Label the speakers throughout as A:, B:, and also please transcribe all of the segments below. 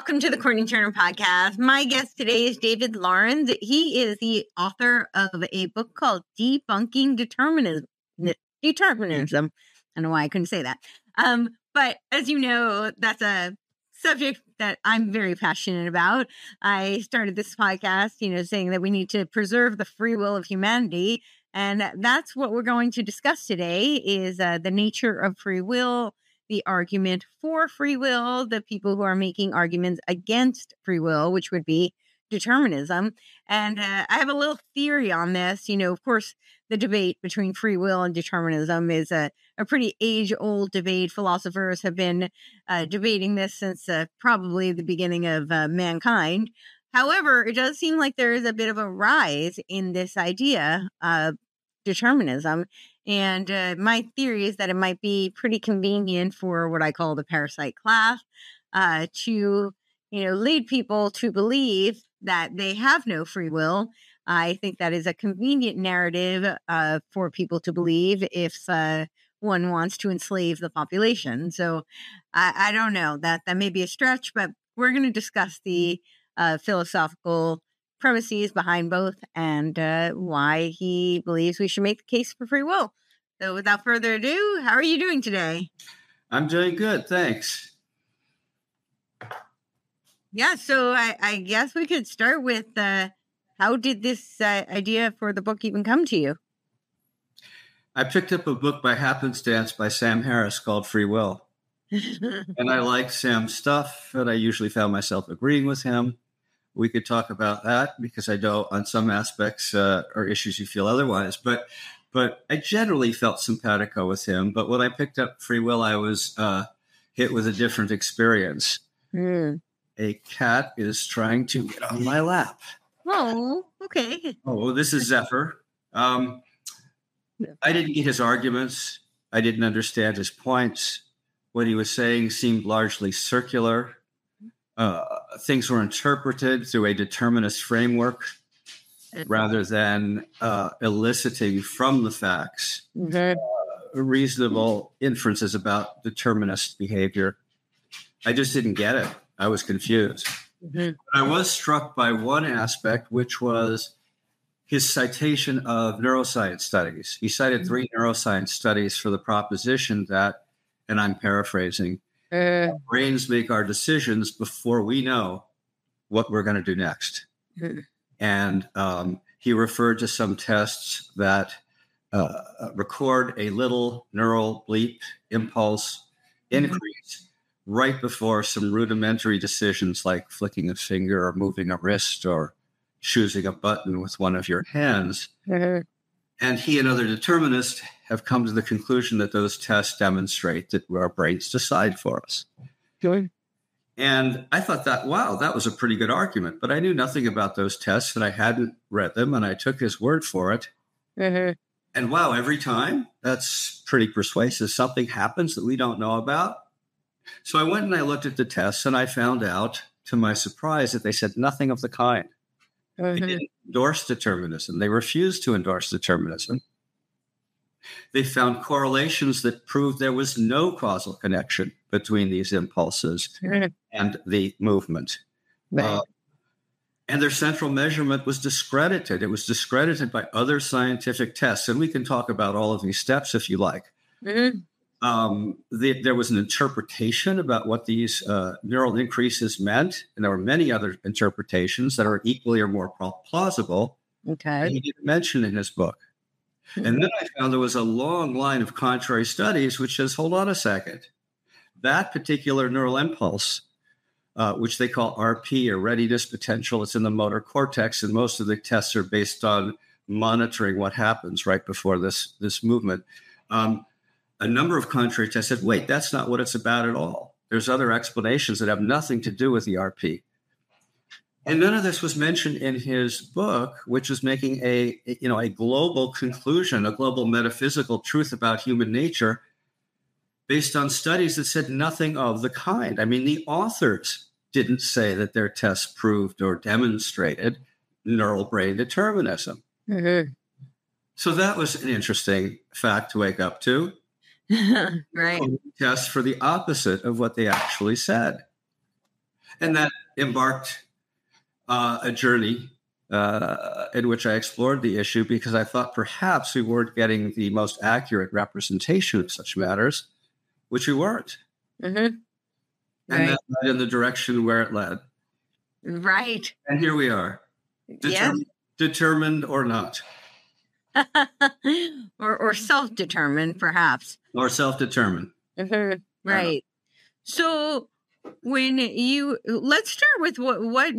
A: welcome to the Courtenay Turner podcast. My guest today is David Lawrence. He is the author of a book called Debunking Determinism. Determinism. I don't know why I couldn't say that. Um, but as you know, that's a subject that I'm very passionate about. I started this podcast, you know, saying that we need to preserve the free will of humanity. And that's what we're going to discuss today is uh, the nature of free will, the argument for free will, the people who are making arguments against free will, which would be determinism. And uh, I have a little theory on this. You know, of course, the debate between free will and determinism is a, a pretty age old debate. Philosophers have been uh, debating this since uh, probably the beginning of uh, mankind. However, it does seem like there is a bit of a rise in this idea of determinism. And uh, my theory is that it might be pretty convenient for what I call the parasite class uh, to, you know, lead people to believe that they have no free will. I think that is a convenient narrative uh, for people to believe if uh, one wants to enslave the population. So I, I, don't know that that may be a stretch, but we're going to discuss the uh, philosophical premises behind both and uh, why he believes we should make the case for free will. So, without further ado, how are you doing today?
B: I'm doing good, thanks.
A: Yeah, so I, I guess we could start with uh, how did this uh, idea for the book even come to you?
B: I picked up a book by happenstance by Sam Harris called Free Will. and I liked Sam's stuff, and I usually found myself agreeing with him we could talk about that because I know on some aspects uh, or issues you feel otherwise. But but I generally felt simpatico with him. But when I picked up Free Will, I was uh, hit with a different experience. Mm. A cat is trying to get on my lap.
A: Oh, okay.
B: Oh, this is Zephyr. Um, I didn't get his arguments. I didn't understand his points. What he was saying seemed largely circular uh, things were interpreted through a determinist framework rather than uh, eliciting from the facts uh, reasonable inferences about determinist behavior. I just didn't get it. I was confused. Mm-hmm. I was struck by one aspect, which was his citation of neuroscience studies. He cited mm-hmm. three neuroscience studies for the proposition that, and I'm paraphrasing, uh, brains make our decisions before we know what we're going to do next. Uh, and um, he referred to some tests that uh, record a little neural bleep impulse mm-hmm. increase right before some rudimentary decisions like flicking a finger or moving a wrist or choosing a button with one of your hands. Uh-huh. And he and other determinists have come to the conclusion that those tests demonstrate that our brains decide for us.
A: Good.
B: And I thought that, wow, that was a pretty good argument. But I knew nothing about those tests and I hadn't read them and I took his word for it. Mm-hmm. And wow, every time that's pretty persuasive. Something happens that we don't know about. So I went and I looked at the tests and I found out to my surprise that they said nothing of the kind. Mm-hmm. They didn't endorse determinism. They refused to endorse determinism. They found correlations that proved there was no causal connection between these impulses mm-hmm. and the movement. Right. Uh, and their central measurement was discredited. It was discredited by other scientific tests. And we can talk about all of these steps if you like. Mm-hmm. Um, the, there was an interpretation about what these uh, neural increases meant, and there were many other interpretations that are equally or more plausible.
A: Okay,
B: he didn't mention in his book. Mm-hmm. And then I found there was a long line of contrary studies, which says, hold on a second, that particular neural impulse, uh, which they call RP or readiness potential, it's in the motor cortex, and most of the tests are based on monitoring what happens right before this this movement. Um, a number of contrary tests said, wait, that's not what it's about at all. There's other explanations that have nothing to do with the RP. And none of this was mentioned in his book, which was making a you know a global conclusion, a global metaphysical truth about human nature, based on studies that said nothing of the kind. I mean, the authors didn't say that their tests proved or demonstrated neural brain determinism. Mm-hmm. So that was an interesting fact to wake up to.
A: right.
B: Test for the opposite of what they actually said. And that embarked uh, a journey uh, in which I explored the issue because I thought perhaps we weren't getting the most accurate representation of such matters, which we weren't.
A: Mm-hmm.
B: And
A: Right.
B: that led in the direction where it led.
A: Right.
B: And here we are, determined, determined or not,
A: or or self determined, perhaps.
B: or self determined.
A: Mhm. Right. So when you let's start with what what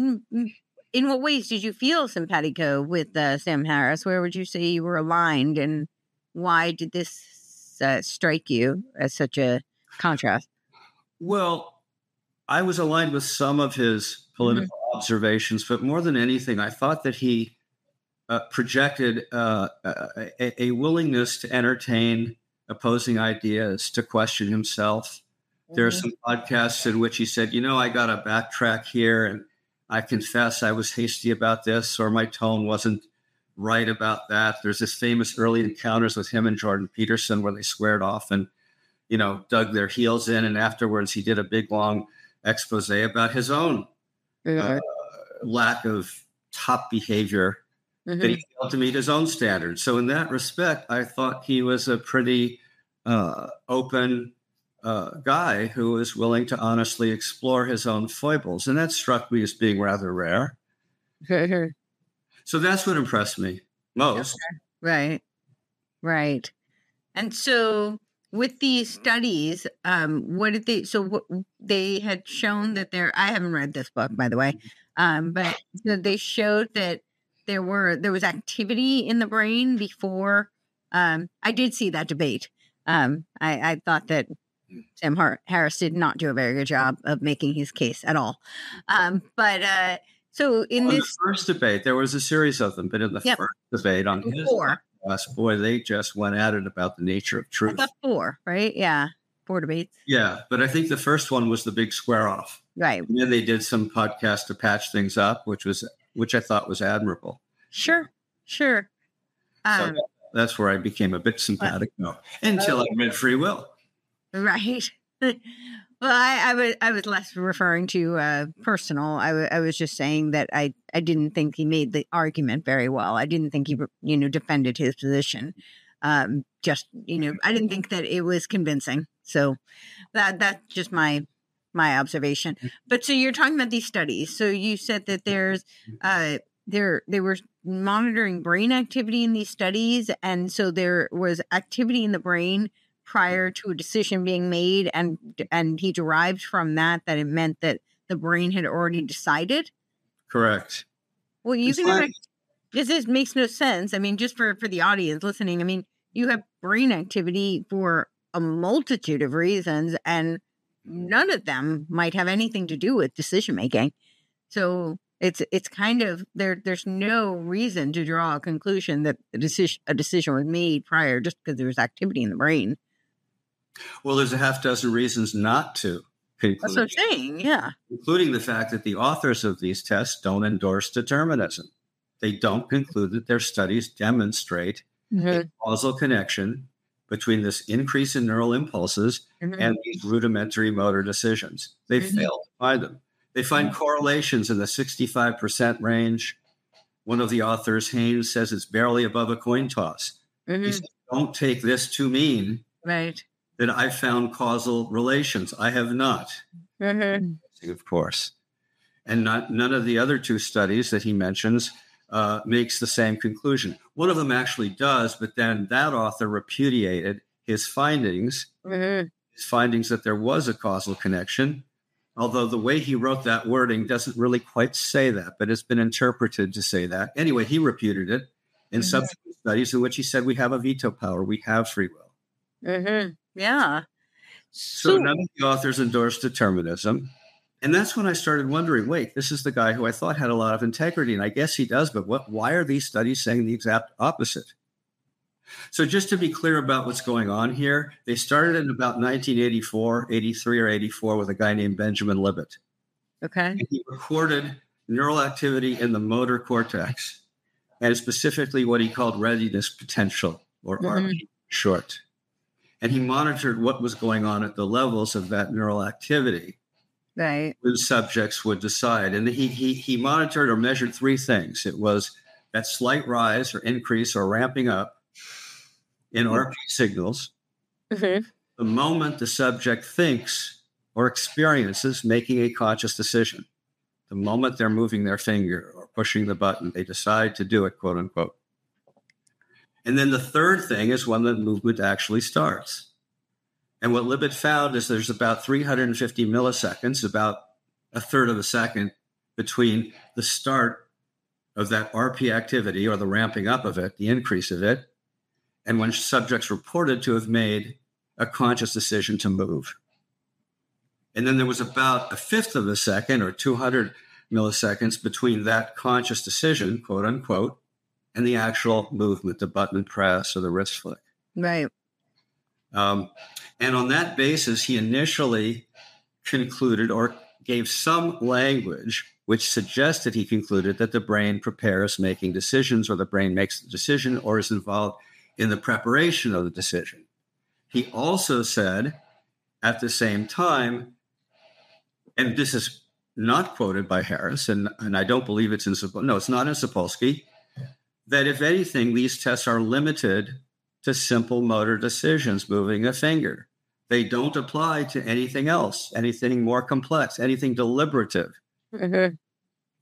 A: in what ways did you feel simpatico with uh, Sam Harris? Where would you say you were aligned, and why did this uh, strike you as such a contrast?
B: Well, I was aligned with some of his political observations, but more than anything, I thought that he uh, projected uh, a, a willingness to entertain opposing ideas, to question himself. There are some podcasts in which he said, you know, I got to backtrack here and I confess I was hasty about this or my tone wasn't right about that. There's this famous early encounters with him and Jordan Peterson where they squared off and, you know, dug their heels in. And afterwards, he did a big, long expose about his own
A: Mhm.
B: uh, lack of top behavior that
A: Mhm.
B: he failed to meet his own standards. So in that respect, I thought he was a pretty uh, open uh, guy who was willing to honestly explore his own foibles, and that struck me as being rather rare. So that's what impressed me most.
A: Right. Right. And so with these studies, um, what did they so what they had shown that there I haven't read this book by the way. Um, but so they showed that there were there was activity in the brain before um I did see that debate. Um I, I thought that Sam Har- Harris did not do a very good job of making his case at all. Um but uh so in
B: On
A: this
B: the first debate, there was a series of them, but in the
A: Yep.
B: first debate on his
A: four,
B: podcast, boy, they just went at it about the nature of truth.
A: four, right? Yeah. Four debates.
B: Yeah, but I think the first one was the big square off.
A: Right.
B: And then they did some podcast to patch things up, which was which I thought was admirable.
A: Sure, sure.
B: So
A: Um,
B: that's where I became a bit sympathetic until I read Free Will.
A: right. well, I, I was I was less referring to uh, personal. I, I was just saying that I, I didn't think he made the argument very well. I didn't think he you know defended his position. Um, just you know, I didn't think that it was convincing. So that that's just my my observation. But so you're talking about these studies. So you said that there's uh there they were monitoring brain activity in these studies and so there was activity in the brain prior to a decision being made and and he derived from that that it meant that the brain had already decided
B: Correct.
A: well you
B: It's
A: can
B: like-
A: this is makes no sense i mean just for for the audience listening i mean you have brain activity for a multitude of reasons and none of them might have anything to do with decision making. So it's it's kind of there there's no reason to draw a conclusion that a decision a decision was made prior just because there was activity in the brain.
B: Well, there's a half dozen reasons not to
A: that's what i'm saying yeah.
B: including the fact that the authors of these tests don't endorse determinism. They don't conclude that their studies demonstrate a mm-hmm. causal connection between this increase in neural impulses
A: Mhm.
B: and these rudimentary motor decisions. They
A: Mhm.
B: fail to find them. They find correlations in the 65% range. One of the authors, Haynes, says it's barely above a coin toss. He
A: Mhm.
B: says, don't take this to mean
A: right
B: that I found causal relations. I have not,
A: Mhm.
B: of course. And not, none of the other two studies that he mentions uh, makes the same conclusion. One of them actually does, but then that author repudiated his findings
A: Mhm.
B: his findings that there was a causal connection, although the way he wrote that wording doesn't really quite say that, but it's been interpreted to say that. Anyway, he reputed it in
A: Mhm.
B: subsequent studies in which he said we have a veto power, we have free will.
A: Mhm. yeah
B: So, none of the authors endorsed determinism. And that's when I started wondering wait, this is the guy who I thought had a lot of integrity, and I guess he does, but what, why are these studies saying the exact opposite? So, just to be clear about what's going on here, they started in about 1984, 83, or 84 with a guy named Benjamin Libet.
A: okay
B: And he recorded neural activity in the motor cortex, and specifically what he called readiness potential, or
A: Mhm.
B: RP short. And he monitored what was going on at the levels of that neural activity.
A: Right.
B: when subjects would decide. And he, he, he monitored or measured three things it was that slight rise or increase or ramping up in RP signals,
A: Mm-hmm.
B: the moment the subject thinks or experiences making a conscious decision, the moment they're moving their finger or pushing the button, they decide to do it, quote unquote. And then the third thing is when the movement actually starts. And what Libet found is there's about 350 milliseconds, about a third of a second between the start of that RP activity or the ramping up of it, the increase of it, and when subjects reported to have made a conscious decision to move. And then there was about a fifth of a second or 200 milliseconds between that conscious decision, quote unquote, and the actual movement, the button press or the wrist flick.
A: Right.
B: Um, and on that basis, he initially concluded or gave some language which suggested he concluded that the brain prepares making decisions or the brain makes the decision or is involved in the preparation of the decision. He also said at the same time, and this is not quoted by Harris, and, and I don't believe it's in, no, it's not in Sapolsky, that if anything, these tests are limited to simple motor decisions, moving a finger. They don't apply to anything else, anything more complex, anything deliberative.
A: Mm-hmm.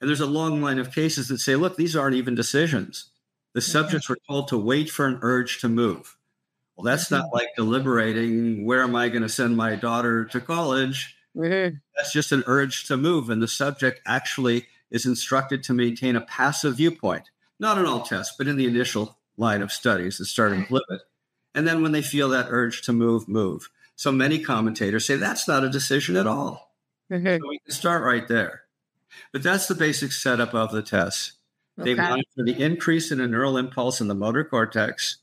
B: And there's a long line of cases that say, look, these aren't even decisions. The subjects were told to wait for an urge to move. Well, that's not like deliberating, where am I going to send my daughter to college?
A: Mm-hmm.
B: That's just an urge to move. And the subject actually is instructed to maintain a passive viewpoint, not in all tests, but in the initial line of studies that start in Libet. And then when they feel that urge to move, move. So many commentators say that's not a decision at all.
A: Mm-hmm.
B: So we can start right there. But that's the basic setup of the test. They monitor the increase in a neural impulse in the motor cortex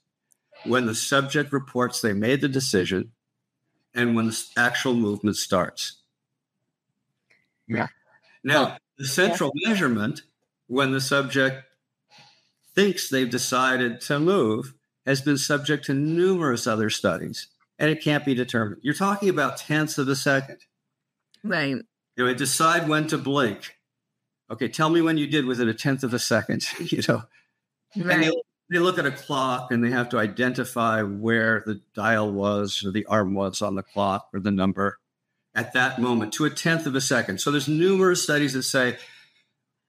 B: when the subject reports they made the decision and when the actual movement starts.
A: Yeah.
B: Now, the central measurement when the subject thinks they've decided to move has been subject to numerous other studies and it can't be determined. You're talking about tenths of a second.
A: Right.
B: You know, decide when to blink. Okay, tell me when you did within a tenth of a second. you know, and
A: Right.
B: they, they look at a clock and they have to identify where the dial was or the arm was on the clock or the number at that moment to a tenth of a second. So there's numerous studies that say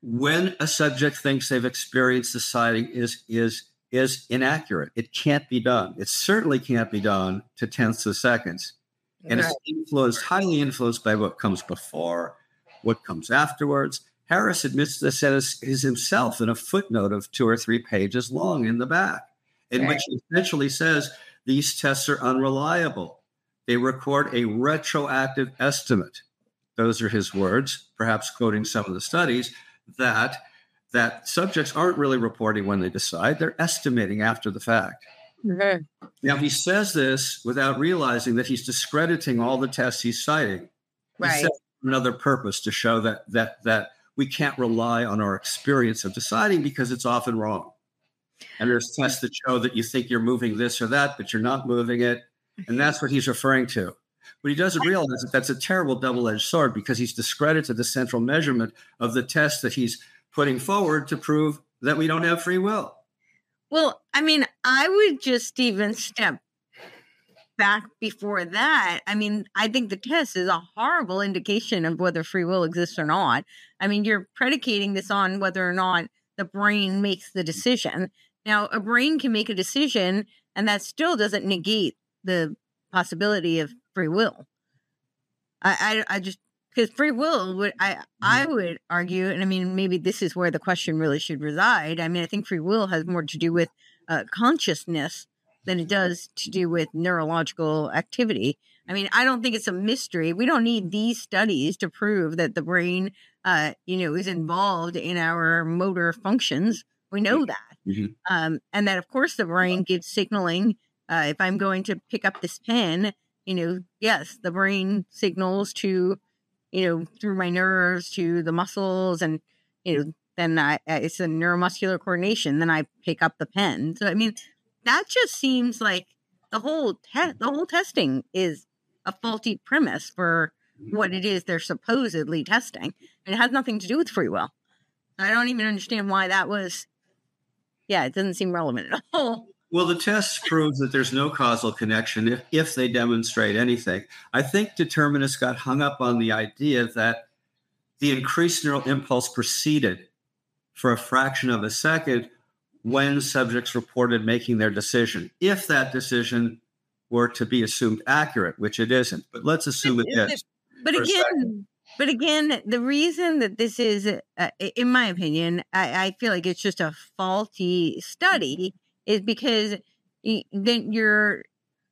B: when a subject thinks they've experienced deciding is is is inaccurate. It can't be done. It certainly can't be done to tenths of seconds. And
A: Right.
B: it's influenced, highly influenced by what comes before, what comes afterwards. Harris admits this as is himself in a footnote of two or three pages long in the back, in
A: Right.
B: which he essentially says these tests are unreliable. They record a retroactive estimate. Those are his words, perhaps quoting some of the studies, that that subjects aren't really reporting when they decide, they're estimating after the fact.
A: Mhm.
B: Now, he says this without realizing that he's discrediting all the tests he's citing. He
A: Right.
B: for another purpose to show that that that we can't rely on our experience of deciding because it's often wrong. And there's tests that show that you think you're moving this or that, but you're not moving it. And that's what he's referring to. But he doesn't realize that that's a terrible double edged sword because he's discredited the central measurement of the test that he's putting forward to prove that we don't have free will.
A: Well, I mean, I would just even step back before that. I mean, I think the test is a horrible indication of whether free will exists or not. I mean, you're predicating this on whether or not the brain makes the decision. Now, a brain can make a decision, and that still doesn't negate the possibility of free will. I, I, I just because free will would I I would argue, and I mean maybe this is where the question really should reside. I mean, I think free will has more to do with uh, consciousness than it does to do with neurological activity. I mean, I don't think it's a mystery. We don't need these studies to prove that the brain, uh, you know, is involved in our motor functions. We know that,
B: Mhm.
A: um, and that of course the brain gives signaling. Uh, if I'm going to pick up this pen, you know, yes, the brain signals to, you know, through my nerves to the muscles, and you know, then I, it's a neuromuscular coordination. Then I pick up the pen. So I mean, that just seems like the whole te- the whole testing is a faulty premise for what it is they're supposedly testing. And it has nothing to do with free will. I don't even understand why that was. Yeah, it doesn't seem relevant at all.
B: Well, the tests prove that there's no causal connection if, if they demonstrate anything. I think determinists got hung up on the idea that the increased neural impulse proceeded for a fraction of a second when subjects reported making their decision. If that decision were to be assumed accurate, which it isn't, but let's assume it is.
A: But again, but again, the reason that this is, uh, in my opinion, I, I, feel like it's just a faulty study is because then you're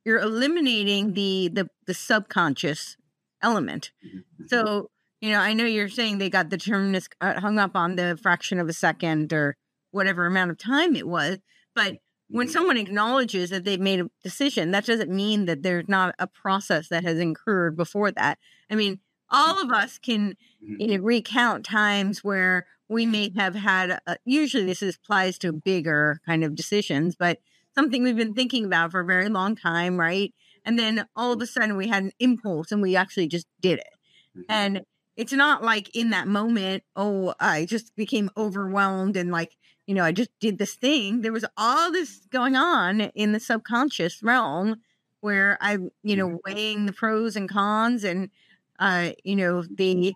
A: you're eliminating the the, the subconscious element. Mm-hmm. So you know, I know you're saying they got the determinist uh, hung up on the fraction of a second or whatever amount of time it was, but when mm-hmm. someone acknowledges that they've made a decision, that doesn't mean that there's not a process that has occurred before that. I mean, all of us can mm-hmm. you know, recount times where we may have had, a, usually this applies to bigger kind of decisions, but something we've been thinking about for a very long time, right? And then all of a sudden we had an impulse and we actually just did it. Mm-hmm. And it's not like in that moment, oh, I just became overwhelmed and like, you know, I just did this thing. There was all this going on in the subconscious realm where I, you know, mm-hmm. weighing the pros and cons and, uh, you know, the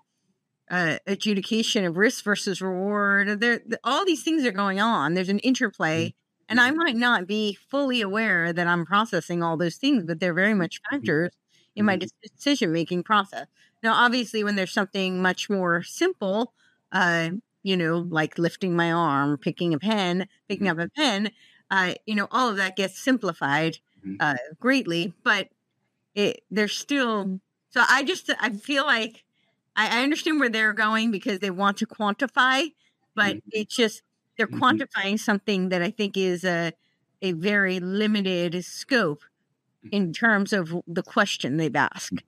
A: uh, adjudication of risk versus reward. There, all these things are going on. There's an interplay, mm-hmm. and I might not be fully aware that I'm processing all those things, but they're very much mm-hmm. factors in my mm-hmm. decision making process. Now, obviously, when there's something much more simple, uh, you know, like lifting my arm, picking a pen, picking up a pen, uh, you know, all of that gets simplified uh, greatly, but it there's still so I just I feel like I, I understand where they're going because they want to quantify, but mm-hmm. it's just they're mm-hmm. quantifying something that I think is a a very limited scope in terms of the question they've asked.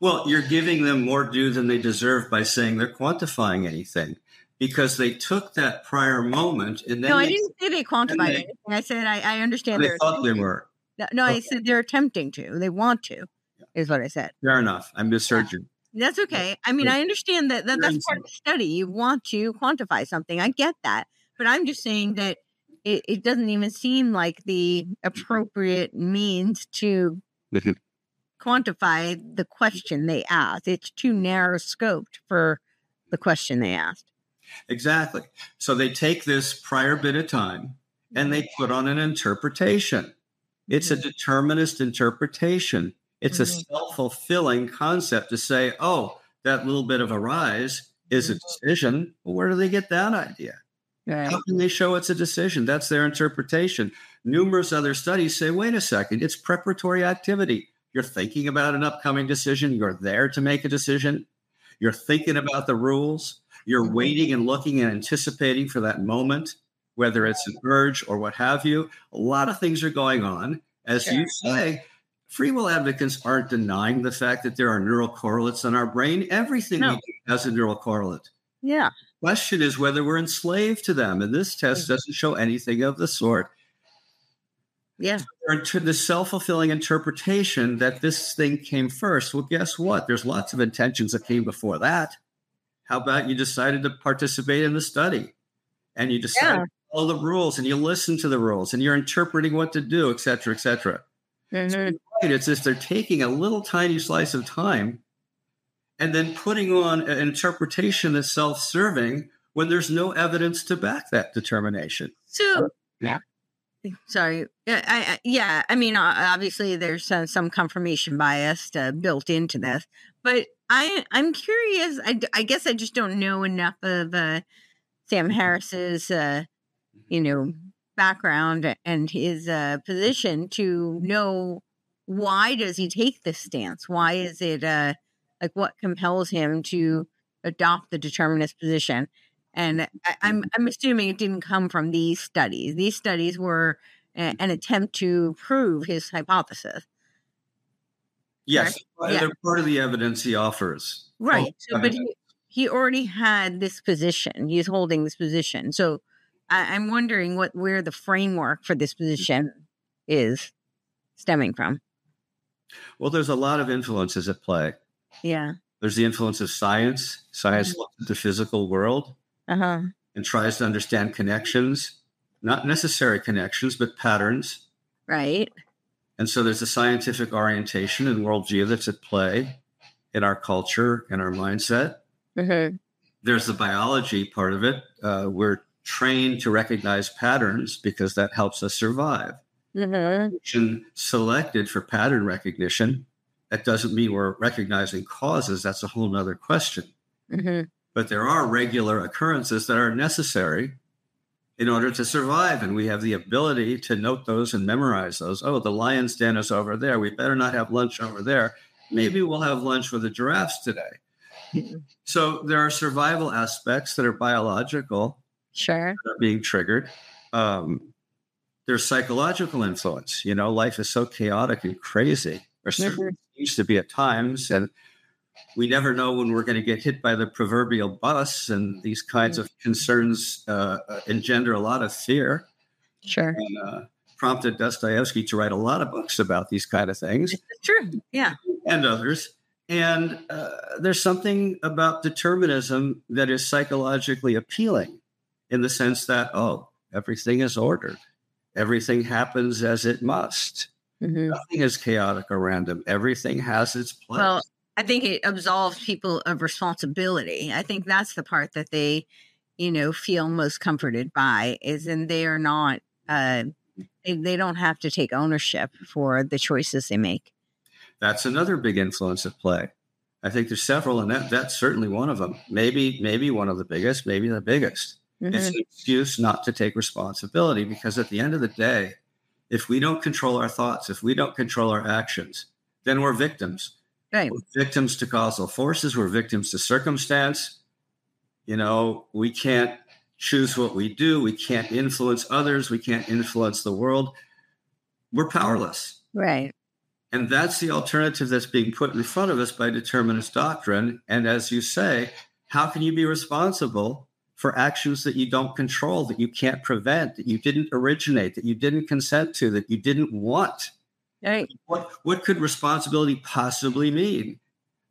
B: Well, you're giving them more due than they deserve by saying they're quantifying anything because they took that prior moment and then.
A: No,
B: they,
A: I didn't say they quantified they, anything. I said I, I understand.
B: They thought they were.
A: No, no okay. I said they're attempting to. They want to, is what I said.
B: Fair enough. I misheard yeah. you.
A: That's okay. I mean, I understand that, that that's part of the study. You want to quantify something. I get that. But I'm just saying that it, it doesn't even seem like the appropriate means to quantify the question they asked. It's too narrow scoped for the question they asked.
B: Exactly. So they take this prior bit of time and they put on an interpretation. It's a mm-hmm. determinist interpretation. It's mm-hmm. a self fulfilling concept to say, oh, that little bit of a rise is a mm-hmm. decision. Well, where do they get that idea? Right. How can they show it's a decision? That's their interpretation. Numerous other studies say, wait a second, it's preparatory activity. You're thinking about an upcoming decision. You're there to make a decision. You're thinking about the rules. You're mm-hmm. waiting and looking and anticipating for that moment, whether it's an urge or what have you. A lot of things are going on. As sure. you say, free will advocates aren't denying the fact that there are neural correlates in our brain. Everything no. we do has a neural correlate.
A: Yeah.
B: Question is whether we're enslaved to them, and this test mm-hmm. doesn't show anything of the sort.
A: Yeah.
B: So the self fulfilling interpretation that this thing came first. Well, guess what? There's lots of intentions that came before that. How about you decided to participate in the study and you decide yeah. all the rules and you listen to the rules and you're interpreting what to do, et cetera, et cetera. Mm-hmm. So right, it's as they're taking a little tiny slice of time and then putting on an interpretation that's self-serving when there's no evidence to back that determination.
A: So, yeah. Sorry. Yeah, I, yeah. I mean, obviously, there's uh, some confirmation bias uh, built into this, but I, I'm curious. I, I guess I just don't know enough of uh, Sam Harris's, uh, you know, background and his uh, position to know why does he take this stance? Why is it uh, like what compels him to adopt the determinist position? And I, am I'm, I'm assuming it didn't come from these studies. These studies were a, an attempt to prove his hypothesis.
B: Yes, right? they're part of the evidence he offers.
A: Right. So, but he, he already had this position. He's holding this position. So I, am wondering what where the framework for this position is stemming from.
B: Well, there's a lot of influences at play.
A: Yeah.
B: There's the influence of science. Science
A: Mhm.
B: looks at the physical world
A: Uh huh.
B: and tries to understand connections, not necessary connections, but patterns.
A: Right.
B: And so there's a scientific orientation and worldview that's at play in our culture and our mindset.
A: Mm-hmm.
B: There's the biology part of it. Uh, we're trained to recognize patterns because that helps us survive.
A: Mm-hmm.
B: Selected for pattern recognition. That doesn't mean we're recognizing causes. That's a whole nother question.
A: Mm-hmm.
B: But there are regular occurrences that are necessary in order to survive. And we have the ability to note those and memorize those. Oh, the lion's den is over there. We better not have lunch over there. Maybe we'll have lunch with the giraffes today. So there are survival aspects that are biological
A: Sure.
B: being triggered. Um, there's psychological influence. You know, life is so chaotic and crazy, or certainly seems to be at times, and we never know when we're going to get hit by the proverbial bus. And these kinds of concerns uh, uh, engender a lot of fear,
A: Sure.
B: and uh, prompted Dostoevsky to write a lot of books about these kind of things
A: true. Yeah.
B: and others. And uh, there's something about determinism that is psychologically appealing in the sense that, oh, everything is ordered, everything happens as it must.
A: Mm-hmm.
B: Nothing is chaotic or random. Everything has its place.
A: Well, I think it absolves people of responsibility. I think that's the part that they, you know, feel most comforted by is and they are not uh they, they don't have to take ownership for the choices they make.
B: That's another big influence at play. I think there's several, and that, that's certainly one of them. Maybe, maybe one of the biggest, maybe the biggest. It's
A: Mhm.
B: an excuse not to take responsibility because at the end of the day, if we don't control our thoughts, if we don't control our actions, then we're victims.
A: Right.
B: We're victims to causal forces, we're victims to circumstance. You know, we can't choose what we do, we can't influence others, we can't influence the world. We're powerless.
A: Right.
B: And that's the alternative that's being put in front of us by determinist doctrine. And as you say, how can you be responsible for actions that you don't control, that you can't prevent, that you didn't originate, that you didn't consent to, that you didn't want?
A: Right.
B: What, what could responsibility possibly mean?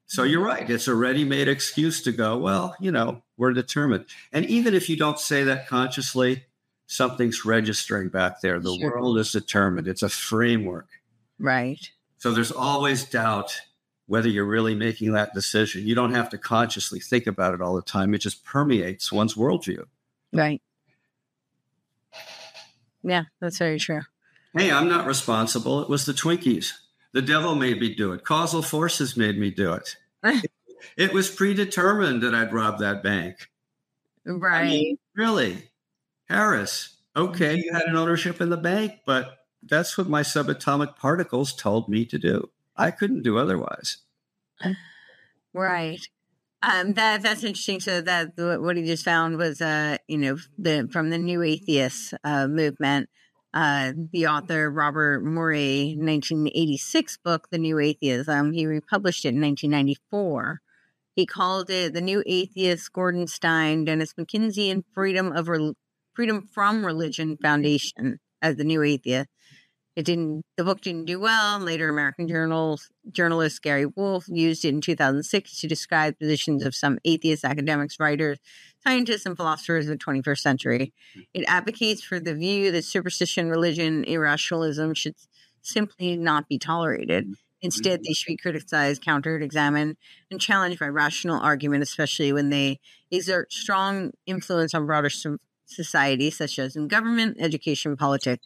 B: So mm-hmm. you're right. It's a ready made excuse to go, well, you know, we're determined. And even if you don't say that consciously, something's registering back there. The
A: Sure.
B: world is determined, it's a framework.
A: Right.
B: So there's always doubt whether you're really making that decision. You don't have to consciously think about it all the time. It just permeates one's worldview.
A: Right. Yeah, that's very true.
B: Hey, I'm not responsible. It was the Twinkies. The devil made me do it. Causal forces made me do it. it was predetermined that I'd rob that bank. I
A: Right.
B: mean, really? Harris, okay, mm-hmm. you had an ownership in the bank, but that's what my subatomic particles told me to do. I couldn't do otherwise.
A: Right. Um, that that's interesting. So that what he just found was, uh, you know, the from the New Atheist uh, movement. Uh, the author Robert Morey, 1986 book, The New Atheism. He republished it in 1994. He called it The New Atheist, Gordon Stein, Dennis McKinsey, and Freedom of Rel- Freedom from Religion Foundation as the New Atheist. It didn't. The book didn't do well. Later, American journals journalist Gary Wolf used it in 2006 to describe positions of some atheist academics, writers, scientists, and philosophers of the 21st century. It advocates for the view that superstition, religion, irrationalism should simply not be tolerated. Mm-hmm. Instead, mm-hmm. they should be criticized, countered, examined, and challenged by rational argument, especially when they exert strong influence on broader so- society, such as in government, education, politics.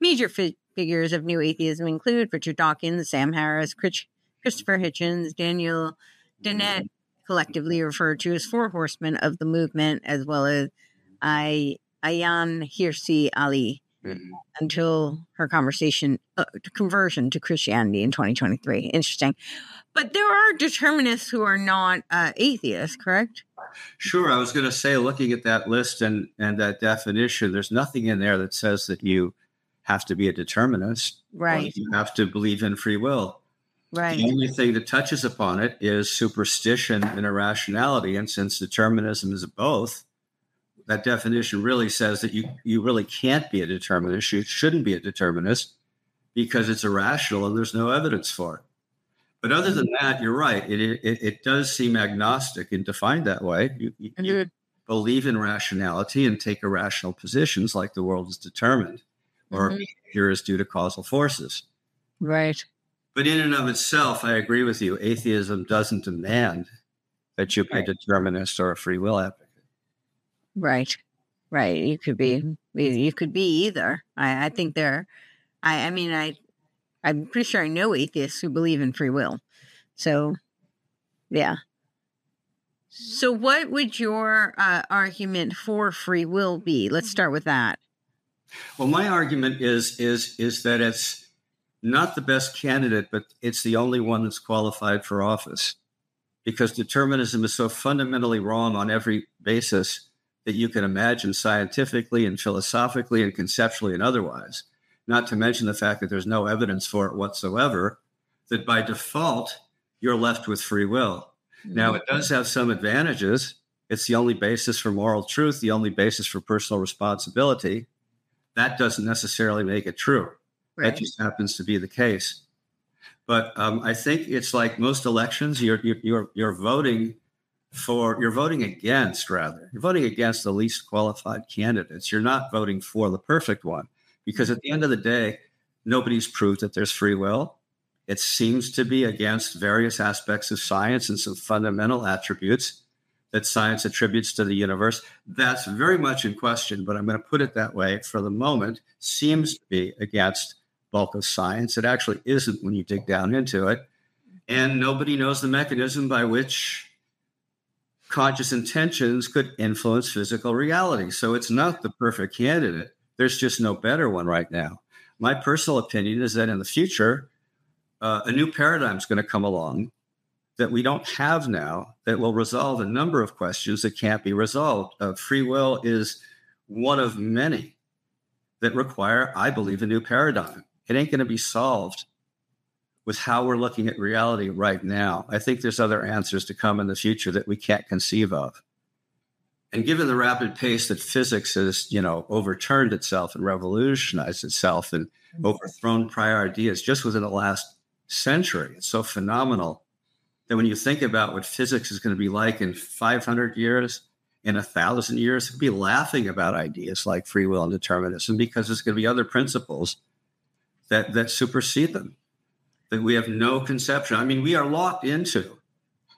A: Major fi- figures of new atheism include Richard Dawkins, Sam Harris, Chris- Christopher Hitchens, Daniel Dennett, collectively referred to as four horsemen of the movement, as well as I, Ayaan Hirsi Ali, until her conversation uh, conversion to Christianity in 2023. Interesting. But there are determinists who are not uh, atheists, correct?
B: Sure, I was going to say, looking at that list and and that definition, there's nothing in there that says that you have to be a determinist.
A: Right,
B: You have to believe in free will.
A: Right.
B: The only thing that touches upon it is superstition and irrationality. And since determinism is both, that definition really says that you, you really can't be a determinist. You shouldn't be a determinist because it's irrational and there's no evidence for it. But other than that, you're right. It, it, it does seem agnostic and defined that way. You, you, you believe in rationality and take irrational positions like the world is determined or mm-hmm. behavior is due to causal forces.
A: Right.
B: But in and of itself, I agree with you. Atheism doesn't demand that you be right. a determinist or a free will advocate.
A: Right. Right. You could be you could be either. I, I think there I, I mean I I'm pretty sure I know atheists who believe in free will. So yeah. So what would your uh, argument for free will be? Let's start with that.
B: Well, my argument is is is that it's not the best candidate, but it's the only one that's qualified for office because determinism is so fundamentally wrong on every basis that you can imagine scientifically and philosophically and conceptually and otherwise, not to mention the fact that there's no evidence for it whatsoever, that by default, you're left with free will. Mm-hmm. Now, it does have some advantages. It's the only basis for moral truth, the only basis for personal responsibility. That doesn't necessarily make it true. Right. That just happens to be the case. But um, I think it's like most elections, you're, you're, you're voting for, you're voting against, rather, you're voting against the least qualified candidates. You're not voting for the perfect one because at the end of the day, nobody's proved that there's free will. It seems to be against various aspects of science and some fundamental attributes that science attributes to the universe. That's very much in question, but I'm going to put it that way for the moment, seems to be against bulk of science. It actually isn't when you dig down into it. And nobody knows the mechanism by which conscious intentions could influence physical reality. So it's not the perfect candidate. There's just no better one right now. My personal opinion is that in the future, uh, a new paradigm is going to come along that we don't have now that will resolve a number of questions that can't be resolved. Uh, free will is one of many that require, I believe, a new paradigm. It ain't going to be solved with how we're looking at reality right now. I think there's other answers to come in the future that we can't conceive of. And given the rapid pace that physics has, you know, overturned itself and revolutionized itself and mm-hmm. overthrown prior ideas just within the last century, it's so phenomenal that when you think about what physics is going to be like in 500 years, in a thousand years, be laughing about ideas like free will and determinism because there's going to be other principles that that supersede them that we have no conception. I mean we are locked into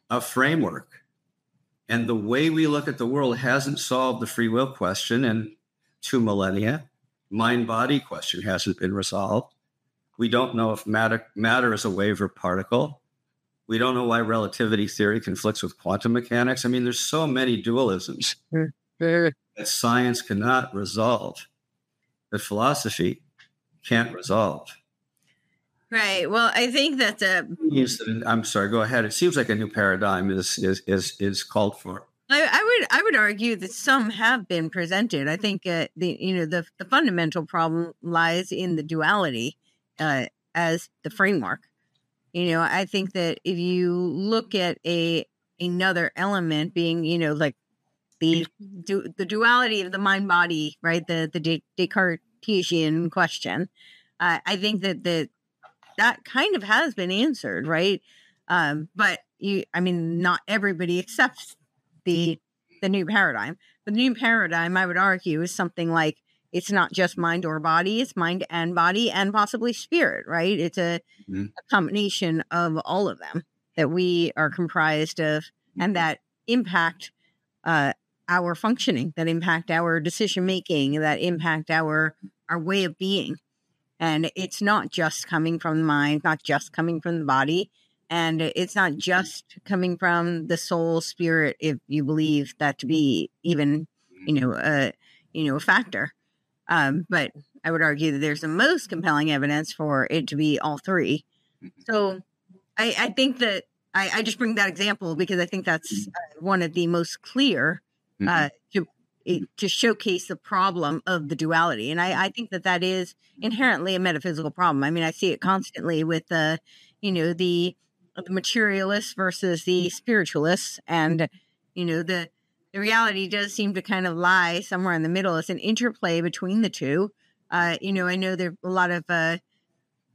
B: a framework and the way we look at the world hasn't solved the free will question in two millennia mind body question hasn't been resolved. We don't know if matter matter is a wave or particle we don't know why relativity theory conflicts with quantum mechanics i mean there's so many dualisms that science cannot resolve that philosophy can't resolve.
A: Right. Well, I think that
B: the I'm sorry. Go ahead. It seems like a new paradigm is is is is called for.
A: I, I would I would argue that some have been presented. I think uh, the you know the the fundamental problem lies in the duality uh, as the framework. You know, I think that if you look at a another element being you know like the du- the duality of the mind body, right? The the Descartes Cartesian question. Uh, I think that that that kind of has been answered, right? Um, but you, I mean, not everybody accepts the the new paradigm. The new paradigm, I would argue, is something like it's not just mind or body; it's mind and body, and possibly spirit. Right? It's a, mm-hmm. a combination of all of them that we are comprised of, and mm-hmm. that impact uh, our functioning, that impact our decision making, that impact our our way of being. And it's not just coming from the mind, not just coming from the body, and it's not just coming from the soul spirit if you believe that to be even you know a you know a factor um, but i would argue that there's the most compelling evidence for it to be all three so i, I think that I, I, just bring that example because i think that's uh, one of the most clear uh, mm-hmm. to to showcase the problem of the duality. And I, I, think that that is inherently a metaphysical problem. I mean, I see it constantly with the, you know, the, the materialists versus the spiritualists. And, you know, the, the reality does seem to kind of lie somewhere in the middle. It's an interplay between the two. Uh, you know, I know there are a lot of, uh,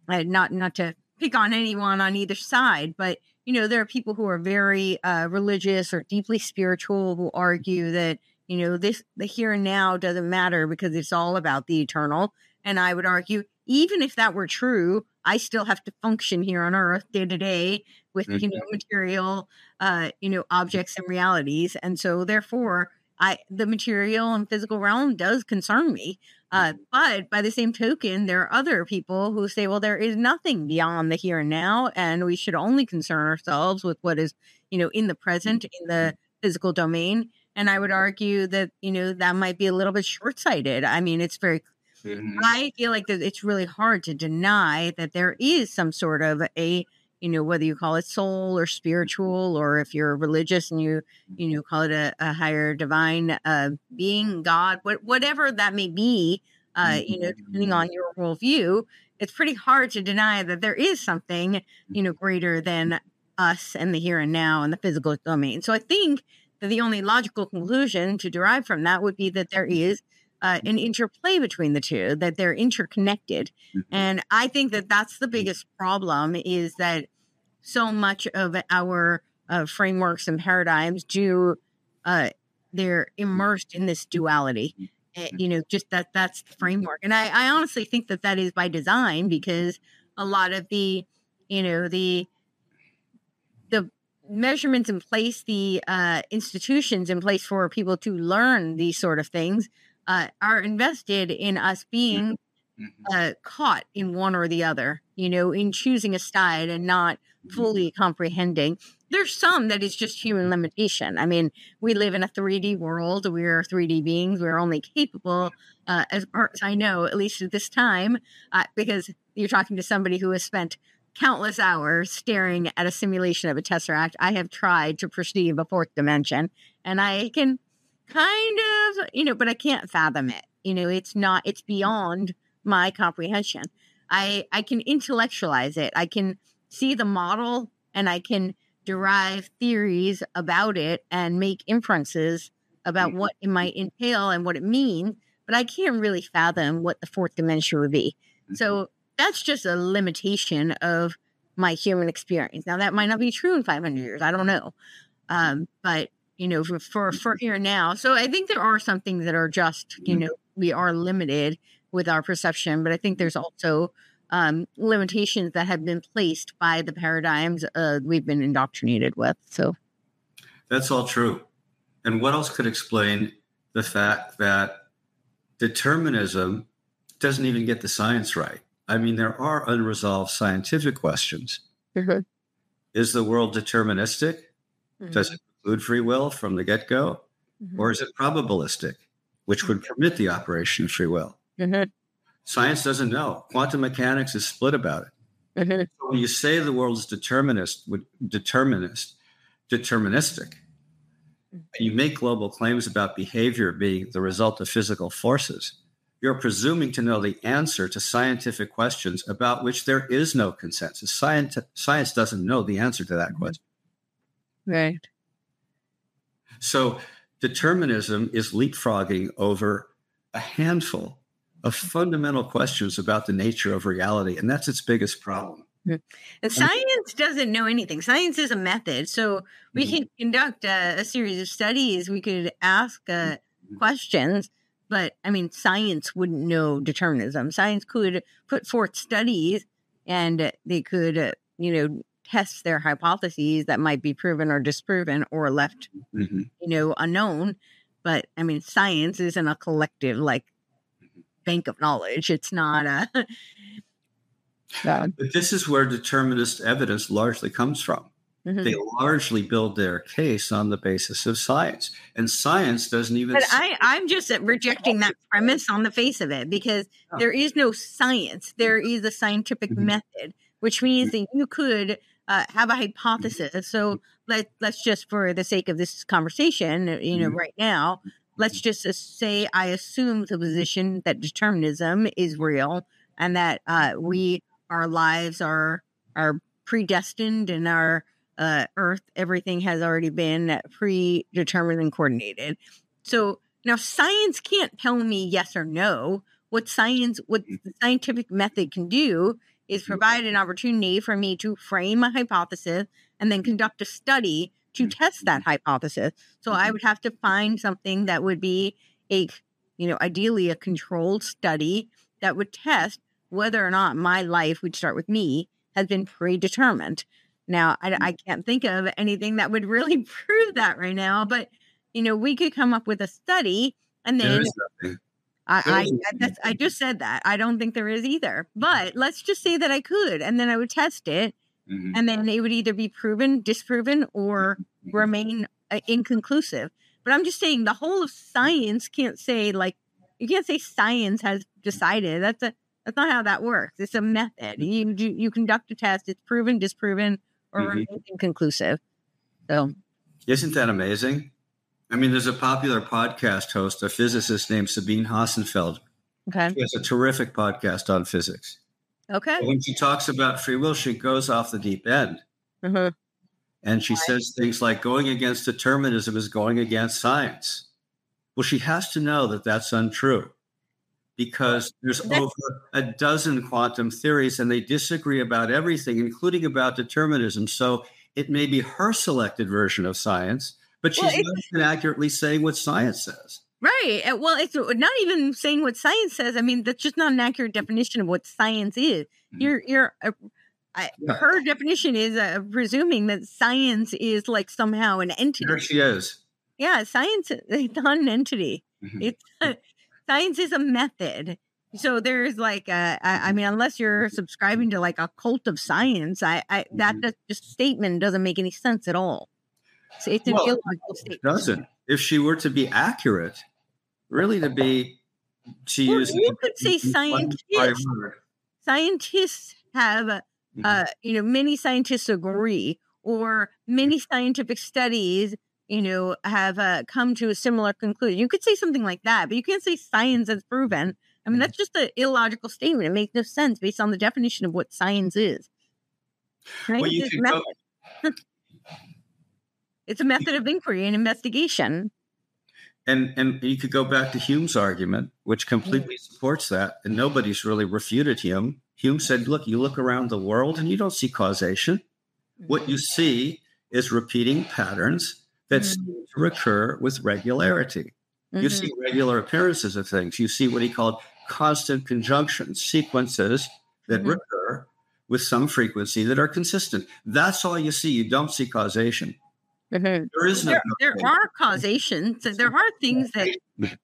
A: uh, not, not to pick on anyone on either side, but you know, there are people who are very uh, religious or deeply spiritual who argue that you know this the here and now doesn't matter because it's all about the eternal. And I would argue, even if that were true, I still have to function here on Earth day to day with mm-hmm. you know material, uh, you know, objects and realities, and so therefore, I the material and physical realm does concern me. Uh, mm-hmm. but by the same token, there are other people who say, well, there is nothing beyond the here and now, and we should only concern ourselves with what is, you know, in the present, in the mm-hmm. physical domain. And I would argue that, you know, that might be a little bit short sighted. I mean, it's very, mm-hmm. I feel like that it's really hard to deny that there is some sort of a, you know, whether you call it soul or spiritual, or if you're religious and you, you know, call it a, a higher divine uh, being, God, what, whatever that may be, uh, you know, depending on your worldview, it's pretty hard to deny that there is something, you know, greater than us and the here and now and the physical domain. So I think that the only logical conclusion to derive from that would be that there is uh, an interplay between the two, that they're interconnected. Mm-hmm. And I think that that's the biggest problem is that so much of our uh, frameworks and paradigms do, uh, they're immersed in this duality. Uh, you know, just that that's the framework. And I, I honestly think that that is by design because a lot of the, you know, the, the measurements in place, the uh, institutions in place for people to learn these sort of things uh, are invested in us being mm-hmm. uh, caught in one or the other, you know, in choosing a side and not mm-hmm. fully comprehending. There's some that is just human limitation. I mean, we live in a 3D world. We're 3D beings. We're only capable, uh, as far as I know, at least at this time, uh, because you're talking to somebody who has spent countless hours staring at a simulation of a tesseract. I have tried to perceive a fourth dimension, and I can kind of, you know, but I can't fathom it. You know, it's not, it's beyond my comprehension. I I can intellectualize it. I can see the model and I can derive theories about it and make inferences about what it might entail and what it means, but I can't really fathom what the fourth dimension would be. So mm-hmm. that's just a limitation of my human experience. Now that might not be true in 500 years. I don't know. Um, but you know, for, for, for here now. So I think there are some things that are just, you mm-hmm. know, we are limited with our perception, but I think there's also um, limitations that have been placed by the paradigms uh, we've been indoctrinated with. So
B: that's all true. And what else could explain the fact that determinism doesn't even get the science right? I mean, there are unresolved scientific questions. Mm-hmm. Is the world deterministic? Mm-hmm. Does it free will from the get go? Mm-hmm. Or is it probabilistic, which would permit the operation of free will? Mm-hmm. Science doesn't know. Quantum mechanics is split about it. Mm-hmm. So when you say the world is determinist, determinist, deterministic, and you make global claims about behavior being the result of physical forces, you're presuming to know the answer to scientific questions about which there is no consensus. Science, science doesn't know the answer to that question.
A: Right.
B: So determinism is leapfrogging over a handful of fundamental questions about the nature of reality. And that's its biggest problem.
A: And science doesn't know anything. Science is a method. So we mm-hmm. can conduct a, a, series of studies. We could ask uh, mm-hmm. questions, but I mean, science wouldn't know determinism. Science could put forth studies and they could, uh, you know, test their hypotheses that might be proven or disproven or left, mm-hmm. you know, unknown. But I mean, science isn't a collective like bank of knowledge. It's not a.
B: but this is where determinist evidence largely comes from. Mm-hmm. They largely build their case on the basis of science, and science doesn't even.
A: But I, I'm just rejecting that premise on the face of it because oh. there is no science. There is a scientific mm-hmm. method, which means mm-hmm. that you could uh, have a hypothesis. So let let's just, for the sake of this conversation, uh, you know, mm-hmm. right now, let's just say I assume the position that determinism is real and that uh, we our lives are are predestined and our uh, Earth everything has already been predetermined and coordinated. So now science can't tell me yes or no. What science, what mm-hmm. the scientific method can do is provide an opportunity for me to frame a hypothesis and then conduct a study to test that hypothesis. So I would have to find something that would be a, you know, ideally a controlled study that would test whether or not my life would start with me has been predetermined. Now, I, I can't think of anything that would really prove that right now, but you know, we could come up with a study and then. I, I, that's, I just said that. I don't think there is either. But let's just say that I could, and then I would test it,
B: Mhm.
A: and then it would either be proven, disproven, or remain uh, inconclusive. But I'm just saying the whole of science can't say like you can't say science has decided. That's a that's not how that works. It's a method. You you, you conduct a test. It's proven, disproven, or
B: Mhm.
A: remains inconclusive. So
B: Isn't that amazing? I mean, there's a popular podcast host, a physicist named Sabine Hossenfelder.
A: okay,
B: She has a terrific podcast on physics.
A: okay,
B: When she talks about free will, she goes off the deep end.
A: Mhm.
B: And she says things like going against determinism is going against science. Well, she has to know that that's untrue because there's
A: That's-
B: over a dozen quantum theories and they disagree about everything, including about determinism. So it may be her selected version of science, but she's
A: Well,
B: not even accurately saying what science says.
A: right. Uh, Well, it's not even saying what science says. I mean, that's just not an accurate definition of what science is.
B: Mhm.
A: You're you're. Uh, I,
B: Yeah.
A: Her definition is uh, presuming that science is like somehow an entity.
B: There she is.
A: Yeah, science is not an entity.
B: Mhm.
A: It's science is a method. So there's like a, I, I mean, unless you're subscribing to like a cult of science, I, I
B: Mhm.
A: that just statement doesn't make any sense at all. So it's
B: Well,
A: illogical
B: It
A: statement.
B: doesn't. If she were to be accurate, really to be, she
A: Well,
B: uses
A: you could say scientists. Scientists have, uh,
B: Mhm.
A: you know, many scientists agree, or many scientific studies, you know, have uh, come to a similar conclusion. You could say something like that, but you can't say science has proven. I mean, that's just an illogical statement. It makes no sense based on the definition of what science is. Right?
B: Well, you could go-.
A: it's a method of inquiry and investigation.
B: And and you could go back to Hume's argument, which completely supports that, and nobody's really refuted Hume. Hume said, "Look, you look around the world and you don't see causation. What you see is repeating patterns that
A: Mhm.
B: seem to recur with regularity. You
A: Mhm.
B: see regular appearances of things. You see what he called constant conjunction sequences that
A: Mhm.
B: recur with some frequency that are consistent. That's all you see. You don't see causation.
A: Mhm.
B: There is no.
A: There, there are causations. There are things that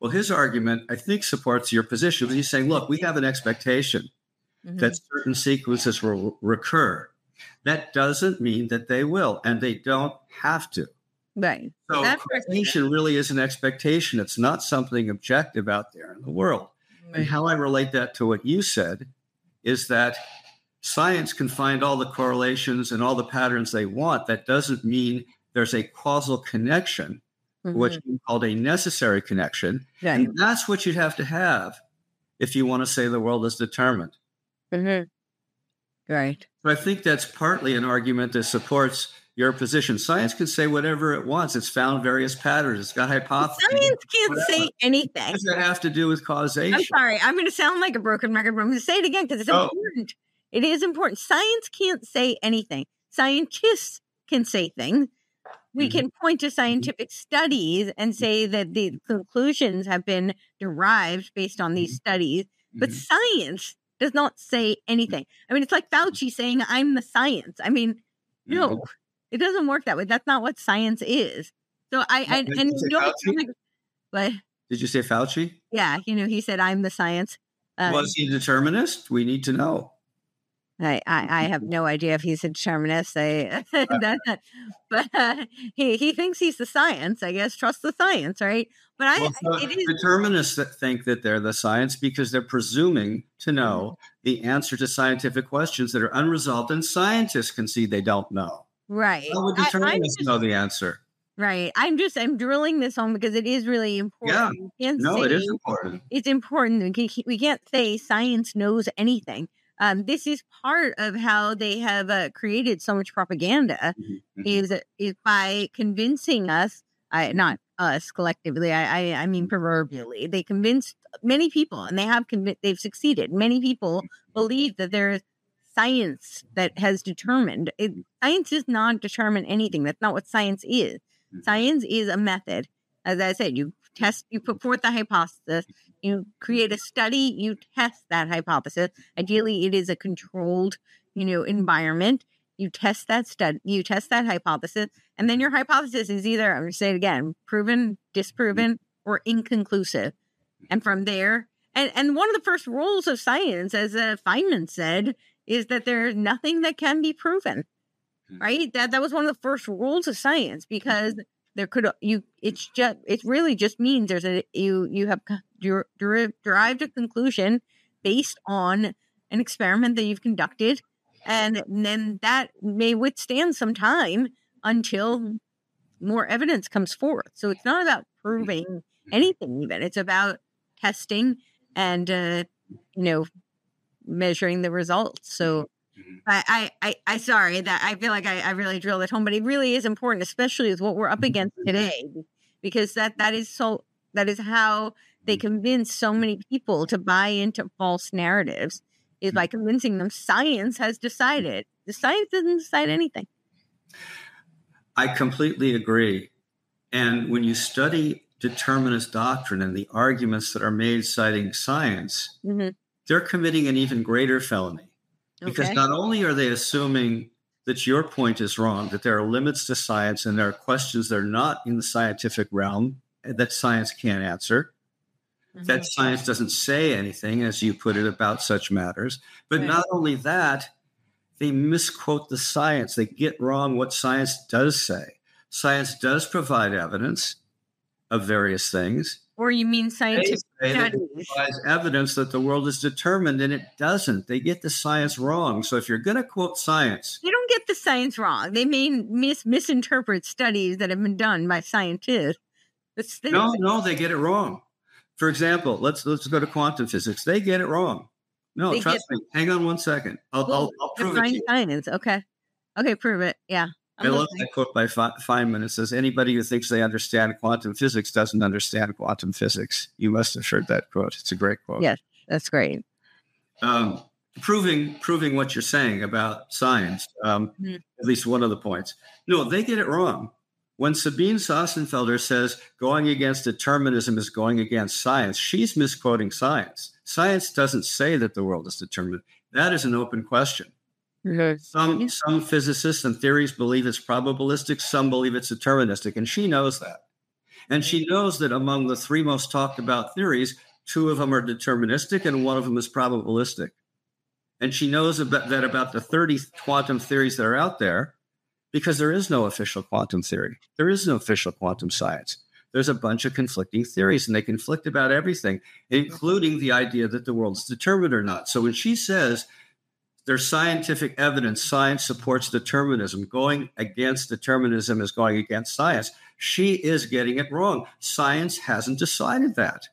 B: Well, his argument, I think, supports your position. But he's saying, look, we have an expectation
A: Mhm.
B: that certain sequences will recur. That doesn't mean that they will, and they don't have to.
A: right.
B: So
A: That's right.
B: causation really is an expectation. It's not something objective out there in the world. And how I relate that to what you said is that science can find all the correlations and all the patterns they want. That doesn't mean there's a causal connection, which
A: Mhm.
B: you called a necessary connection.
A: Right.
B: And that's what you'd have to have if you want to say the world is determined.
A: Mhm. Right.
B: But I think that's partly an argument that supports your position. Science can say whatever it wants. It's found various patterns. It's got hypotheses.
A: Science can't
B: whatever.
A: say
B: What
A: anything.
B: does that have to do with causation?
A: I'm sorry. I'm going to sound like a broken record, but I'm going to say it again because it's
B: Oh.
A: important. It is important. Science can't say anything. Scientists can say things. We
B: Mhm.
A: can point to mm-hmm. scientific studies and mm-hmm. say that the conclusions have been derived based on these mm-hmm. studies, but science does not say anything. I mean, it's like Fauci saying, I'm the science. I mean, no, it doesn't work that way. That's not what science is. So I, I
B: Did
A: and
B: you say
A: you know,
B: Fauci?
A: like, but
B: Did you say Fauci?
A: yeah, you know, he said, I'm the science. Uh,
B: Was he a determinist? We need to know.
A: I, I, I have no idea if he's a determinist. I, that, but uh, he, he thinks he's the science. I guess trust the science, right? But I,
B: Well, so
A: it is
B: determinists that think that they're the science because they're presuming to know the answer to scientific questions that are unresolved, and scientists can see they don't know.
A: right.
B: How would determinists
A: just-
B: know the answer?
A: right. I'm just I'm drilling this home because it is really important. Can't
B: No, it
A: say-
B: is important.
A: it's important. We can't, we can't say science knows anything. Um, this is part of how they have uh, created so much propaganda.
B: Mhm.
A: Is is by convincing us, I not us collectively. I I, I mean proverbially. They convinced many people, and they have convinced. They've succeeded. Many people believe that there's science that has determined it, science does not determine anything. That's not what science is. Science is a method. As I said, you test, you put forth a hypothesis, you create a study, you test that hypothesis. Ideally, it is a controlled, you know, environment. You test that study, you test that hypothesis, and then your hypothesis is either, I'm going to say it again, proven, disproven, or inconclusive. And from there, and, and one of the first rules of science, as uh, Feynman said, is that there's nothing that can be proven.
B: Hmm.
A: Right? That that was one of the first rules of science because there could you it's just it really just means there's a you you have der- derived a conclusion based on an experiment that you've conducted. And then that may withstand some time until more evidence comes forth. So it's not about proving anything even. It's about testing and uh you know measuring the results. So
B: Mhm.
A: I, I, I, sorry that I feel like I, I really drilled it home, but it really is important, especially with what we're up against today, because that that is so that is how they convince so many people to buy into false narratives is by convincing them science has decided. The science doesn't decide anything.
B: I completely agree. And when you study determinist doctrine and the arguments that are made citing science,
A: Mhm.
B: they're committing an even greater felony. Because
A: Okay.
B: not only are they assuming that your point is wrong, that there are limits to science and there are questions that are not in the scientific realm that science can't answer, that
A: Mhm.
B: science doesn't say anything, as you put it, about such matters. But
A: Right.
B: not only that, they misquote the science. They get wrong what science does say. Science does provide evidence of various things.
A: Or you mean scientific
B: that evidence that the world is determined, and it doesn't. They get the science wrong. So if you're going to quote science,
A: They don't get the science wrong. They may mis- misinterpret studies that have been done by scientists.
B: No, no, they get it wrong. For example, let's let's go to quantum physics. They get it wrong. No,
A: They
B: trust me. Hang on one second. I'll,
A: Well,
B: I'll, I'll prove it to
A: define
B: you.
A: science. Okay. Okay, prove it. Yeah. I'm
B: I love that quote by Feynman. It says, "Anybody who thinks they understand quantum physics doesn't understand quantum physics." You must have heard that quote. It's a great quote.
A: Yes. That's great.
B: Um, proving proving what you're saying about science. Um,
A: Mhm.
B: At least one of the points. No, they get it wrong. When Sabine Hossenfelder says going against determinism is going against science, she's misquoting science. Science doesn't say that the world is determined. That is an open question. Some some physicists and theories believe it's probabilistic, some believe it's deterministic, and she knows that. And she knows that among the three most talked about theories, two of them are deterministic and one of them is probabilistic. And she knows about, that about the 30 quantum theories that are out there because there is no official quantum theory. There is no official quantum science. There's a bunch of conflicting theories and they conflict about everything, including the idea that the world is determined or not. So when she says there's scientific evidence, science supports determinism, going against determinism is going against science, she is getting it wrong. Science hasn't decided that.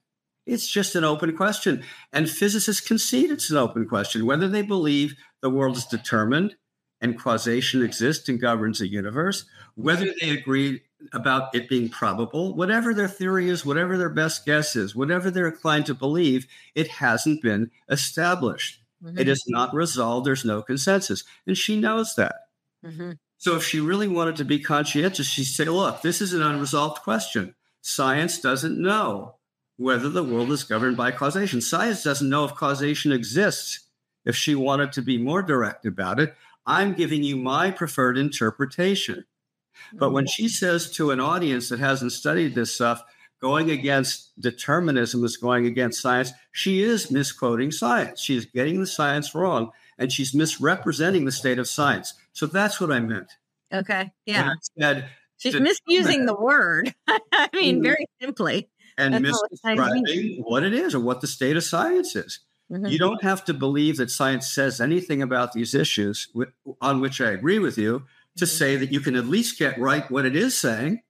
B: It's just an open question. And physicists concede it's an open question whether they believe the world is determined and causation exists and governs the universe, whether they agree about it being probable, whatever their theory is, whatever their best guess is, whatever they're inclined to believe, it hasn't been established.
A: Mm-hmm.
B: It is not resolved. There's no consensus. And she knows that.
A: hmm
B: So if she really wanted to be conscientious, she'd say, look, this is an unresolved question. Science doesn't know whether the world is governed by causation. Science doesn't know if causation exists. If she wanted to be more direct about it, I'm giving you my preferred interpretation. But when she says to an audience that hasn't studied this stuff, going against determinism is going against science, she is misquoting science. She is getting the science wrong and she's misrepresenting the state of science. So that's what I meant.
A: Okay. Yeah.
B: Said
A: She's misusing the word. I mean,
B: Mhm.
A: very simply.
B: and
A: That's all it's trying to mean.
B: misdescribing what it is or what the state of science is.
A: Mhm.
B: You don't have to believe that science says anything about these issues on which I agree with you to
A: Mhm.
B: say that you can at least get right what it is saying.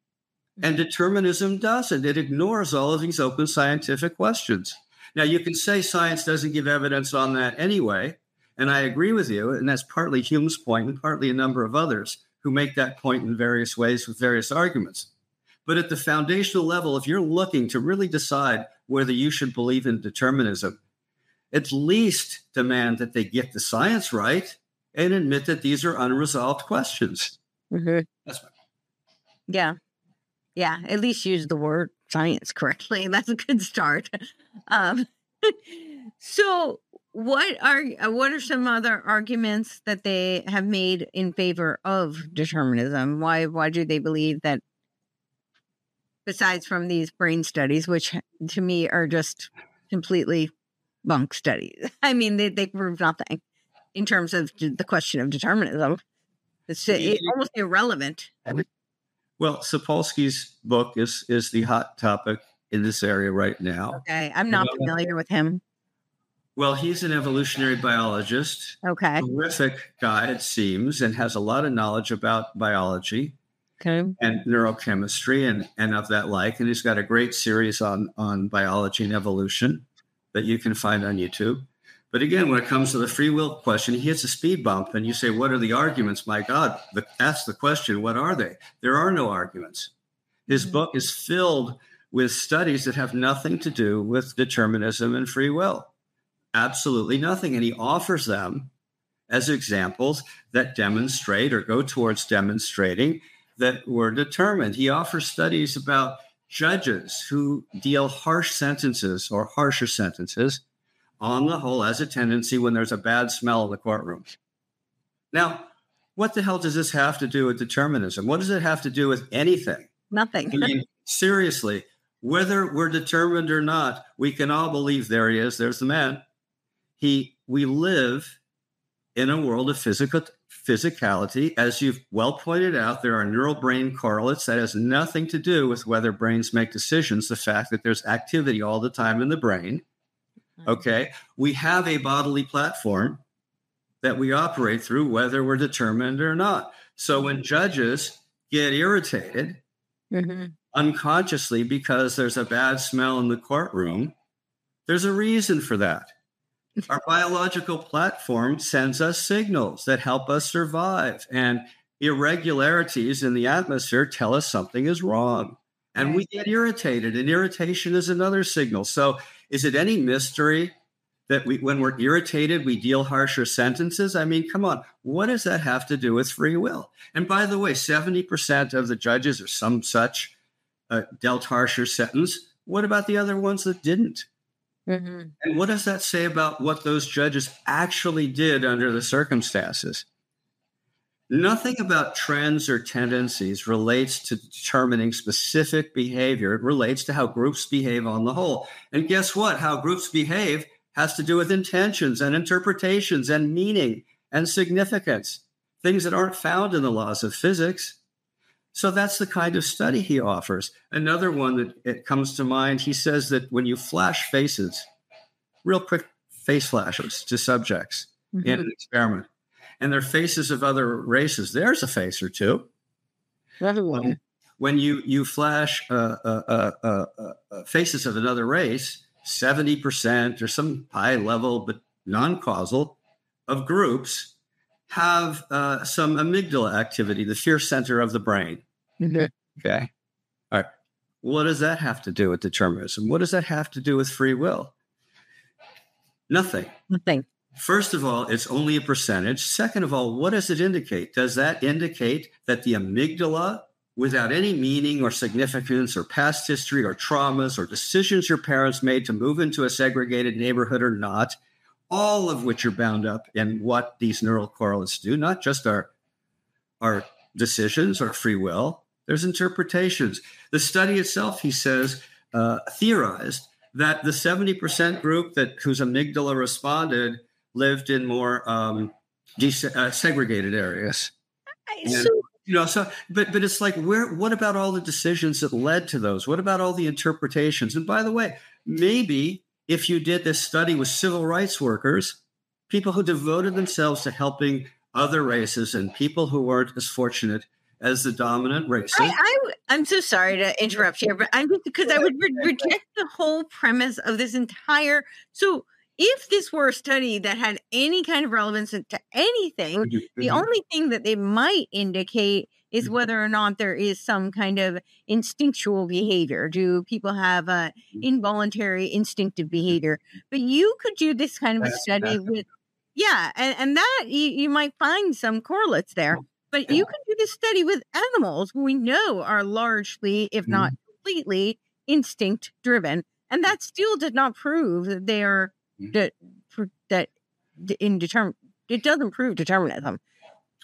B: And determinism doesn't. It ignores all of these open scientific questions. Now, you can say science doesn't give evidence on that anyway. And I agree with you. And that's partly Hume's point and partly a number of others who make that point in various ways with various arguments. But at the foundational level, if you're looking to really decide whether you should believe in determinism, at least demand that they get the science right and admit that these are unresolved questions.
A: Mm-hmm.
B: That's my
A: Yeah. Yeah. At least use the word science correctly. That's a good start. Um, so what are uh, what are some other arguments that they have made in favor of determinism? Why why do they believe that besides from these brain studies, which to me are just completely bunk studies. I mean, they, they prove nothing in terms of the question of determinism. It's, it's almost irrelevant.
B: Well, Sapolsky's book is is the hot topic in this area right now.
A: Okay, I'm not
B: Well,
A: familiar with him.
B: Well, he's an evolutionary biologist,
A: Okay,
B: terrific guy it seems, and has a lot of knowledge about biology
A: okay,
B: and neurochemistry and and of that like. And he's got a great series on on biology and evolution that you can find on YouTube. But again, when it comes to the free will question, he hits a speed bump, and you say, "What are the arguments?" My God, the, ask the question. What are they? There are no arguments. His
A: Mhm.
B: book is filled with studies that have nothing to do with determinism and free will. Absolutely nothing, and he offers them as examples that demonstrate or go towards demonstrating that we're determined. He offers studies about judges who deal harsh sentences or harsher sentences on the whole has a tendency when there's a bad smell in the courtroom. Now, what the hell does this have to do with determinism? What does it have to do with anything?
A: nothing.
B: I mean, seriously, whether we're determined or not, we can all believe there he is, there's the man. He we live in a world of physical physicality. As you've well pointed out, there are neural brain correlates that has nothing to do with whether brains make decisions, the fact that there's activity all the time in the brain. Okay. We have a bodily platform that we operate through, whether we're determined or not. So when judges get irritated
A: Mhm.
B: unconsciously because there's a bad smell in the courtroom, there's a reason for that. Our biological platform sends us signals that help us survive, and irregularities in the atmosphere tell us something is wrong. And we get irritated, and irritation is another signal. So, is it any mystery that we, when we're irritated, we deal harsher sentences? I mean, come on, what does that have to do with free will? And by the way, 70% of the judges or some such uh, dealt harsher sentence. What about the other ones that didn't?
A: Mhm.
B: And what does that say about what those judges actually did under the circumstances? Nothing about trends or tendencies relates to determining specific behavior. It relates to how groups behave on the whole. And guess what? How groups behave has to do with intentions and interpretations and meaning and significance, things that aren't found in the laws of physics. So that's the kind of study he offers. Another one that it comes to mind, he says that when you flash faces, real quick face flashes to subjects in mm-hmm. an experiment, and they're faces of other races, there's a face or two.
A: Everyone.
B: When you you flash uh, uh, uh, uh, uh, faces of another race, seventy percent or some high level but non-causal of groups have uh, some amygdala activity, the fear center of the brain.
A: Mhm.
B: Okay. All right. What does that have to do with determinism? What does that have to do with free will? Nothing.
A: Nothing.
B: First of all, it's only a percentage. Second of all, what does it indicate? Does that indicate that the amygdala, without any meaning or significance or past history or traumas or decisions your parents made to move into a segregated neighborhood or not, all of which are bound up in what these neural correlates do, not just our, our decisions or free will, there's interpretations. The study itself, he says, uh, theorized that the 70% group that whose amygdala responded lived in more um, dese- uh, segregated areas.
A: I-
B: Yeah.
A: So,
B: You know, so but but it's like where what about all the decisions that led to those? What about all the interpretations? And by the way, maybe if you did this study with civil rights workers, people who devoted themselves to helping other races and people who weren't as fortunate as the dominant races.
A: I, I'm so sorry to interrupt here, but I'm just because I would re- reject the whole premise of this entire. So if this were a study that had any kind of relevance to anything, the only thing that they might indicate is
B: Mhm.
A: whether or not there is some kind of instinctual behavior. Do people have a
B: Mhm.
A: involuntary instinctive behavior? But you could do this kind of a study with, yeah, and, and that you, you might find some correlates there. But you could do this study with animals who we know are largely, if not completely, instinct driven. And that still did not prove that they are. That for- that d- indetermin it doesn't prove determinism.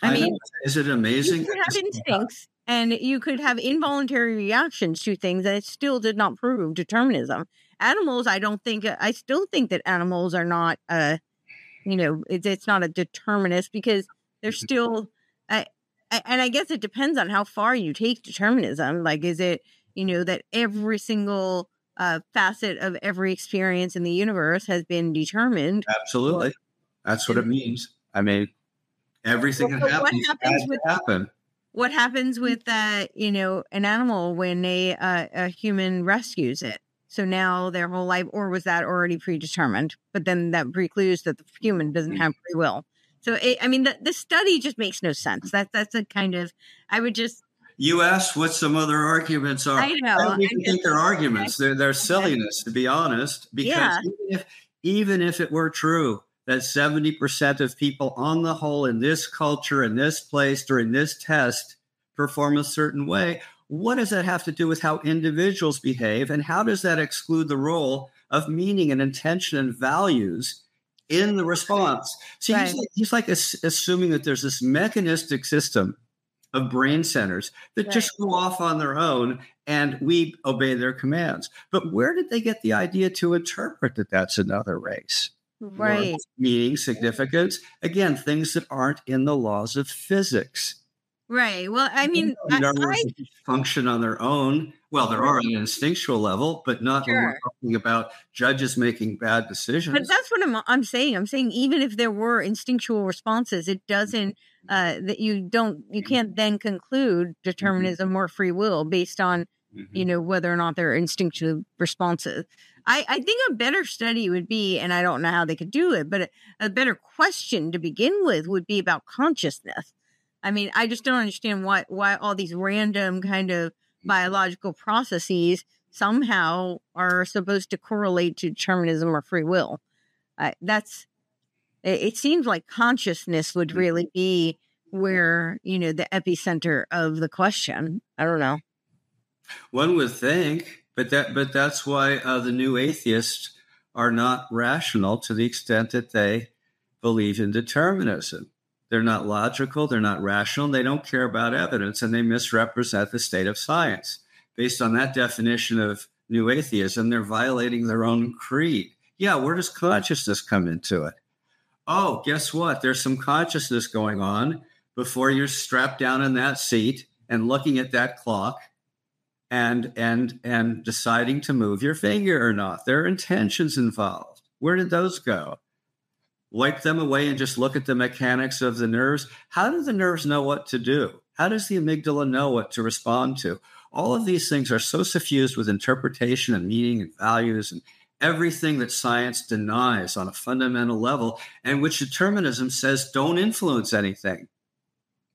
A: I,
B: I
A: mean,
B: know. is it amazing?
A: you could have instincts and you could have involuntary reactions to things and it still did not prove determinism. Animals, I don't think I still think that animals are not uh you know, it's it's not a determinist because they're
B: Mhm.
A: still I, I and I guess it depends on how far you take determinism. Like is it, you know, that every single uh facet of every experience in the universe has been determined.
B: Absolutely. That's what it means. I mean, everything
A: Well,
B: that
A: but what
B: happens
A: happens with-
B: happen.
A: what happens with uh you know an animal when a uh, a human rescues it? So now their whole life or was that already predetermined? But then that precludes that the human doesn't have free will. So it, i mean the, the study just makes no sense. That that's a kind of i would just
B: You asked what some other arguments are.
A: I know,
B: don't
A: I
B: even
A: just-
B: think they're arguments. They're, they're silliness, to be honest. Because
A: Yeah.
B: even, if, even if it were true that 70% of people on the whole in this culture, in this place, during this test perform a certain way, what does that have to do with how individuals behave? And how does that exclude the role of meaning and intention and values in the response? See, he's like, he's like assuming that there's this mechanistic system of brain centers that just go off on their own and we obey their commands. But where did they get the idea to interpret that that's another race?
A: right
B: Meaning, significance, again, things that aren't in the laws of physics.
A: Right well i mean I,
B: function on their own. Well, there are on an instinctual level, but not when we're talking about judges making bad decisions.
A: but that's what I'm I'm saying. I'm saying even if there were instinctual responses, it doesn't uh that you don't you can't then conclude determinism or free will based on
B: Mhm.
A: you know whether or not they're instinctive responses. I, I think a better study would be, and I don't know how they could do it, but a, a better question to begin with would be about consciousness. I mean, I just don't understand why why all these random kind of biological processes somehow are supposed to correlate to determinism or free will. Uh, that's it, it seems like consciousness would really be where you know the epicenter of the question. I don't know.
B: One would think, but that but that's why uh, the new atheists are not rational to the extent that they believe in determinism. They're not logical, they're not rational, they don't care about evidence, and they misrepresent the state of science. Based on that definition of new atheism, they're violating their own creed. Yeah, where does consciousness come into it? Oh, guess what? There's some consciousness going on before you're strapped down in that seat and looking at that clock and and and deciding to move your finger or not. There are intentions involved. Where did those go? Wipe them away and just look at the mechanics of the nerves. How do the nerves know what to do? How does the amygdala know what to respond to? All of these things are so suffused with interpretation and meaning and values and everything that science denies on a fundamental level, and which determinism says don't influence anything.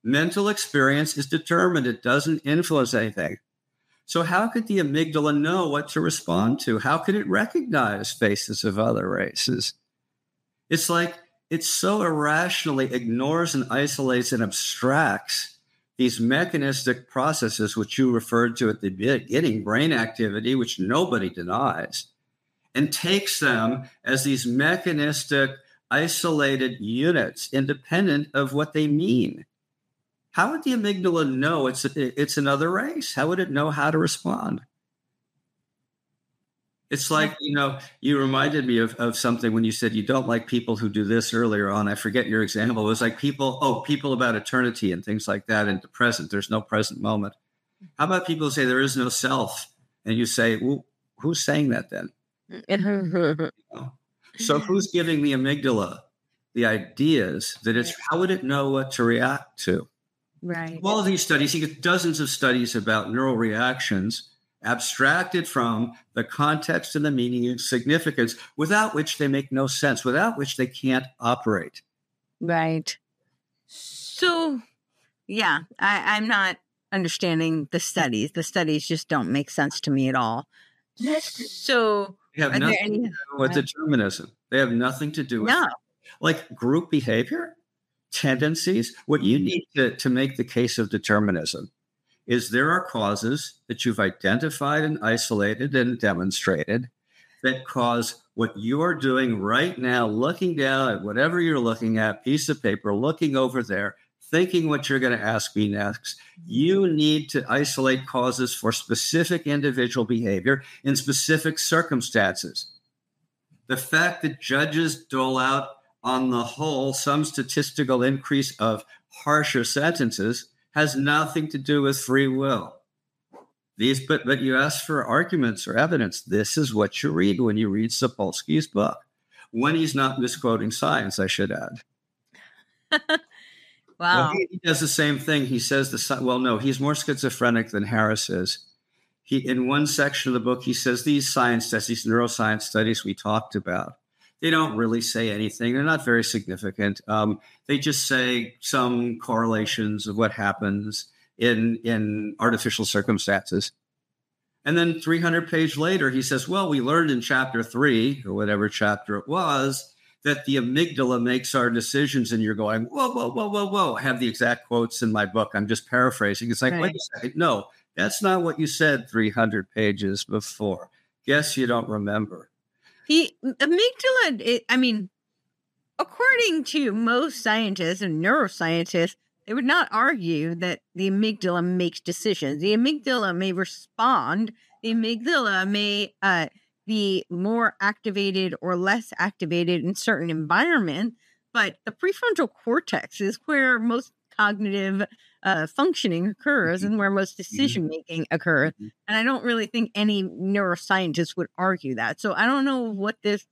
B: Mental experience is determined, it doesn't influence anything. So, how could the amygdala know what to respond to? How could it recognize faces of other races? It's like it so irrationally ignores and isolates and abstracts these mechanistic processes, which you referred to at the beginning, brain activity, which nobody denies, and takes them as these mechanistic, isolated units, independent of what they mean. How would the amygdala know it's it's another race? How would it know how to respond? It's like, you know, you reminded me of, of something when you said you don't like people who do this earlier on. I forget your example. It was like people, oh, people about eternity and things like that and the present. There's no present moment. How about people who say there is no self? And you say, well, who's saying that then? So who's giving the amygdala the ideas that it's, how would it know what to react to?
A: right.
B: all of these studies, you get dozens of studies about neural reactions abstracted from the context and the meaning and significance, without which they make no sense, without which they can't operate.
A: Right. So, yeah, I, I'm not understanding the studies. The studies just don't make sense to me at all. So,
B: They have nothing
A: any?
B: to do with uh, determinism. They have nothing to do with
A: No.
B: like group behavior, tendencies. What you need to, to make the case of determinism is there are causes that you've identified and isolated and demonstrated that cause what you're doing right now, looking down at whatever you're looking at, piece of paper, looking over there, thinking what you're going to ask me next. You need to isolate causes for specific individual behavior in specific circumstances. The fact that judges dole out on the whole some statistical increase of harsher sentences has nothing to do with free will. These, but but you ask for arguments or evidence. This is what you read when you read Sapolsky's book. When he's not misquoting science, I should add.
A: Wow.
B: Well, he, he does the same thing. He says the well, no, he's more schizophrenic than Harris is. He in one section of the book he says these science these neuroscience studies we talked about, they don't really say anything. They're not very significant. Um, they just say some correlations of what happens in in artificial circumstances. And then 300 page later, he says, "Well, we learned in chapter three or whatever chapter it was." that the amygdala makes our decisions and you're going whoa whoa whoa whoa whoa i have the exact quotes in my book i'm just paraphrasing it's like
A: Right.
B: wait a second no that's not what you said 300 pages before guess you don't remember
A: The amygdala, it, I mean, according to most scientists and neuroscientists, they would not argue that the amygdala makes decisions. The amygdala may respond, the amygdala may uh, be more activated or less activated in certain environment, but the prefrontal cortex is where most cognitive uh, functioning occurs and where most decision making occurs.
B: Mhm.
A: And I don't really think any neuroscientist would argue that. So I don't know what this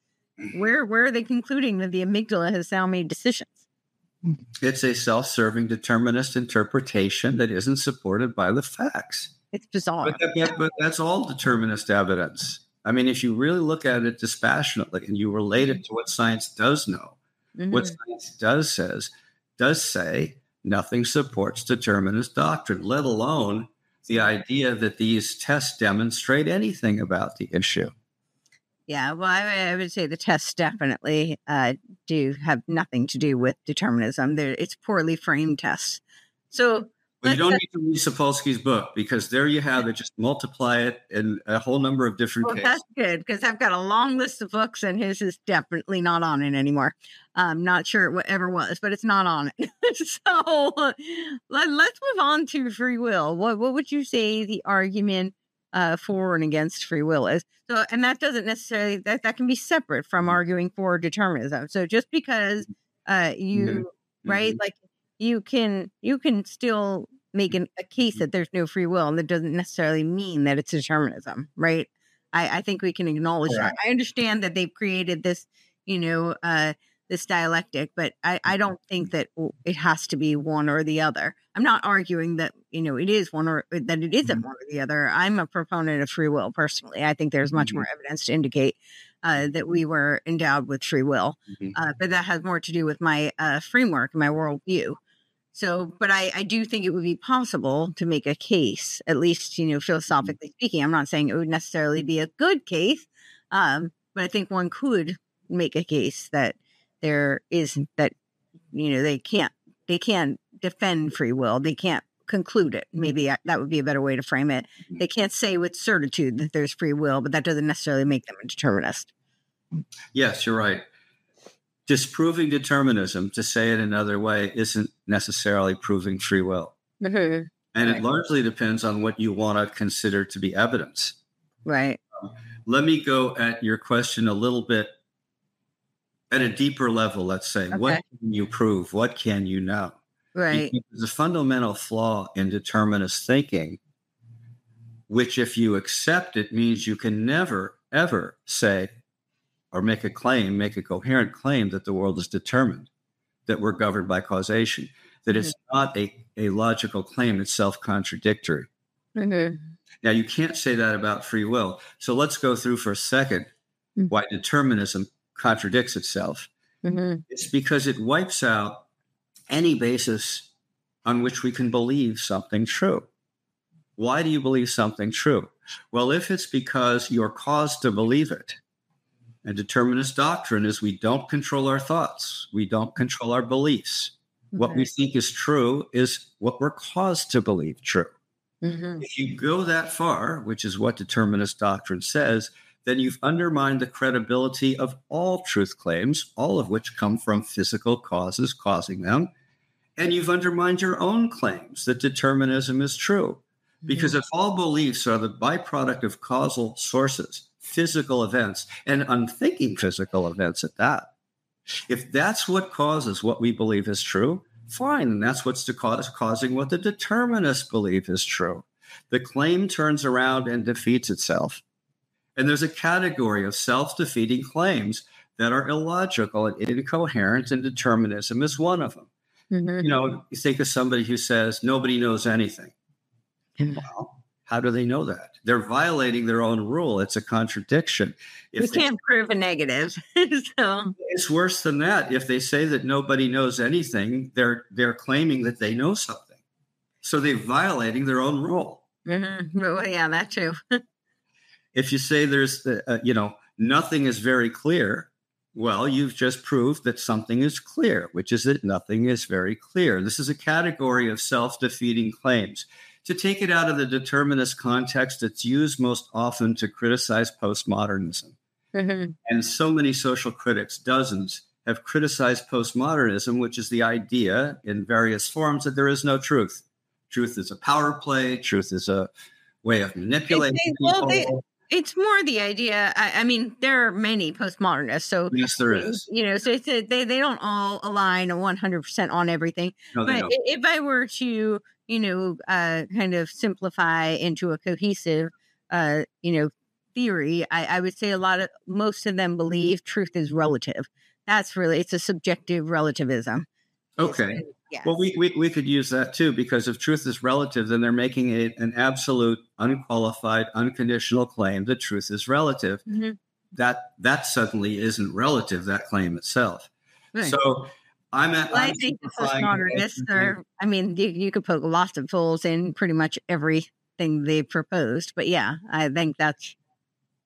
A: where where are they concluding that the amygdala has now made decisions?
B: it's a self-serving determinist interpretation that isn't supported by the facts
A: It's bizarre.
B: but, that- but that's all determinist evidence i mean if you really look at it dispassionately and you relate it to what science does know what
A: Mhm.
B: science does says does say nothing supports determinist doctrine, let alone the idea that these tests demonstrate anything about the issue.
A: Yeah, well, I, I would say the tests definitely uh, do have nothing to do with determinism. They're, it's poorly framed tests. So
B: But you don't need to read Sapolsky's book because there you have it. Just multiply it in a whole number of different
A: Well,
B: cases.
A: that's good because I've got a long list of books, and his is definitely not on it anymore. I'm not sure what ever was, but it's not on it. so let, let's move on to free will. What what would you say the argument uh, for and against free will is? So, and that doesn't necessarily that that can be separate from arguing for determinism. So, just because uh, you right,
B: Mhm.
A: like you can you can still make an, a case that there's no free will, and that doesn't necessarily mean that it's determinism, right? I, I think we can acknowledge
B: Correct.
A: that. I understand that they've created this, you know, uh, this dialectic, but I, I don't think that it has to be one or the other. I'm not arguing that you know it is one or that it isn't
B: Mhm.
A: one or the other. I'm a proponent of free will personally. I think there's much
B: Mhm.
A: more evidence to indicate uh, that we were endowed with free will,
B: Mhm.
A: uh, but that has more to do with my uh, framework, my worldview. So, but I, I do think it would be possible to make a case, at least, you know, mm-hmm. philosophically speaking. I'm not saying it would necessarily be a good case, um, but I think one could make a case that there is that, you know, they can't, they can't defend free will. They can't conclude it. Mm-hmm. Maybe uh, that would be a better way to frame it. Mm-hmm. They can't say with certitude that there's free will, but that doesn't necessarily make them a determinist.
B: Yes, you're right. Disproving determinism, to say it another way, isn't necessarily proving free will.
A: Mhm.
B: And
A: Right.
B: it largely depends on what you want to consider to be evidence.
A: Right.
B: Let me go at your question a little bit at a deeper level, let's say.
A: Okay.
B: What can you prove? What can you know?
A: Right.
B: There's a fundamental flaw in determinist thinking, which, if you accept it, means you can never, ever say or make a claim, make a coherent claim that the world is determined, that we're governed by causation, that it's not a, a logical claim, it's self contradictory.
A: Mm-hmm.
B: Now, you can't say that about free will. So let's go through for a 2nd
A: Mhm.
B: why determinism contradicts itself.
A: Mm-hmm.
B: It's because it wipes out any basis on which we can believe something true. Why do you believe something true? Well, if it's because you're caused to believe it, and determinist doctrine is we don't control our thoughts, we don't control our beliefs. What we think is true is what we're caused to believe true.
A: Mm-hmm.
B: If you go that far, which is what determinist doctrine says, then you've undermined the credibility of all truth claims, all of which come from physical causes causing them. And you've undermined your own claims that determinism is true. Because if all beliefs are the byproduct of causal sources, physical events, and unthinking physical events at that, if that's what causes what we believe is true, fine. And that's what's the cause, causing what the determinists believe is true. The claim turns around and defeats itself. And there's a category of self defeating claims that are illogical and incoherent, and determinism is one of them.
A: Mm-hmm.
B: You know, you think of somebody who says nobody knows anything.
A: Mhm.
B: Well, how do they know that? They're violating their own rule. It's a contradiction. If they-
A: can't prove a negative. so
B: it's worse than that. If they say that nobody knows anything, they're they're claiming that they know something. So they're violating their own rule.
A: mm-hmm. well, yeah, that too.
B: If you say there's, uh, uh, you know, nothing is very clear, well, you've just proved that something is clear, which is that nothing is very clear. This is a category of self defeating claims. To take it out of the determinist context, it's used most often to criticize postmodernism.
A: Mm-hmm.
B: And so many social critics, dozens, have criticized postmodernism, which is the idea in various forms that there is no truth. Truth is a power play, truth is a way of manipulating
A: They- well, they-
B: people.
A: It's more the idea. I, I mean, there are many postmodernists, so
B: yes, there is.
A: you know, so it's a, they they don't all align one hundred percent on everything.
B: No,
A: But
B: don't.
A: if I were to, you know, uh, kind of simplify into a cohesive, uh, you know, theory, I, I would say a lot of most of them believe truth is relative. That's really it's a subjective relativism.
B: Okay.
A: Yeah.
B: Well, we, we, we could use that too, because if truth is relative, then they're making it an absolute, unqualified, unconditional claim that truth is relative.
A: Mhm.
B: That that suddenly isn't relative, that claim itself.
A: Right.
B: So I'm at
A: Well, I
B: I'm
A: think the
B: simplifying it
A: postmodernists. I mean, you, you could poke lots of holes in pretty much everything they proposed, but yeah, I think that's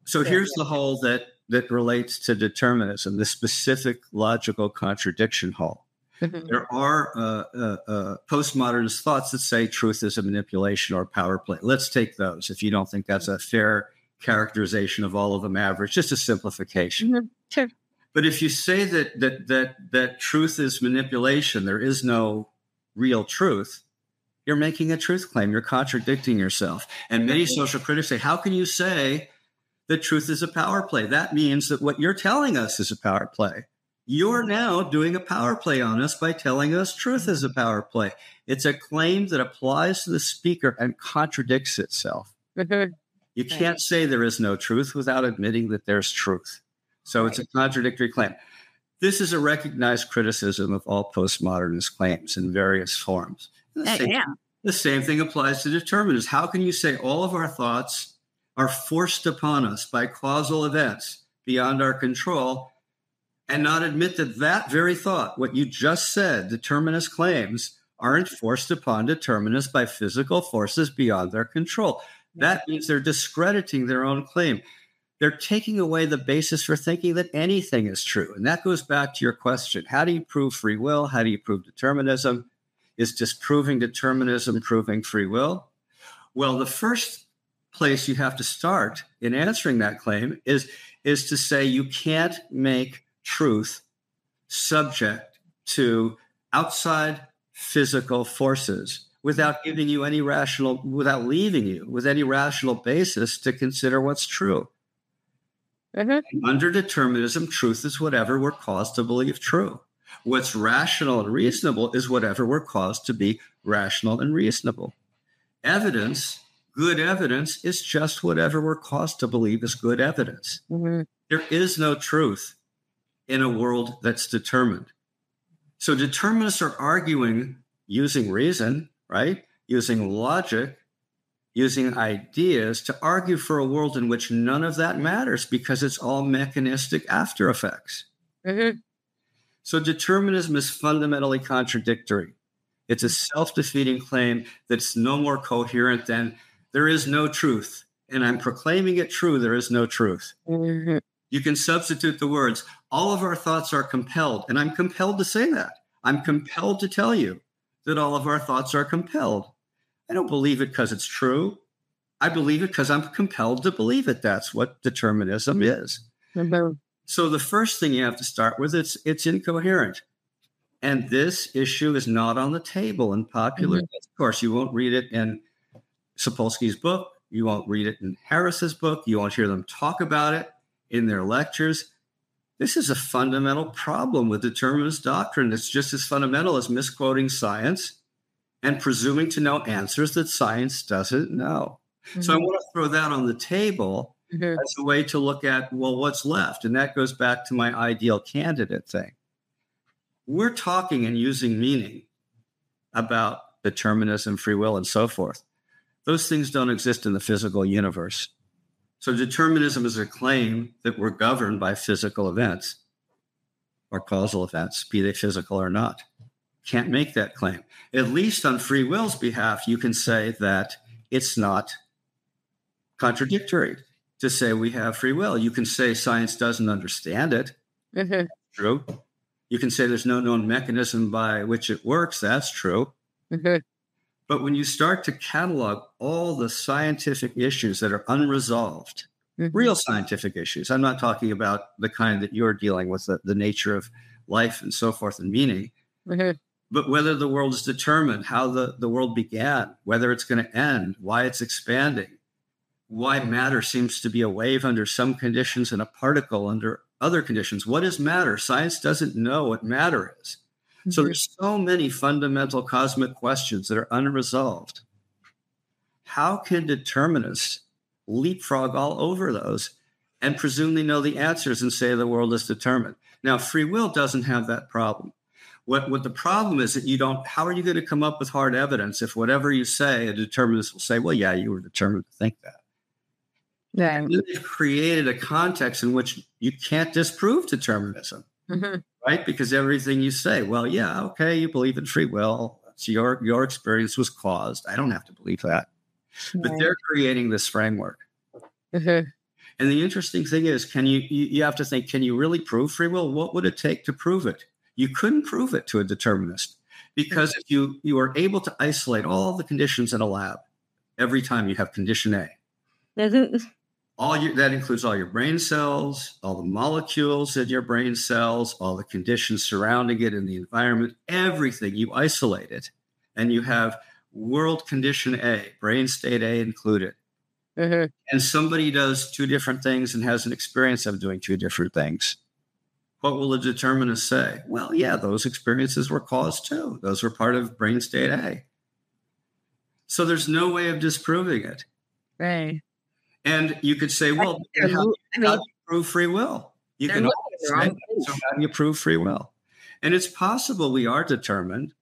B: So here's the hole that that relates to determinism, the specific logical contradiction hole. There are uh, uh, uh, postmodernist thoughts that say truth is a manipulation or power play. Let's take those. If you don't think that's a fair characterization of all of them average, just a simplification.
A: Mhm. Sure.
B: But if you say that that that that truth is manipulation, there is no real truth. You're making a truth claim. You're contradicting yourself. And many social critics say, "How can you say that truth is a power play? That means that what you're telling us is a power play. You're now doing a power play on us by telling us truth is a power play. It's a claim that applies to the speaker and contradicts itself.
A: Mhm.
B: You can't say there is no truth without admitting that there's truth. So it's a contradictory claim. This is a recognized criticism of all postmodernist claims in various forms. The
A: Uh,
B: same,
A: yeah.
B: the same thing applies to determinists. How can you say all of our thoughts are forced upon us by causal events beyond our control and not admit that that very thought, what you just said, determinist claims, aren't forced upon determinists by physical forces beyond their control? That means they're discrediting their own claim. They're taking away the basis for thinking that anything is true. And that goes back to your question how do you prove free will? How do you prove determinism? Is disproving determinism proving free will? Well, the first place you have to start in answering that claim is, is to say you can't make truth subject to outside physical forces without giving you any rational, without leaving you with any rational basis to consider what's true.
A: Mhm.
B: Under determinism, truth is whatever we're caused to believe true. What's rational and reasonable is whatever we're caused to be rational and reasonable. Evidence, good evidence, is just whatever we're caused to believe is good evidence.
A: Mhm.
B: There is no truth in a world that's determined. So determinists are arguing using reason, right? Using logic using ideas to argue for a world in which none of that matters because it's all mechanistic after effects. Mm-hmm. So determinism is fundamentally contradictory. It's a self defeating claim that's no more coherent than there is no truth. And I'm proclaiming it true, there is no truth. Mm-hmm. You can substitute the words, all of our thoughts are compelled. And I'm compelled to say that. I'm compelled to tell you that all of our thoughts are compelled. I don't believe it because it's true. I believe it because I'm compelled to believe it. That's what determinism is. Mm-hmm. So the first thing you have to start with it's it's incoherent. And this issue is not on the table in popular mm-hmm. discourse. You won't read it in Sapolsky's book. You won't read it in Harris's book. You won't hear them talk about it in their lectures. This is a fundamental problem with determinist doctrine. It's just as fundamental as misquoting science and presuming to know answers that science doesn't know. Mm-hmm. So I mm-hmm. want to throw that on the table mm-hmm. as a way to look at, well, what's left? And that goes back to my ideal candidate thing. We're talking and using meaning about determinism, free will, and so forth. Those things don't exist in the physical universe. So determinism is a claim that we're governed by physical events or causal events, be they physical or not. Can't make that claim. At least on free will's behalf, you can say that it's not contradictory to say we have free will. You can say science doesn't understand it. Mm-hmm. True. You can say there's no known mechanism by which it works. That's true. Mm-hmm. But when you start to catalog all the scientific issues that are unresolved, mm-hmm. real scientific issues, I'm not talking about the kind that you're dealing with, the, the nature of life and so forth and meaning, mm-hmm. But whether the world is determined, how the, the world began, whether it's going to end, why it's expanding, why matter seems to be a wave under some conditions and a particle under other conditions. What is matter? Science doesn't know what matter is. Hmm. So there's so many fundamental cosmic questions that are unresolved. How can determinists leapfrog all over those and presume they know the answers and say the world is determined? Now, free will doesn't have that problem. What, what the problem is that you don't, how are you going to come up with hard evidence if whatever you say, a determinist will say, well, yeah, you were determined to think that. Yeah. They've created a context in which you can't disprove determinism. Mm-hmm right? Because everything you say, well, yeah, okay, you believe in free will. So your your experience was caused. I don't have to believe that. Right. But they're creating this framework. Mm-hmm. And the interesting thing is, can you, you you have to think, can you really prove free will? What would it take to prove it? You couldn't prove it to a determinist because if you you are able to isolate all the conditions in a lab every time you have condition A, all your that includes all your brain cells all the molecules in your brain cells all the conditions surrounding it in the environment everything. You isolate it and you have world condition a brain state a included. Mm-hmm. and somebody does two different things and has an experience of doing two different things what will the determinist say well yeah those experiences were caused too those were part of brain state a so there's no way of disproving it
A: right
B: and you could say, well, how, how, do you prove free will? You can say, so how do you prove free will? And it's possible we are determined.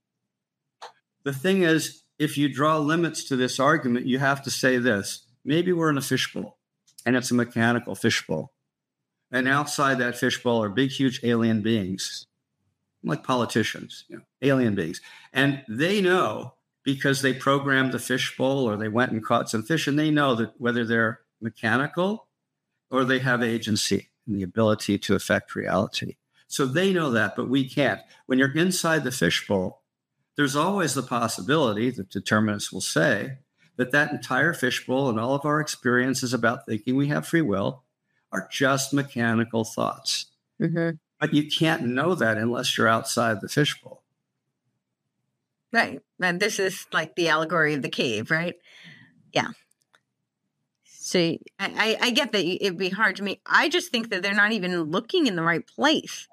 B: The thing is, if you draw limits to this argument, you have to say this maybe we're in a fishbowl and it's a mechanical fishbowl. And outside that fishbowl are big, huge alien beings, like politicians, you know, alien beings. And they know because they programmed the fishbowl or they went and caught some fish, and they know that whether they're mechanical or they have agency and the ability to affect reality. So they know that, but we can't. When you're inside the fishbowl, there's always the possibility that determinists will say that that entire fishbowl and all of our experiences about thinking we have free will are just mechanical thoughts. Mm-hmm. But you can't know that unless you're outside the fishbowl.
A: Right. And this is like the allegory of the cave, right? Yeah. So I, I, I get that it'd be hard to me. I just think that they're not even looking in the right place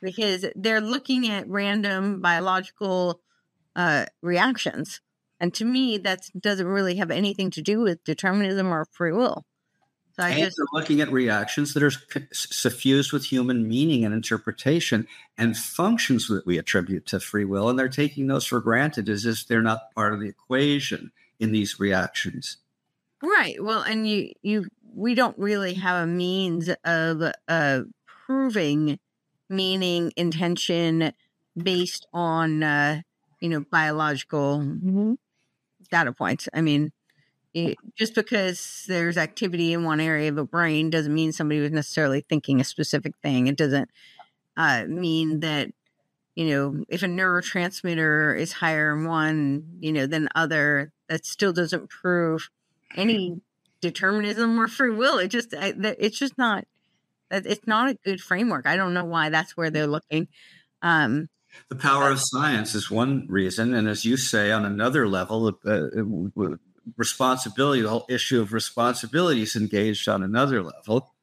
A: because they're looking at random biological uh, reactions. And to me, that doesn't really have anything to do with determinism or free will.
B: So I and just, they're looking at reactions that are suffused with human meaning and interpretation and functions that we attribute to free will. And they're taking those for granted as if they're not part of the equation in these reactions.
A: Right. Well, and you you we don't really have a means of uh proving meaning intention based on uh you know biological data points. I mean, it, just because there's activity in one area of a brain doesn't mean somebody was necessarily thinking a specific thing. It doesn't uh, mean that you know if a neurotransmitter is higher in one you know than other that still doesn't prove any determinism or free will. It just I, it's just not it's not a good framework. I don't know why that's where they're looking. Um
B: The power of science is one reason, and as you say, on another level, uh, responsibility, the whole issue of responsibility is engaged on another level.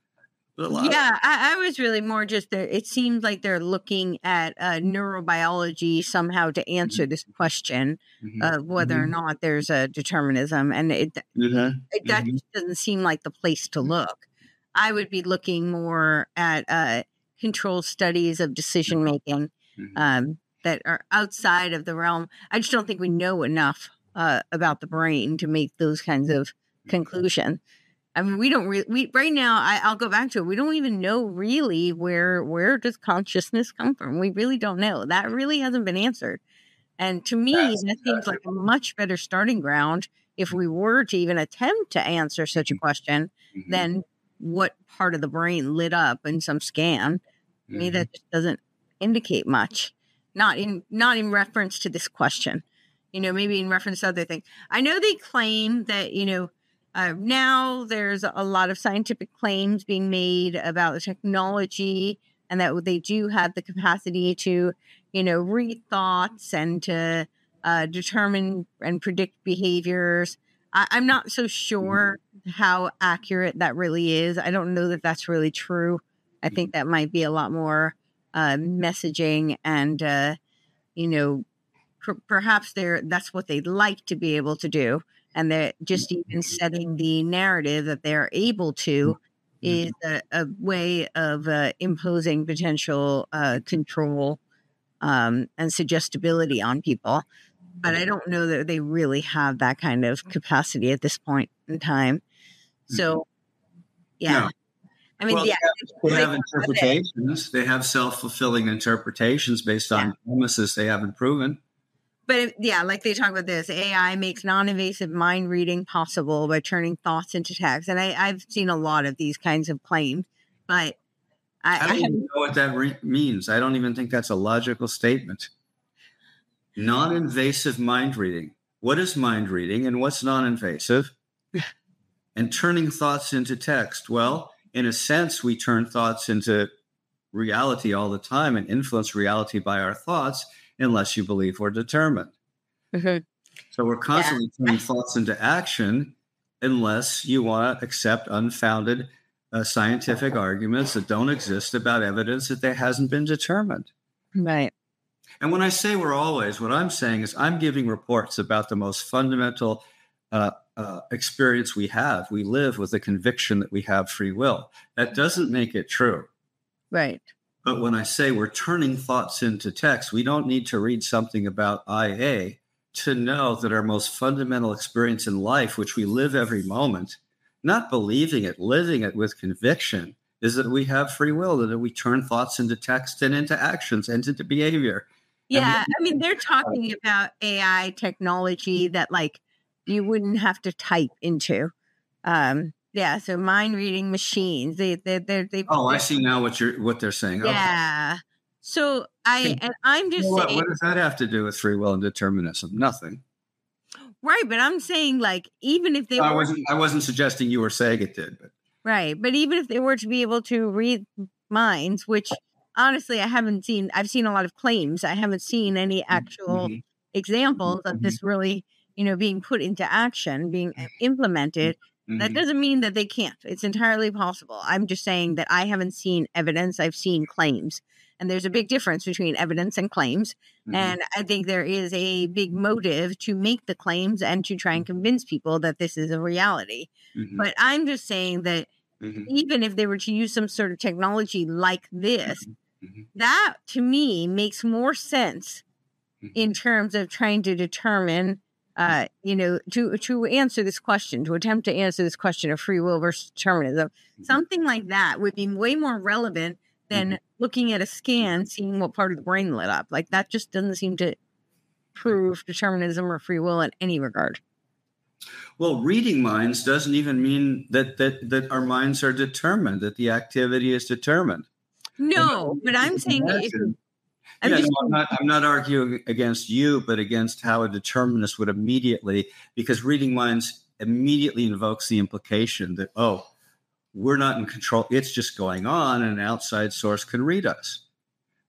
A: yeah I, I, was really more just there it seems like they're looking at uh, neurobiology somehow to answer this question mm-hmm. of whether mm-hmm. or not there's a determinism and it, mm-hmm. it that mm-hmm. doesn't seem like the place to look i would be looking more at uh, controlled studies of decision making mm-hmm. um, that are outside of the realm i just don't think we know enough uh, about the brain to make those kinds of conclusions I mean, we don't really, we, right now, I, I'll go back to it. We don't even know really where, where does consciousness come from? We really don't know. That really hasn't been answered. And to me, That's that seems like a much better starting ground if we were to even attempt to answer such a mm-hmm. question mm-hmm. than what part of the brain lit up in some scan. Mm-hmm. To me, that just doesn't indicate much. Not in, not in reference to this question. You know, maybe in reference to other things. I know they claim that, you know, uh, now there's a lot of scientific claims being made about the technology and that they do have the capacity to, you know, read thoughts and to uh, determine and predict behaviors. I, am not so sure mm-hmm. how accurate that really is. I don't know that that's really true. I think mm-hmm. that might be a lot more uh, messaging and, uh, you know, perhaps they're that's what they'd like to be able to do and they're just even setting the narrative that they're able to is a, a way of uh, imposing potential uh, control um, and suggestibility on people. But I don't know that they really have that kind of capacity at this point in time. So, yeah.
B: No. I mean, well, yeah, they have, they have interpretations. They have self fulfilling interpretations based on yeah. premises they haven't proven
A: but yeah, like they talk about this, AI makes non-invasive mind reading possible by turning thoughts into text. And I, have seen a lot of these kinds of claims, but
B: I, I don't I even know what that re- means. I don't even think that's a logical statement. Non-invasive mind reading. What is mind reading, and what's non-invasive? and turning thoughts into text. Well, in a sense, we turn thoughts into reality all the time and influence reality by our thoughts unless you believe we're determined. Mm-hmm. So we're constantly yeah. turning thoughts into action unless you want to accept unfounded uh, scientific arguments that don't exist about evidence that there hasn't been determined.
A: Right.
B: And when I say we're always, what I'm saying is I'm giving reports about the most fundamental uh, uh, experience we have. We live with the conviction that we have free will. That doesn't make it true.
A: Right.
B: But when I say we're turning thoughts into text, we don't need to read something about IA to know that our most fundamental experience in life, which we live every moment, not believing it, living it with conviction, is that we have free will, that we turn thoughts into text and into actions and into behavior.
A: Yeah. I mean, they're talking about AI technology that like you wouldn't have to type into. Um, yeah, so mind reading machines. They they they they.
B: Oh, I see now what you're what they're saying.
A: Yeah. Okay. So I and I'm just
B: well,
A: saying.
B: What does that have to do with free will and determinism? Nothing.
A: Right, but I'm saying like even if they
B: I
A: were,
B: wasn't I wasn't suggesting you were saying it did, but
A: right, but even if they were to be able to read minds, which honestly I haven't seen. I've seen a lot of claims. I haven't seen any mm-hmm. actual mm-hmm. examples mm-hmm. of this really, you know, being put into action, being uh, implemented. Mm-hmm. That doesn't mean that they can't. It's entirely possible. I'm just saying that I haven't seen evidence, I've seen claims. And there's a big difference between evidence and claims. Mm-hmm. And I think there is a big motive to make the claims and to try and mm-hmm. convince people that this is a reality. Mm-hmm. But I'm just saying that mm-hmm. even if they were to use some sort of technology like this, mm-hmm. That to me makes more sense in terms of trying to determine uh, you know, to to answer this question, to attempt to answer this question of free will versus determinism,
B: Mm-hmm.
A: something like that would be way more relevant than
B: Mhm.
A: looking at a scan, seeing what part of the brain lit up. Like that just doesn't seem to prove determinism or free will in any regard.
B: Well, reading minds doesn't even mean that that that our minds are determined, that the activity is determined.
A: No, but I'm saying if, I'm
B: yeah,
A: just
B: no, I'm not. I'm not arguing against you, but against how a determinist would immediately, because reading minds immediately invokes the implication that oh, we're not in control. It's just going on, and an outside source can read us.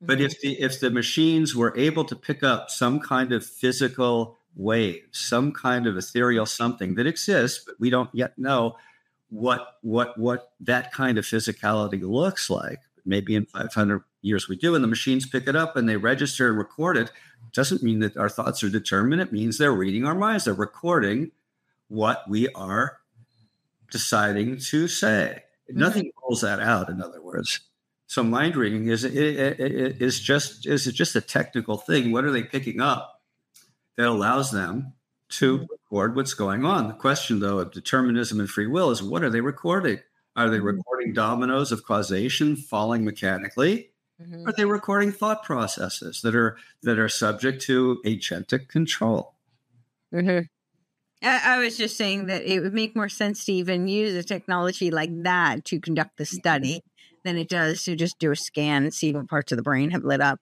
B: But if mm-hmm. the if the machines were able to pick up some kind of physical wave, some kind of ethereal something that exists, but we don't yet know what what what that kind of physicality looks like. Maybe in 500 years we do, and the machines pick it up and they register and record it. Doesn't mean that our thoughts are determined. It means they're reading our minds. They're recording what we are deciding to say. Mm-hmm. Nothing pulls that out. In other words. So mind reading is is just is it just a technical thing. What are they picking up that allows them to mm-hmm. record what's going on? The question, though, of determinism and free will is what are they recording? Are they mm-hmm. recording dominoes of causation falling mechanically?
A: Mhm.
B: Are they recording thought processes that are that are subject to agentic control?
A: Mhm. I, I was just saying that it would make more sense to even use a technology like that to conduct the study than it does to just do a scan and see what parts of the brain have lit up.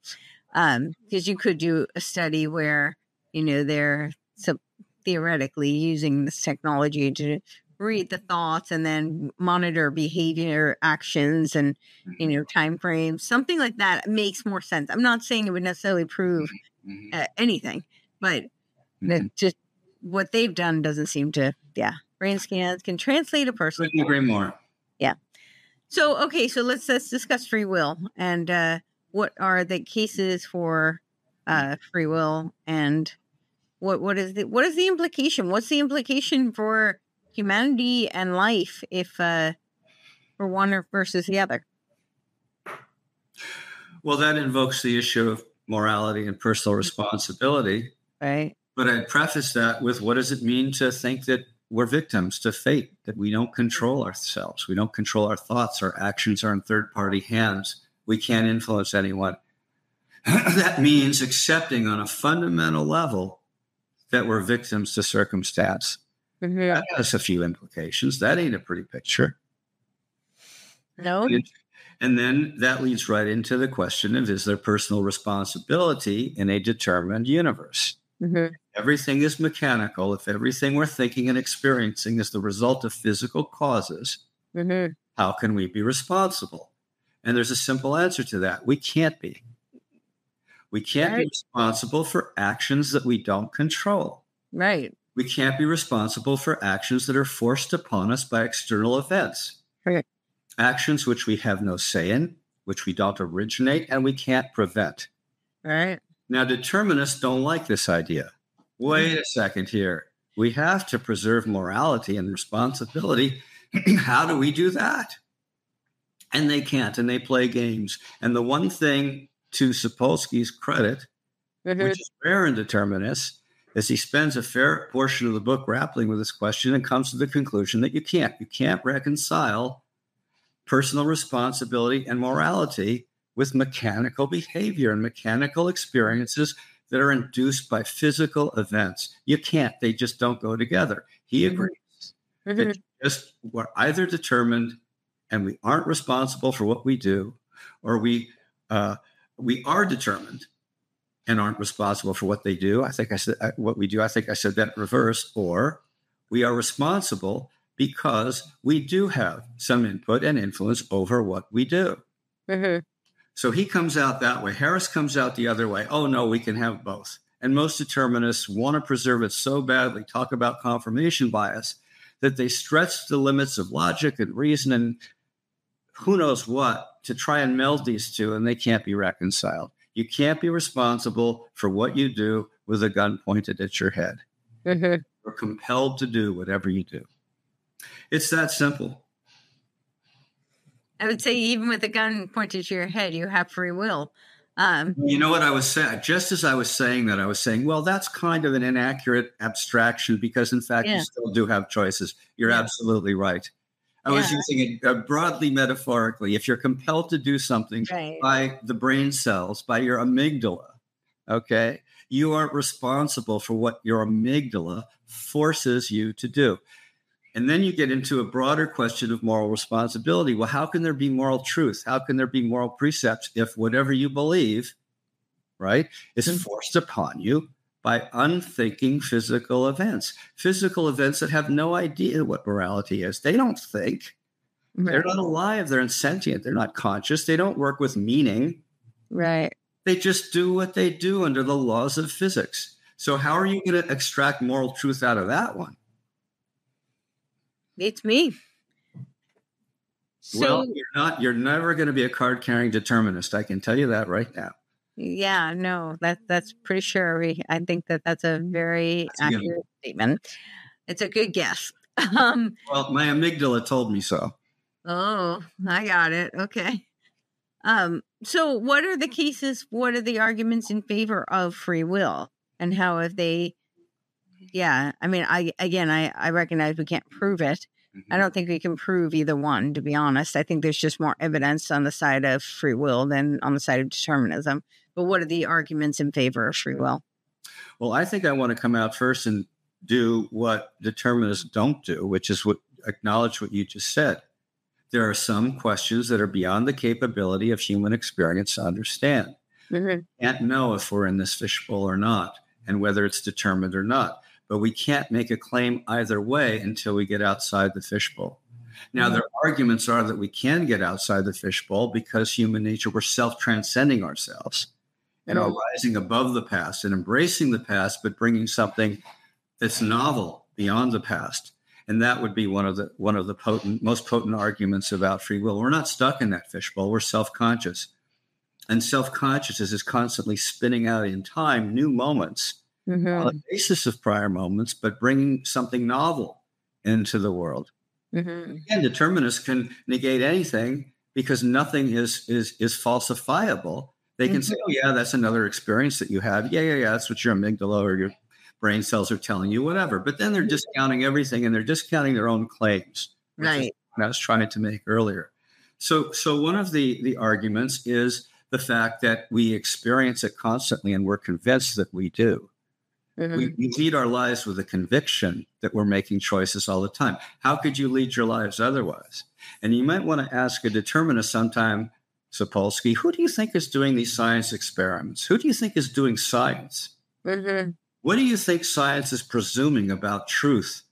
A: Because you could do a study where you know they're so theoretically using this technology to read the thoughts and then monitor behavior actions and you know time frames something like that makes more sense. I'm not saying it would necessarily prove uh, anything but that just what they've done doesn't seem to yeah brain scans can translate a person
B: Couldn't agree more. Yeah.
A: So okay so let's let's discuss free will and uh what are the cases for uh free will and what what is the what is the implication? What's the implication for humanity and life if uh for one versus the other
B: Well, that invokes the issue of morality and personal responsibility.
A: right
B: But I'd preface that with what does it mean to think that we're victims to fate, that we don't control ourselves, we don't control our thoughts, our actions are in third party hands, we can't influence anyone. that means accepting on a fundamental level that we're victims to circumstance.
A: Mhm.
B: That has a few implications. That ain't a pretty picture.
A: no
B: And then that leads right into the question of is there personal responsibility in a determined universe?
A: Mhm.
B: Everything is mechanical. If everything we're thinking and experiencing is the result of physical causes,
A: Mhm.
B: how can we be responsible? And there's a simple answer to that. We can't be. We can't be responsible for actions that we don't control.
A: right
B: We can't be responsible for actions that are forced upon us by external events.
A: Right.
B: Actions which we have no say in, which we don't originate, and we can't prevent.
A: right
B: Now, determinists don't like this idea. Wait a second here. We have to preserve morality and responsibility. How do we do that? And they can't, and they play games. And the one thing to Sapolsky's credit,
A: Mhm.
B: which is rare in determinists, is he spends a fair portion of the book grappling with this question and comes to the conclusion that you can't. You can't reconcile personal responsibility and morality with mechanical behavior and mechanical experiences that are induced by physical events. You can't. They just don't go together. He
A: Mhm.
B: agrees that just we're either determined and we aren't responsible for what we do, or we uh, we are determined and aren't responsible for what they do. I think I said uh, what we do. I think I said that reverse. Or we are responsible because we do have some input and influence over what we do.
A: Mhm.
B: So he comes out that way. Harris comes out the other way. Oh, no, we can have both. And most determinists want to preserve it so badly, talk about confirmation bias, that they stretch the limits of logic and reason and who knows what to try and meld these two, and they can't be reconciled. You can't be responsible for what you do with a gun pointed at your head.
A: Mhm.
B: You're compelled to do whatever you do. It's that simple.
A: I would say even with a gun pointed to your head, you have free will. Um,
B: you know what I was saying? Just as I was saying that, I was saying, well, that's kind of an inaccurate abstraction because, in fact,
A: Yeah.
B: you still do have choices. You're
A: Yeah.
B: absolutely right. I was using it uh, broadly metaphorically. If you're compelled to do something
A: right.
B: by the brain cells, by your amygdala, okay, you aren't responsible for what your amygdala forces you to do. And then you get into a broader question of moral responsibility. Well, how can there be moral truth? How can there be moral precepts if whatever you believe, right, is
A: Mhm.
B: forced upon you by unthinking physical events? Physical events that have no idea what morality is. They don't think. They're not alive. They're insentient. They're not conscious. They don't work with meaning.
A: right.
B: They just do what they do under the laws of physics. So, how are you going to extract moral truth out of that one?
A: It's me. So
B: well, you're not. You're never going to be a card-carrying determinist. I can tell you that right now.
A: Yeah, no, that that's pretty sure. We, I think that that's a very
B: That's a good
A: accurate statement. It's a good guess. Um,
B: Well, my amygdala told me so.
A: oh, I got it. Okay. Um, so what are the cases? What are the arguments in favor of free will, and how have they? Yeah, I mean, I again, I I recognize we can't prove it. I don't think we can prove either one, to be honest. I think there's just more evidence on the side of free will than on the side of determinism. But what are the arguments in favor of free will?
B: Well, I think I want to come out first and do what determinists don't do, which is what acknowledge what you just said. There are some questions that are beyond the capability of human experience to understand. Mm-hmm. Can't know if we're in this fishbowl or not, and whether it's determined or not. But we can't make a claim either way until we get outside the fishbowl. Now, their mm-hmm. arguments are that we can get outside the fishbowl because human nature, we're self transcending ourselves and are
A: Mhm.
B: rising above the past and embracing the past, but bringing something that's novel beyond the past. And that would be one of the one of the potent, most potent arguments about free will. We're not stuck in that fishbowl. We're self-conscious, and self-consciousness is constantly spinning out in time new moments
A: Mhm.
B: on the basis of prior moments, but bringing something novel into the world.
A: Mhm.
B: And determinists can negate anything because nothing is is is falsifiable. They can say, "Oh yeah, that's another experience that you have. Yeah, yeah, yeah. That's what your amygdala or your brain cells are telling you, whatever." But then they're discounting everything, and they're discounting their own claims.
A: Right.
B: I was trying to make earlier. So, so one of the the arguments is the fact that we experience it constantly, and we're convinced that we do.
A: Mhm.
B: We, we lead our lives with a conviction that we're making choices all the time. How could you lead your lives otherwise? And you might want to ask a determinist sometime, Sapolsky, who do you think is doing these science experiments? Who do you think is doing science?
A: Mhm.
B: What do you think science is presuming about truth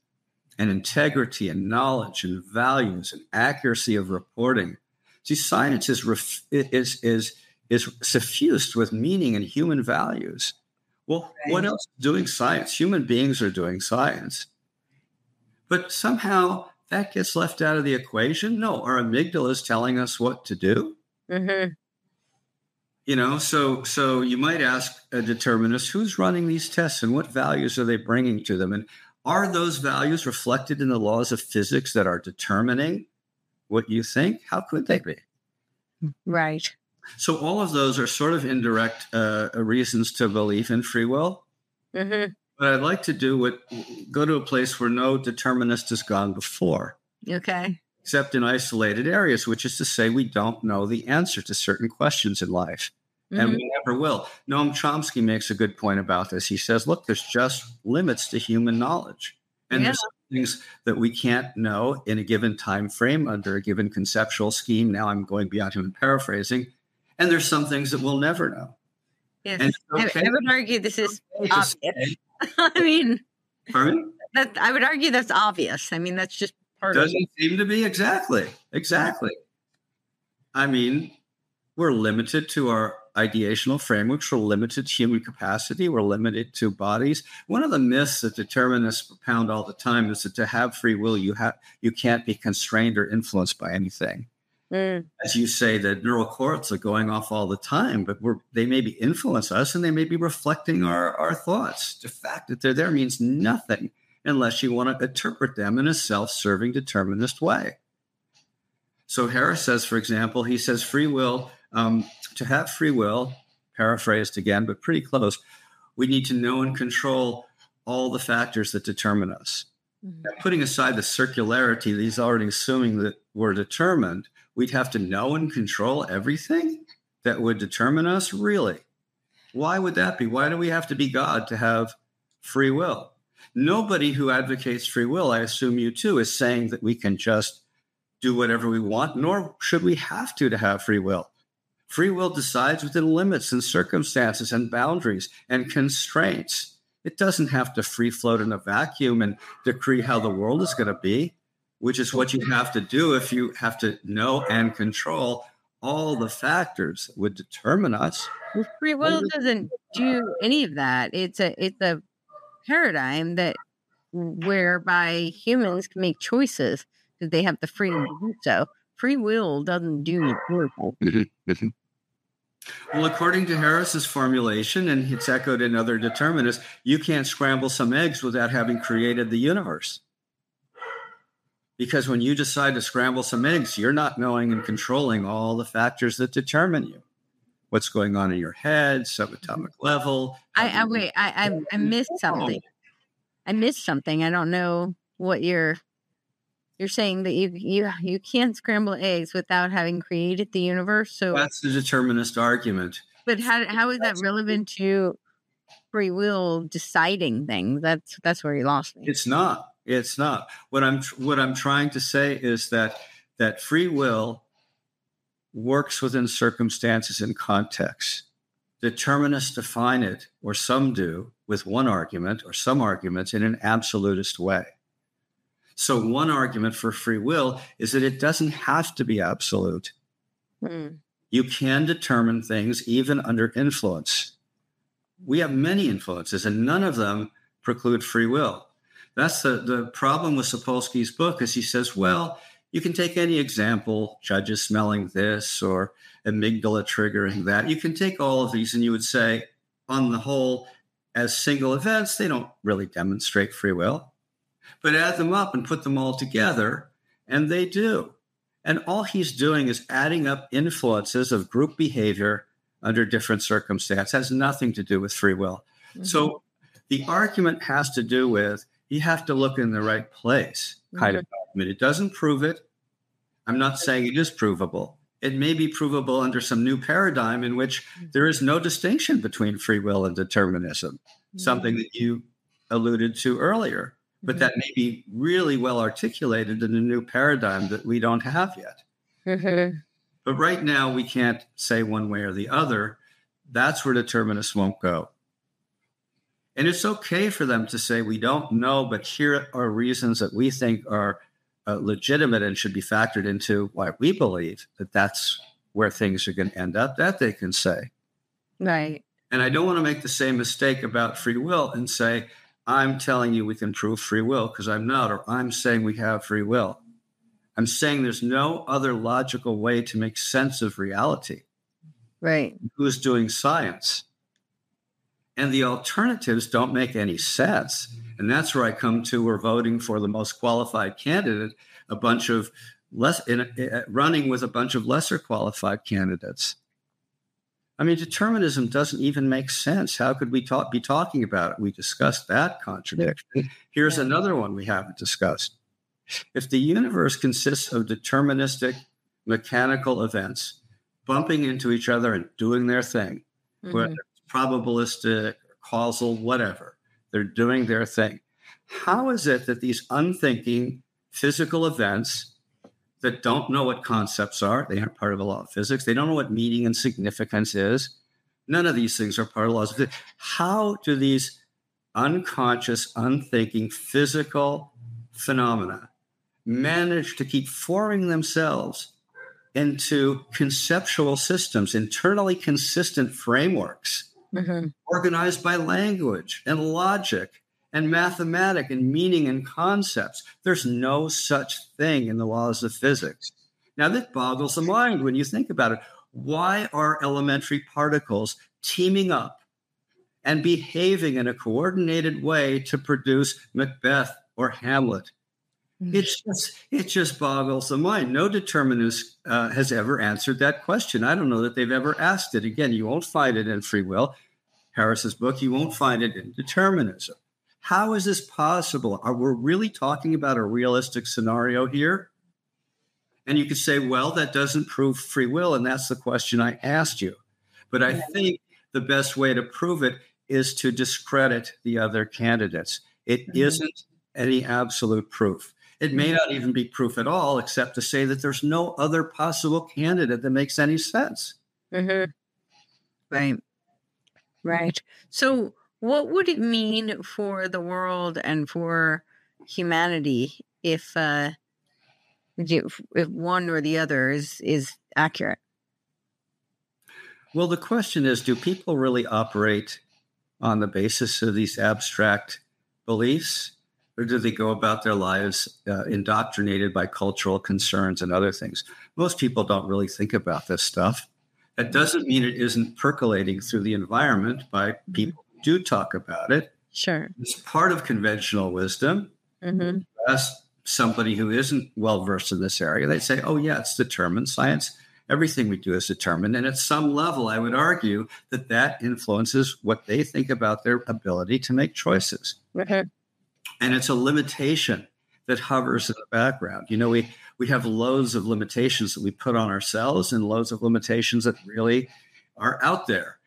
B: and integrity and knowledge and values and accuracy of reporting? See, science is ref- is is is suffused with meaning and human values. Well, what else is doing science? Human beings are doing science, but somehow that gets left out of the equation. No, our amygdala is telling us what to do
A: Mhm.
B: you know so so you might ask a determinist who's running these tests and what values are they bringing to them and are those values reflected in the laws of physics that are determining what you think how could they be
A: Right.
B: so all of those are sort of indirect uh, reasons to believe in free will
A: Mhm.
B: but i'd like to do what go to a place where no determinist has gone before
A: Okay.
B: Except in isolated areas which is to say we don't know the answer to certain questions in life and
A: Mhm.
B: we never will. Noam Chomsky makes a good point about this. He says, look, there's just limits to human knowledge. And
A: Yeah.
B: there's things that we can't know in a given time frame under a given conceptual scheme. Now I'm going beyond human paraphrasing. And there's some things that we'll never know.
A: Yes.
B: And
A: I,
B: okay
A: I would argue this is obvious. I mean,
B: Pardon?
A: that I would argue that's obvious. I mean, that's just part
B: Doesn't seem to be exactly. Exactly. I mean, we're limited to our ideational frameworks. We're limited to human capacity. We're limited to bodies. One of the myths that determinists propound all the time is that to have free will, you have you can't be constrained or influenced by anything.
A: Mm,
B: As you say, the neural cords are going off all the time, but we're, they maybe influence us and they may be reflecting our, our thoughts. The fact that they're there means nothing unless you want to interpret them in a self-serving determinist way. So Harris says, for example, he says free will, um, to have free will paraphrased again, but pretty close. We need to know and control all the factors that determine us. Mm-hmm. Putting aside the circularity, he's already assuming that we're determined, we'd have to know and control everything that would determine us? Really? Why would that be? Why do we have to be God to have free will? Nobody who advocates free will, I assume you too, is saying that we can just do whatever we want, nor should we have to to have free will. Free will decides within limits and circumstances and boundaries and constraints. It doesn't have to free float in a vacuum and decree how the world is going to be, which is what you have to do if you have to know and control all the factors that would determine us.
A: Free will doesn't do any of that. It's a it's a paradigm that whereby humans can make choices that they have the freedom to do so. Free will doesn't do mm-hmm. anything. Mm-hmm. Mm-hmm.
B: Well, according to Harris's formulation, and it's echoed in other determinists, you can't scramble some eggs without having created the universe. Because when you decide to scramble some eggs, you're not knowing and controlling all the factors that determine you. What's going on in your head, subatomic mm-hmm. level.
A: I, I wait, I, I I missed something. I missed something. I don't know what you're you're saying that you you you can't scramble eggs without having created the universe. So
B: that's the determinist argument.
A: But how how is that relevant to free will deciding things? That's that's where you lost me.
B: It's not. It's not. What I'm what I'm trying to say is that that free will works within circumstances and contexts. Determinists define it, or some do, with one argument or some arguments in an absolutist way. So, one argument for free will is that it doesn't have to be absolute. Mm. You can determine things even under influence. We have many influences, and none of them preclude free will. That's the, the problem with Sapolsky's book, is he says, well, you can take any example, judges smelling this or amygdala triggering that. You can take all of these and you would say, on the whole, as single events, they don't really demonstrate free will but add them up and put them all together, and they do. And all he's doing is adding up influences of group behavior under different circumstances. Has nothing to do with free will. Mm-hmm. So the argument has to do with you have to look in the right place, kind mm-hmm. of argument. It doesn't prove it. I'm not saying it is provable. It may be provable under some new paradigm in which mm-hmm. there is no distinction between free will and determinism, something mm-hmm. that you alluded to earlier but that may be really well articulated in a new paradigm that we don't have yet. Mm-hmm. But right now, we can't say one way or the other. That's where determinists won't go. And it's okay for them to say, we don't know, but here are reasons that we think are uh, legitimate and should be factored into why we believe that that's where things are going to end up. That they can say.
A: Right.
B: And I don't want to make the same mistake about free will and say, I'm telling you we can prove free will because I'm not, or I'm saying we have free will. I'm saying there's no other logical way to make sense of reality.
A: Right.
B: Who's doing science? And the alternatives don't make any sense. And that's where I come to we're voting for the most qualified candidate, a bunch of less in, uh, running with a bunch of lesser qualified candidates. I mean, determinism doesn't even make sense. How could we talk, be talking about it? We discussed that contradiction. Here's another one we haven't discussed. If the universe consists of deterministic mechanical events bumping into each other and doing their thing, mm-hmm. whether probabilistic, causal, whatever, they're doing their thing. How is it that these unthinking physical events that don't know what concepts are. They aren't part of the law of physics. They don't know what meaning and significance is. None of these things are part of laws of physics. How do these unconscious, unthinking physical phenomena manage to keep forming themselves into conceptual systems, internally consistent frameworks, mm-hmm. organized by language and logic and mathematic and meaning and concepts. There's no such thing in the laws of physics. Now, that boggles the mind when you think about it. Why are elementary particles teaming up and behaving in a coordinated way to produce Macbeth or Hamlet? It just it just boggles the mind. No determinist uh, has ever answered that question. I don't know that they've ever asked it. Again, you won't find it in free will, Harris's book. You won't find it in determinism. How is this possible? Are we really talking about a realistic scenario here? And you could say, well, that doesn't prove free will, and that's the question I asked you. But I think the best way to prove it is to discredit the other candidates. It mm-hmm. not any absolute proof. It may not even be proof at all, except to say that there's no other possible candidate that makes any sense.
A: Mm-hmm. Right. Right. So, what would it mean for the world and for humanity if uh, if one or the other is is accurate?
B: Well, the question is, do people really operate on the basis of these abstract beliefs? Or do they go about their lives uh, indoctrinated by cultural concerns and other things? Most people don't really think about this stuff. That doesn't mean it isn't percolating through the environment by mm-hmm. people who do talk about it.
A: Sure.
B: It's part of conventional wisdom. Mm-hmm. Ask somebody who isn't well versed in this area, they say, oh, yeah, it's determined. Science, everything we do is determined. And at some level, I would argue that that influences what they think about their ability to make choices. Mm-hmm and it's a limitation that hovers in the background. You know, we we have loads of limitations that we put on ourselves and loads of limitations that really are out there.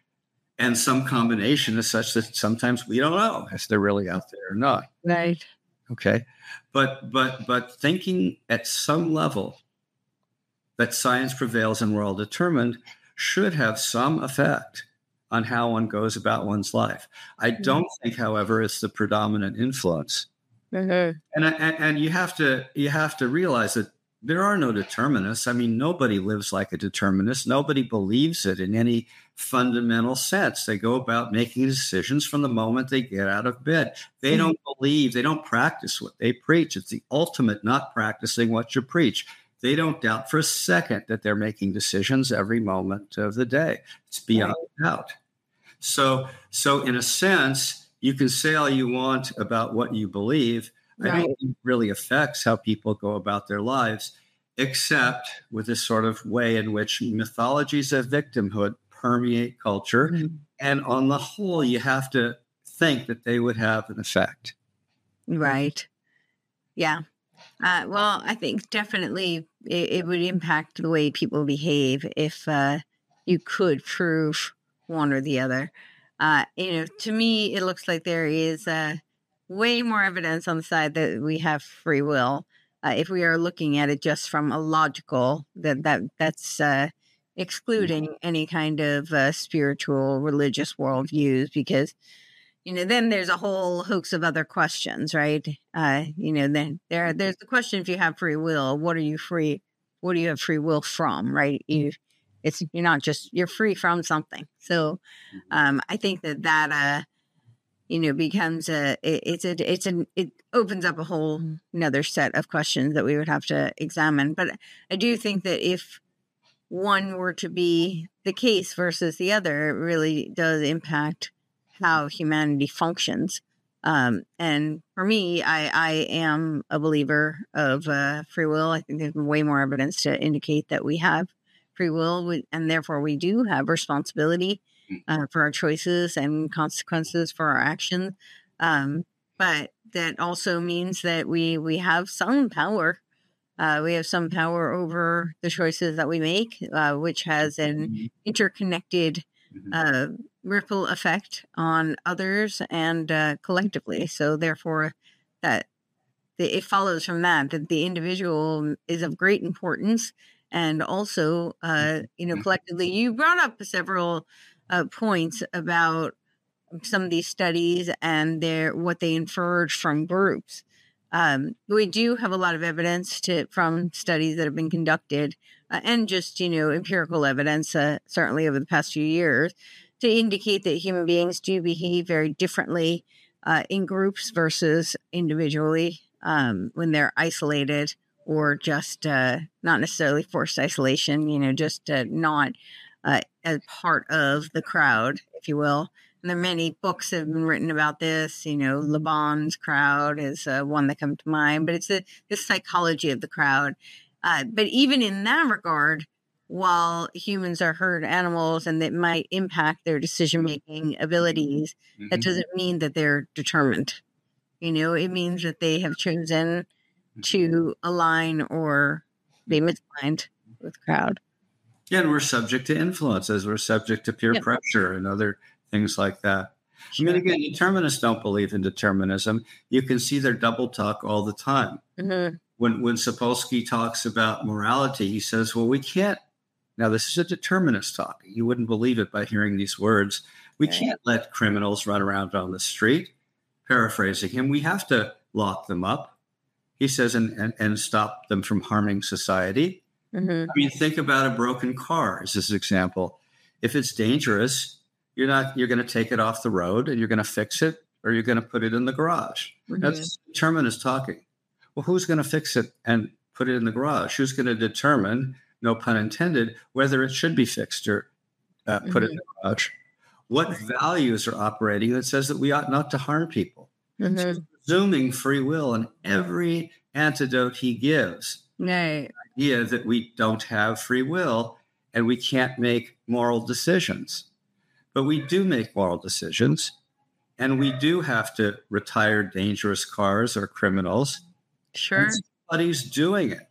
B: And some combination is such that sometimes we don't know if they're really out there or not.
A: Right.
B: Okay. But but but thinking at some level that science prevails and we're all determined should have some effect on how one goes about one's life. I mm-hmm. don't think, however, it's the predominant influence. Mm-hmm. And, and and you have to you have to realize that there are no determinists. I mean, nobody lives like a determinist. Nobody believes it in any fundamental sense. They go about making decisions from the moment they get out of bed. They mm-hmm. don't believe, they don't practice what they preach. It's the ultimate not practicing what you preach. They don't doubt for a second that they're making decisions every moment of the day. It's beyond right. doubt. So, so in a sense, you can say all you want about what you believe. Right. I don't think really affects how people go about their lives, except with this sort of way in which mythologies of victimhood permeate culture. Mm-hmm. And on the whole, you have to think that they would have an effect.
A: Right. Yeah. Uh, well, I think definitely it, it, would impact the way people behave if uh, you could prove one or the other. Uh, you know, to me, it looks like there is uh, way more evidence on the side that we have free will. Uh, if we are looking at it just from a logical, that that that's uh, excluding any kind of uh, spiritual, religious worldviews, because you know then there's a whole hoax of other questions, right? Uh, you know, then there there's the question: if you have free will, what are you free? What do you have free will from? Right? You it's you're not just you're free from something. So mm-hmm. um, I think that that uh, you know becomes a it, it's a it's an it opens up a whole another set of questions that we would have to examine. But I do think that if one were to be the case versus the other, it really does impact how humanity functions. Um, and for me, I, I am a believer of uh, free will. I think there's way more evidence to indicate that we have free will, and therefore we do have responsibility mm. uh, for our choices and consequences for our actions. Um, but that also means that we we have some power. Uh, we have some power over the choices that we make, uh, which has an mm-hmm. interconnected mm-hmm. uh, ripple effect on others and uh, collectively. So, therefore, that it follows from that that the individual is of great importance and also uh, you know mm-hmm. collectively you brought up several uh, points about some of these studies and their what they inferred from groups um, we do have a lot of evidence to from studies that have been conducted uh, and just you know empirical evidence uh, certainly over the past few years to indicate that human beings do behave very differently uh, in groups versus individually um, when they're isolated or just uh, not necessarily forced isolation, you know, just uh, not uh, as part of the crowd, if you will. And there are many books that have been written about this. You know, Le Bon's crowd is uh, one that comes to mind, but it's the, the psychology of the crowd. Uh, but even in that regard, while humans are herd animals and that might impact their decision making abilities, mm-hmm. that doesn't mean that they're determined. You know, it means that they have chosen mm-hmm. to align or be misaligned with crowd.
B: Yeah, and we're subject to influences. We're subject to peer yep. pressure and other things like that. Sure. I mean, again, determinists don't believe in determinism. You can see their double talk all the time. Mm-hmm. When when Sapolsky talks about morality, he says, "Well, we can't." Now, this is a determinist talk. You wouldn't believe it by hearing these words. We can't let criminals run around on the street. Paraphrasing him, we have to lock them up. He says, and, and, and stop them from harming society. Mm-hmm. I mean, think about a broken car as this example. If it's dangerous, you're not you're going to take it off the road and you're going to fix it or you're going to put it in the garage. Mm-hmm. That's determinist talking. Well, who's going to fix it and put it in the garage? Who's going to determine, no pun intended, whether it should be fixed or uh, put mm-hmm. in the garage? What values are operating that says that we ought not to harm people? Mm-hmm. So presuming free will in every antidote he gives.
A: Right
B: idea that we don't have free will and we can't make moral decisions. But we do make moral decisions, and we do have to retire dangerous cars or criminals.
A: Sure.
B: somebody's doing it.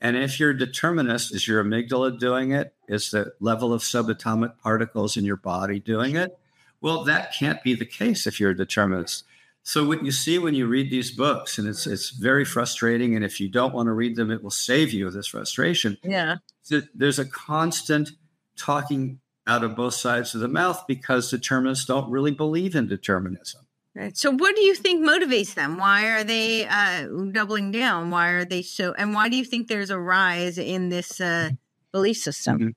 B: And if you're determinist, is your amygdala doing it? Is the level of subatomic particles in your body doing it? Well, that can't be the case if you're a determinist. So what you see when you read these books, and it's it's very frustrating. And if you don't want to read them, it will save you this frustration.
A: Yeah,
B: there's a constant talking out of both sides of the mouth because determinists don't really believe in determinism.
A: Right. So, what do you think motivates them? Why are they uh, doubling down? Why are they so? And why do you think there's a rise in this uh, belief system? Mm-hmm.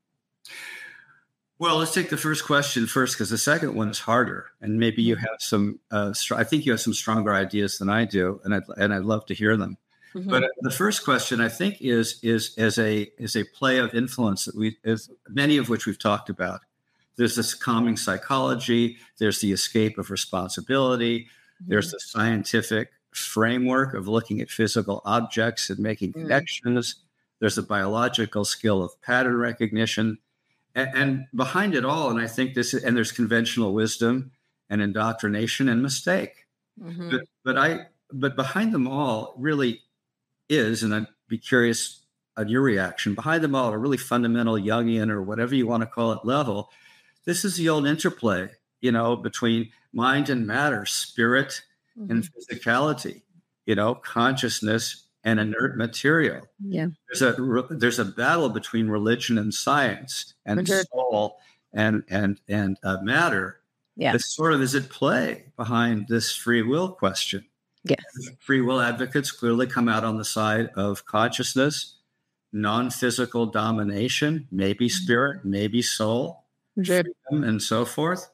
B: Well, let's take the first question first because the second one is harder, and maybe you mm-hmm. have some. Uh, str- I think you have some stronger ideas than I do, and I'd and I'd love to hear them. Mm-hmm. But uh, the first question I think is is as a is a play of influence that we is many of which we've talked about. There's this calming psychology. There's the escape of responsibility. Mm-hmm. There's the scientific framework of looking at physical objects and making mm-hmm. connections. There's the biological skill of pattern recognition and, and behind it all, and I think this, and there's conventional wisdom and indoctrination and mistake. Mm-hmm. But, but I, but behind them all really is, and I'd be curious on your reaction. Behind them all, a really fundamental Jungian or whatever you want to call it level. This is the old interplay, you know, between mind and matter, spirit mm-hmm. and physicality, you know, consciousness and inert material.
A: Yeah.
B: There's a there's a battle between religion and science and soul and and and uh, matter.
A: Yeah.
B: This sort of is at play behind this free will question.
A: Yes.
B: Free will advocates clearly come out on the side of consciousness, non-physical domination, maybe mm-hmm. spirit, maybe soul, freedom, and so forth.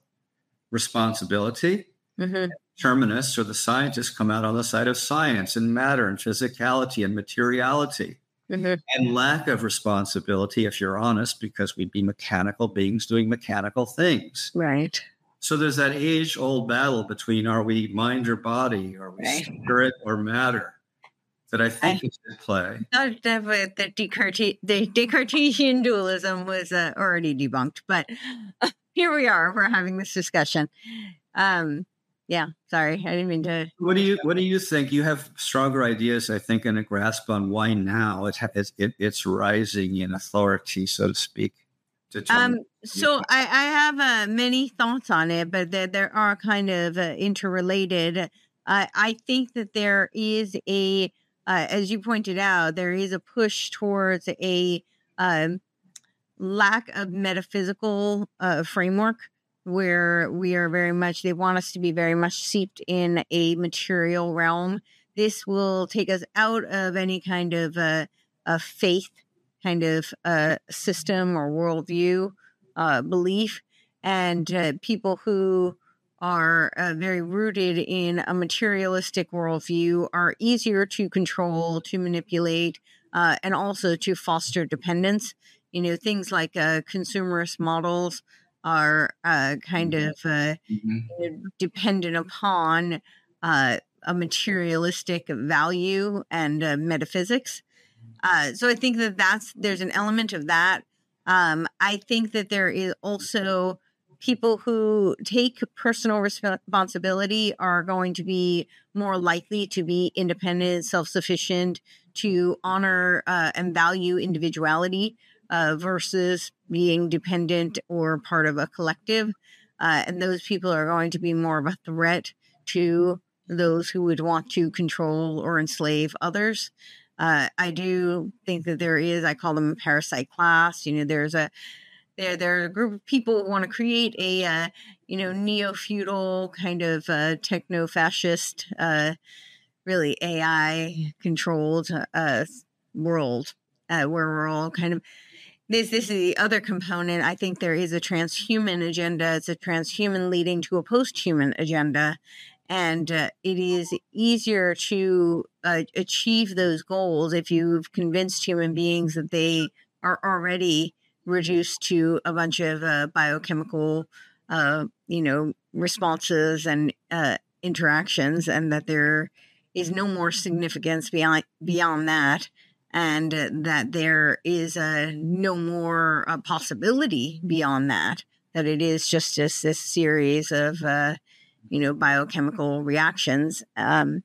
B: Responsibility. Mm-hmm determinists or the scientists come out on the side of science and matter and physicality and materiality mm-hmm. and lack of responsibility, if you're honest, because we'd be mechanical beings doing mechanical things.
A: Right.
B: So there's that age old battle between are we mind or body, are we right. spirit or matter? That I think I, is at play.
A: The, the, Descartes, the Descartesian dualism was uh, already debunked, but uh, here we are. We're having this discussion. Um, yeah sorry i didn't mean to
B: what do you what do you think you have stronger ideas i think and a grasp on why now it, it it's rising in authority so to speak
A: um so i i have uh, many thoughts on it but there, there are kind of uh, interrelated uh, i think that there is a uh, as you pointed out there is a push towards a um, lack of metaphysical uh, framework where we are very much, they want us to be very much seeped in a material realm. This will take us out of any kind of uh, a faith kind of uh, system or worldview uh, belief. And uh, people who are uh, very rooted in a materialistic worldview are easier to control, to manipulate, uh, and also to foster dependence. You know, things like uh, consumerist models are uh, kind
B: Mhm.
A: of uh,
B: Mhm.
A: dependent upon uh, a materialistic value and uh, metaphysics. Uh, so I think that that's there's an element of that. Um, I think that there is also people who take personal responsibility are going to be more likely to be independent, self sufficient, to honor uh, and value individuality uh, versus being dependent or part of a collective. Uh, and those people are going to be more of a threat to those who would want to control or enslave others. Uh, I do think that there is, I call them a parasite class. You know, there's a there there are a group of people who want to create a uh, you know neo feudal kind of uh, techno fascist, uh, really AI controlled uh, world uh, where we're all kind of this this is the other component. I think there is a transhuman agenda. It's a transhuman leading to a posthuman agenda, and uh, it is easier to uh, achieve those goals if you've convinced human beings that they are already reduced to a bunch of uh, biochemical, uh, you know, responses and uh, interactions, and that there is no more significance beyond beyond that, and that there is uh, no more possibility beyond that. That it is just this, this series of, uh, you know, biochemical reactions. Um,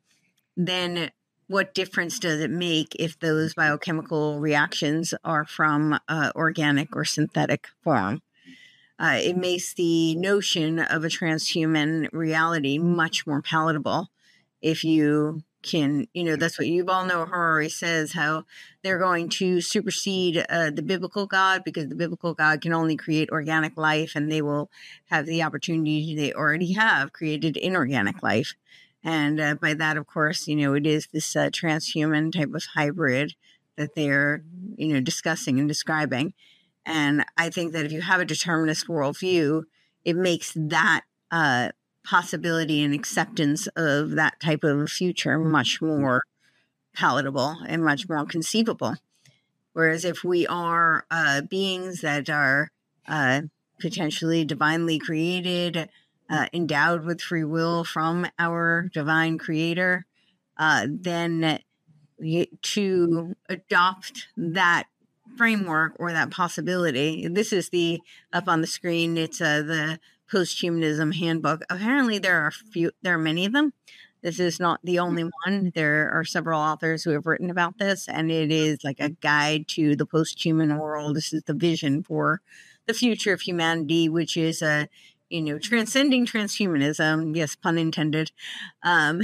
A: then what difference does it make if those biochemical reactions are from uh, organic or synthetic form? Uh, it makes the notion of a transhuman reality much more palatable if you can, you know, that's what you all know. Harari says how they're going to supersede uh, the biblical God because the biblical God can only create organic life and they will have the opportunity they already have created inorganic life. And uh, by that, of course, you know, it is this uh, transhuman type of hybrid that they're, you know, discussing and describing. And I think that if you have a determinist worldview, it makes that uh, possibility and acceptance of that type of future much more palatable and much more conceivable. Whereas if we are uh, beings that are uh, potentially divinely created, uh, endowed with free will from our divine creator, uh, then to adopt that framework or that possibility. This is the up on the screen. It's uh, the posthumanism handbook. Apparently, there are few. There are many of them. This is not the only one. There are several authors who have written about this, and it is like a guide to the posthuman world. This is the vision for the future of humanity, which is a you know, transcending transhumanism, yes, pun intended. Um,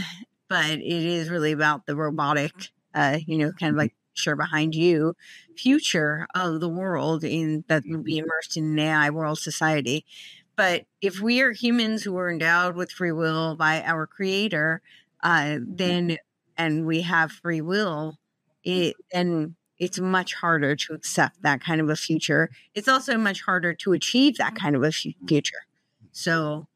A: but it is really about the robotic, uh, you know, kind of like sure behind you future of the world in that will be immersed in an AI world society. But if we are humans who are endowed with free will by our creator, uh, then and we have free will, it then it's much harder to accept that kind of a future. It's also much harder to achieve that kind of a future. So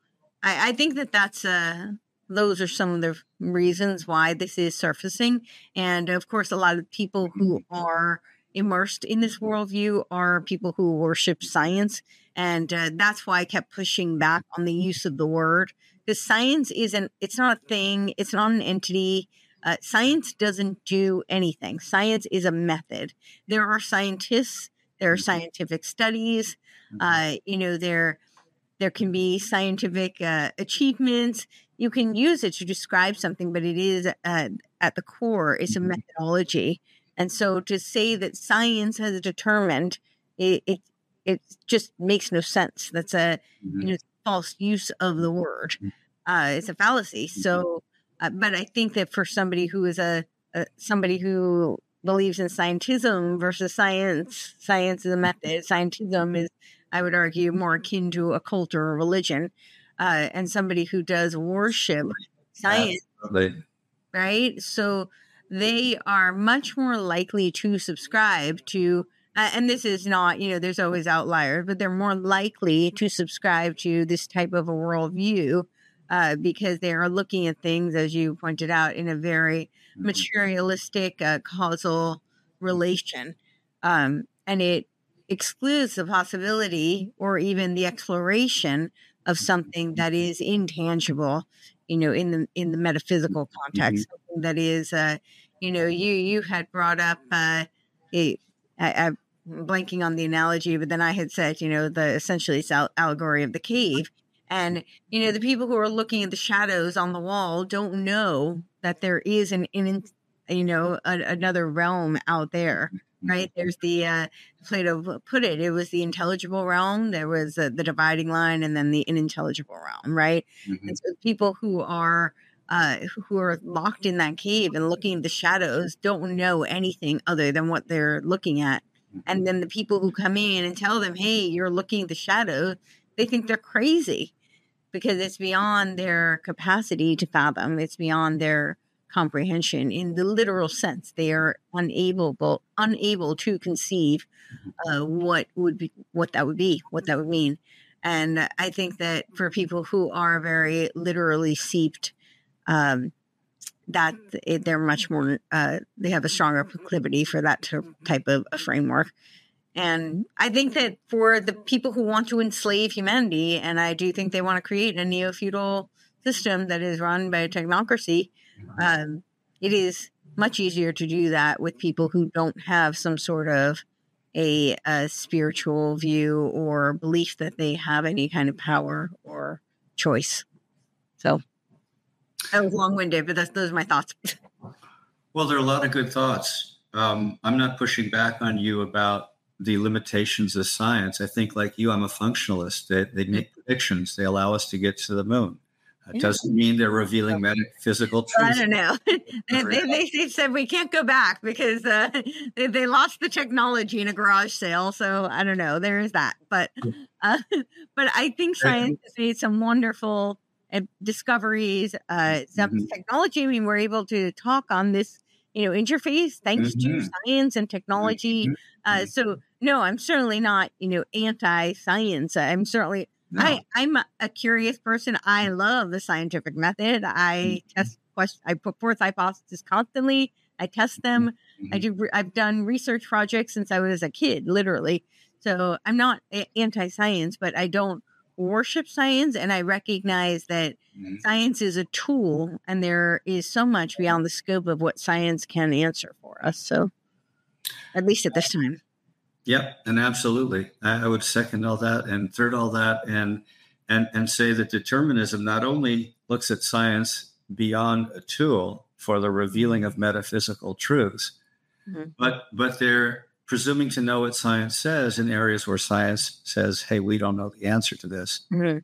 A: I, I think that that's uh those are some of the reasons why this is surfacing. And of course, a lot of people who are immersed in this worldview are people who worship science. And uh, that's why I kept pushing back on the use of the word because science isn't, it's not a thing, it's not an entity. Uh, science doesn't do anything. Science is a method. There are scientists, there are scientific studies, uh, you know, there there can be scientific uh, achievements. You can use it to describe something, but it is uh, at the core, it's a methodology. And so to say that science has determined it, it, it just makes no sense. That's a you know false use of the word. Uh, it's a fallacy. So, uh, but I think that for somebody who is a, a somebody who believes in scientism versus science, science is a method. Scientism is I would argue, more akin to a cult or a religion, uh, and somebody who does worship science,
B: Absolutely.
A: right? So they are much more likely to subscribe to, uh, and this is not, you know, there's always outliers, but they're more likely to subscribe to this type of a worldview uh, because they are looking at things, as you pointed out, in a very materialistic uh, causal relation. Um, and it excludes the possibility or even the exploration of something that is intangible you know in the in the metaphysical context
B: Mm-hmm.
A: something that is uh you know you you had brought up uh a, I, I'm blanking on the analogy but then i had said you know the essentially it's al- allegory of the cave and you know the people who are looking at the shadows on the wall don't know that there is an in you know a, another realm out there right there's the uh plato put it it was the intelligible realm there was uh, the dividing line and then the unintelligible realm right
B: Mhm.
A: and so people who are uh, who are locked in that cave and looking at the shadows don't know anything other than what they're looking at. And then the people who come in and tell them, "Hey, you're looking at the shadow," they think they're crazy because it's beyond their capacity to fathom. It's beyond their comprehension in the literal sense. They are unable unable to conceive uh, what would be what that would be, what that would mean. And I think that for people who are very literally seeped, um, that it, they're much more, uh, they have a stronger proclivity for that to, type of framework. And I think that for the people who want to enslave humanity, and I do think they want to create a neo feudal system that is run by a technocracy, um, it is much easier to do that with people who don't have some sort of a, a spiritual view or belief that they have any kind of power or choice. So that was long winded, but that's, those are my thoughts.
B: Well, there are a lot of good thoughts. Um, I'm not pushing back on you about the limitations of science. I think, like you, I'm a functionalist. They, they make predictions. They allow us to get to the moon. It
A: Yeah.
B: doesn't mean they're revealing metaphysical
A: truth.
B: I
A: don't know. they, they, they, said we can't go back because uh, they, they lost the technology in a garage sale. So I don't know. There is that. But uh, but I think science has made some wonderful discoveries. Uh, some
B: Mhm.
A: technology. I mean, we're able to talk on this you know interface thanks to
B: Mhm.
A: science and technology. Uh, so no, I'm certainly not you know anti-science. I'm certainly
B: No.
A: I, I'm a- curious person. I love the scientific method. I test question. I put forth hypotheses constantly. I test them. I do. I've done research projects since I was a kid, literally. So I'm not anti-science, but I don't worship science, and I recognize that
B: Mhm.
A: science is a tool, and there is so much beyond the scope of what science can answer for us. So, at least at this time.
B: Yep, and absolutely, I, I would second all that and third all that, and and and say that determinism not only looks at science beyond a tool for the revealing of metaphysical truths,
A: Mhm.
B: but but they're presuming to know what science says in areas where science says, "Hey, we don't know the answer to this."
A: Mhm.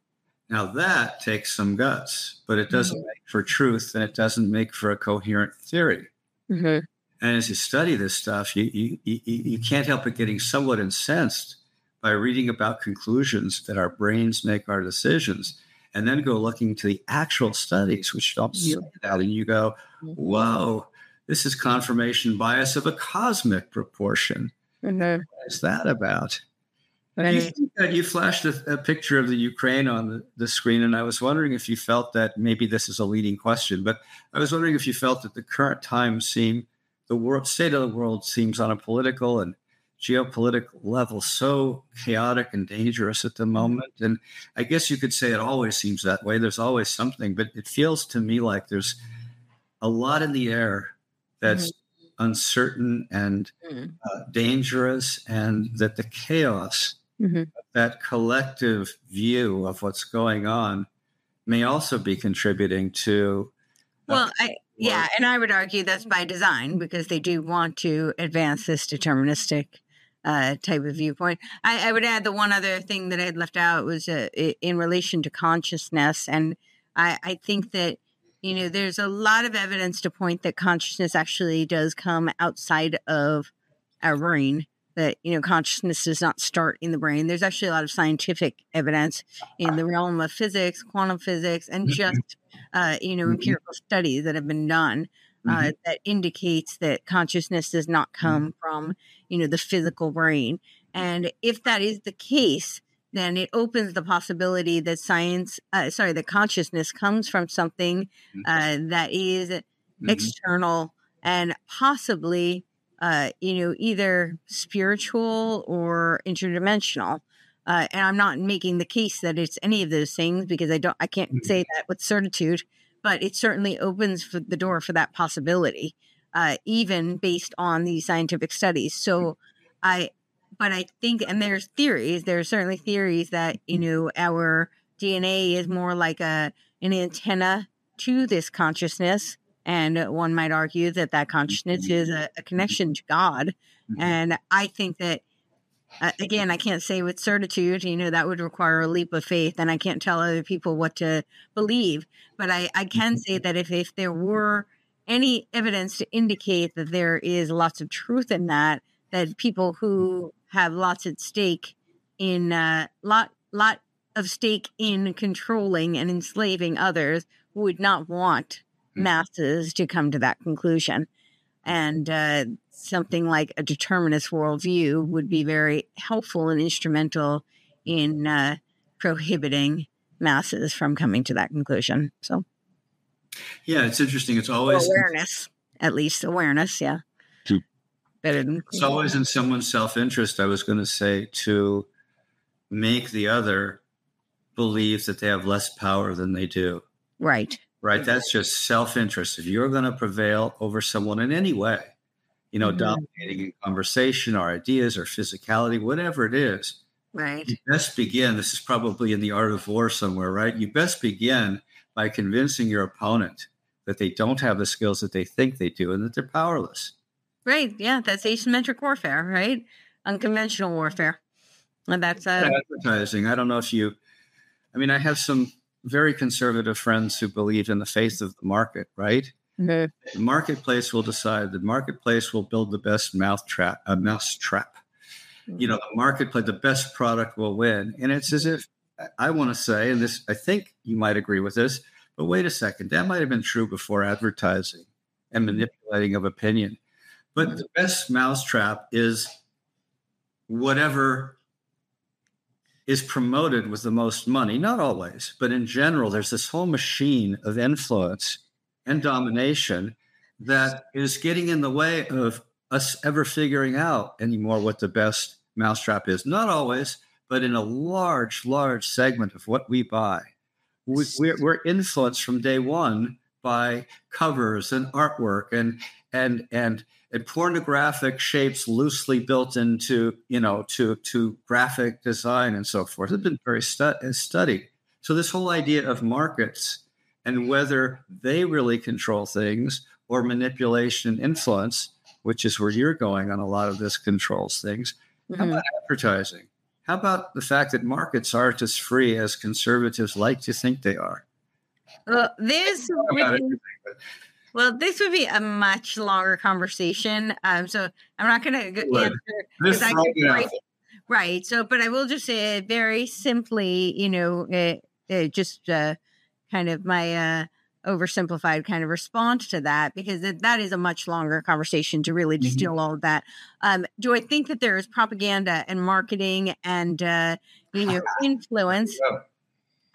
B: Now that takes some guts, but it doesn't make for truth, and it doesn't make for a coherent theory.
A: Mhm.
B: And as you study this stuff, you, you, you, you can't help but getting somewhat incensed by reading about conclusions that our brains make our decisions and then go looking to the actual studies, which don't say that. And you go, whoa, this is confirmation bias of a cosmic proportion.
A: Mhm.
B: What is that about? You, that you flashed a, a picture of the Ukraine on the, the screen, and I was wondering if you felt that maybe this is a leading question, but I was wondering if you felt that the current times seem the world state of the world seems on a political and geopolitical level so chaotic and dangerous at the moment. And I guess you could say it always seems that way. There's always something, but it feels to me like there's a lot in the air that's uncertain and
A: Mhm.
B: uh, dangerous, and that the chaos
A: Mhm.
B: that collective view of what's going on may also be contributing to
A: Well, I yeah, and I would argue that's by design because they do want to advance this deterministic uh, type of viewpoint. I, I would add the one other thing that I had left out was uh, in relation to consciousness, and I, I think that you know there's a lot of evidence to point that consciousness actually does come outside of our brain. That you know consciousness does not start in the brain. There's actually a lot of scientific evidence in the realm of physics, quantum physics, and just uh, you know
B: Mhm.
A: empirical studies that have been done uh, that indicates that consciousness does not come from you know the physical brain and if that is the case then it opens the possibility that science uh, sorry that consciousness comes from something uh, that is
B: Mhm.
A: external and possibly uh, you know, either spiritual or interdimensional. Uh, and I'm not making the case that it's any of those things because I don't, I can't
B: Mhm.
A: say that with certitude, but it certainly opens for the door for that possibility, uh, even based on these scientific studies. So I, but I think, and there's theories, there are certainly theories that, you know, our DNA is more like a, an antenna to this consciousness. And one might argue that that consciousness is a, a connection to God.
B: Mhm.
A: And I think that, uh, again, I can't say with certitude, you know, that would require a leap of faith. And I can't tell other people what to believe. But I, I can say that if, if there were any evidence to indicate that there is lots of truth in that, that people who have lots at stake in uh, lot lot of stake in controlling and enslaving others would not want
B: Mhm.
A: masses to come to that conclusion. And uh, something like a determinist worldview would be very helpful and instrumental in uh, prohibiting masses from coming to that conclusion. So,
B: Yeah, it's interesting. It's always
A: awareness, at least awareness, yeah. Better than
B: it's always in someone's self-interest. I was going to say to make the other believe that they have less power than they do.
A: right.
B: Right? That's just self-interest. If you're going to prevail over someone in any way, you know,
A: Mhm.
B: dominating in conversation or ideas or physicality, whatever it is,
A: Right.
B: you best begin. This is probably in the art of war somewhere, right? You best begin by convincing your opponent that they don't have the skills that they think they do and that they're powerless.
A: Right. Yeah. That's asymmetric warfare, right? Unconventional warfare. And that's uh,
B: advertising. I don't know if you, I mean, I have some very conservative friends who believe in the faith of the market, right?
A: mhm.
B: The marketplace will decide. The marketplace will build the best mouth trap, a mouse trap. You know, the marketplace, the best product will win. And it's as if I want to say, and this, I think you might agree with this, but wait a second, that might have been true before advertising and manipulating of opinion. But the best mousetrap is whatever is promoted with the most money. Not always, but in general, there's this whole machine of influence and domination that is getting in the way of us ever figuring out anymore what the best mousetrap is. Not always, but in a large, large segment of what we buy. We, we're, we're influenced from day one by covers and artwork and and and and pornographic shapes loosely built into you know to to graphic design and so forth. It's been very stu- studied. So this whole idea of markets and whether they really control things or manipulation and influence, which is where you're going on a lot of this controls things. How
A: Mhm.
B: about advertising? How about the fact that markets aren't as free as conservatives like to think they are?
A: Well, this
B: About
A: would be,
B: everything, but-
A: well, this would be a much longer conversation. Um, so I'm not going to answer
B: Just
A: because I
B: throw
A: could
B: it out.
A: break it. Right. So, but I will just say very simply, you know, uh, uh, just uh, kind of my uh, oversimplified kind of response to that, because that, that is a much longer conversation to really
B: Mhm.
A: distill all of that. Um, do I think that there is propaganda and marketing and, uh, you know, influence?
B: Yeah.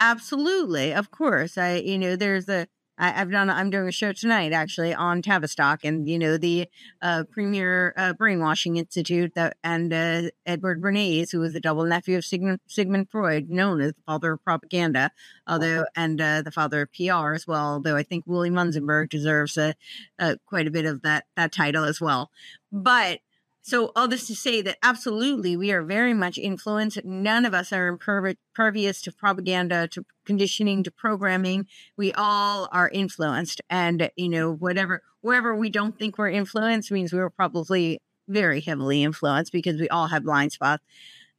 A: Absolutely, of course. I, you know, there's a. I, I've done. I'm doing a show tonight, actually, on Tavistock, and you know the uh, premier uh, brainwashing institute that, and uh, Edward Bernays, who was the double nephew of Sigmund, Sigmund Freud, known as the father of propaganda, although and uh, the father of PR as well. Although I think Willi Münzenberg deserves a, quite a bit of that that title as well. But so all this to say that absolutely we are very much influenced. None of us are impervi- impervious to propaganda, to conditioning, to programming. We all are influenced, and you know whatever wherever we don't think we're influenced means we were probably very heavily influenced because we all have blind spots.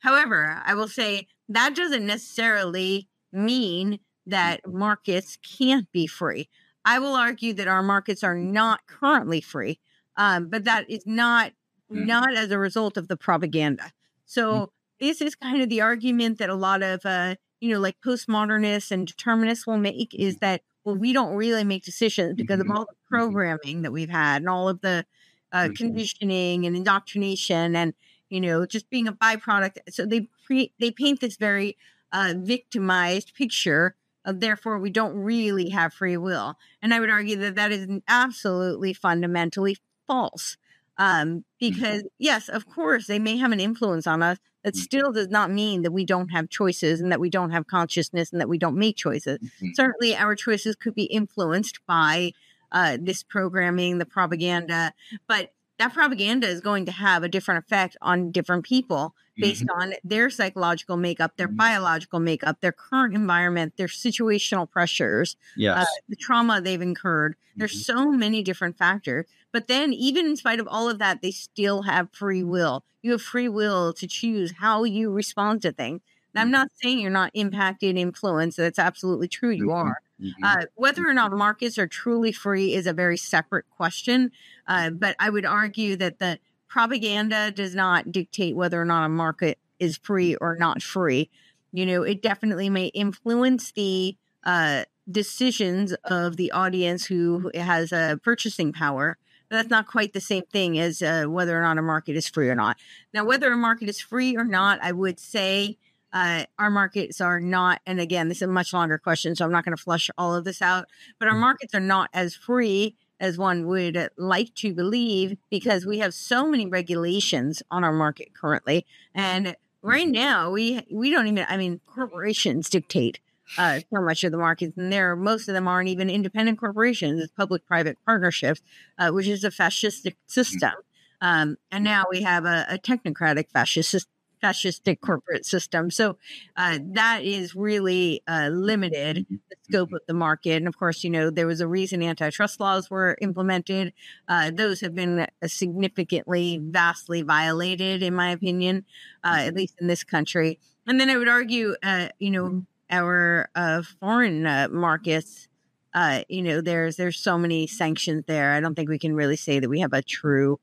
A: However, I will say that doesn't necessarily mean that markets can't be free. I will argue that our markets are not currently free, um, but that is not
B: Mm.
A: not as a result of the propaganda. So this is kind of the argument that a lot of uh, you know, like postmodernists and determinists will make is that well, we don't really make decisions because of
B: Mhm.
A: all the programming that we've had and all of the uh, conditioning and indoctrination and you know just being a byproduct. So they pre- they paint this very uh, victimized picture of therefore we don't really have free will. And I would argue that that is absolutely fundamentally false. Um, because yes, of course, they may have an influence on us. That still does not mean that we don't have choices and that we don't have consciousness and that we don't make choices.
B: Mm-hmm.
A: Certainly, our choices could be influenced by uh, this programming, the propaganda, but that propaganda is going to have a different effect on different people based
B: Mhm.
A: on their psychological makeup, their
B: Mhm.
A: biological makeup, their current environment, their situational pressures,
B: Yes.
A: uh, the trauma they've incurred. There's
B: Mhm.
A: so many different factors. But then, even in spite of all of that, they still have free will. You have free will to choose how you respond to things. And I'm
B: Mhm.
A: not saying you're not impacted, influenced. That's absolutely true. You
B: Mhm.
A: are. Uh, whether or not markets are truly free is a very separate question. Uh, but I would argue that the propaganda does not dictate whether or not a market is free or not free. You know, it definitely may influence the uh, decisions of the audience who has a purchasing power. That's not quite the same thing as uh, whether or not a market is free or not. Now, whether a market is free or not, I would say uh, our markets are not, and again, this is a much longer question, so I'm not going to flush all of this out, but our markets are not as free as one would like to believe because we have so many regulations on our market currently. And right now, we we don't even, I mean, corporations dictate uh, so much of the markets, and there most of them aren't even independent corporations; it's public-private partnerships, uh, which is a fascistic system. Um, and now we have a, a technocratic fascist fascistic corporate system. So uh, that is really uh, limited the scope of the market. And of course, you know, there was a reason antitrust laws were implemented. Uh, those have been significantly, vastly violated, in my opinion, uh, at least in this country. And then I would argue, uh, you know, our uh, foreign uh, markets. Uh, you know, there's there's so many sanctions there. I don't think we can really say that we have a true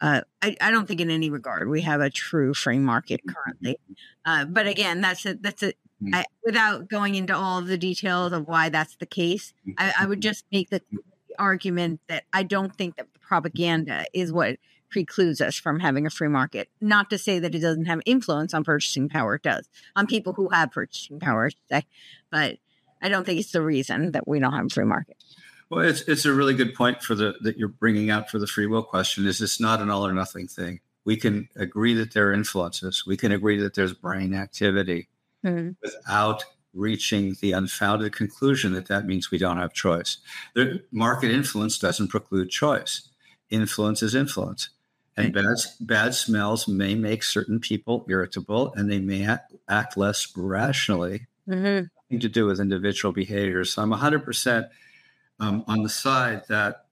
A: uh, I, I, don't think in any regard we have a true free market currently. Uh, but again, that's a, that's a, I, without going into all of the details of why that's the case, I, I would just make the argument that I don't think that the propaganda is what precludes us from having a free market. Not to say that it doesn't have influence on purchasing power, it does on people who have purchasing power, I should say. But I don't think it's the reason that we don't have a free market.
B: Well, it's it's a really good point for the that you're bringing out for the free will question. Is it's not an all or nothing thing. We can agree that there are influences. We can agree that there's brain activity
A: Mm-hmm.
B: without reaching the unfounded conclusion that that means we don't have choice. The market influence doesn't preclude choice. Influence is influence, and bad bad smells may make certain people irritable, and they may act, less rationally.
A: Mm-hmm.
B: Nothing to do with individual behaviors. So I'm 100 percent um, on the side that,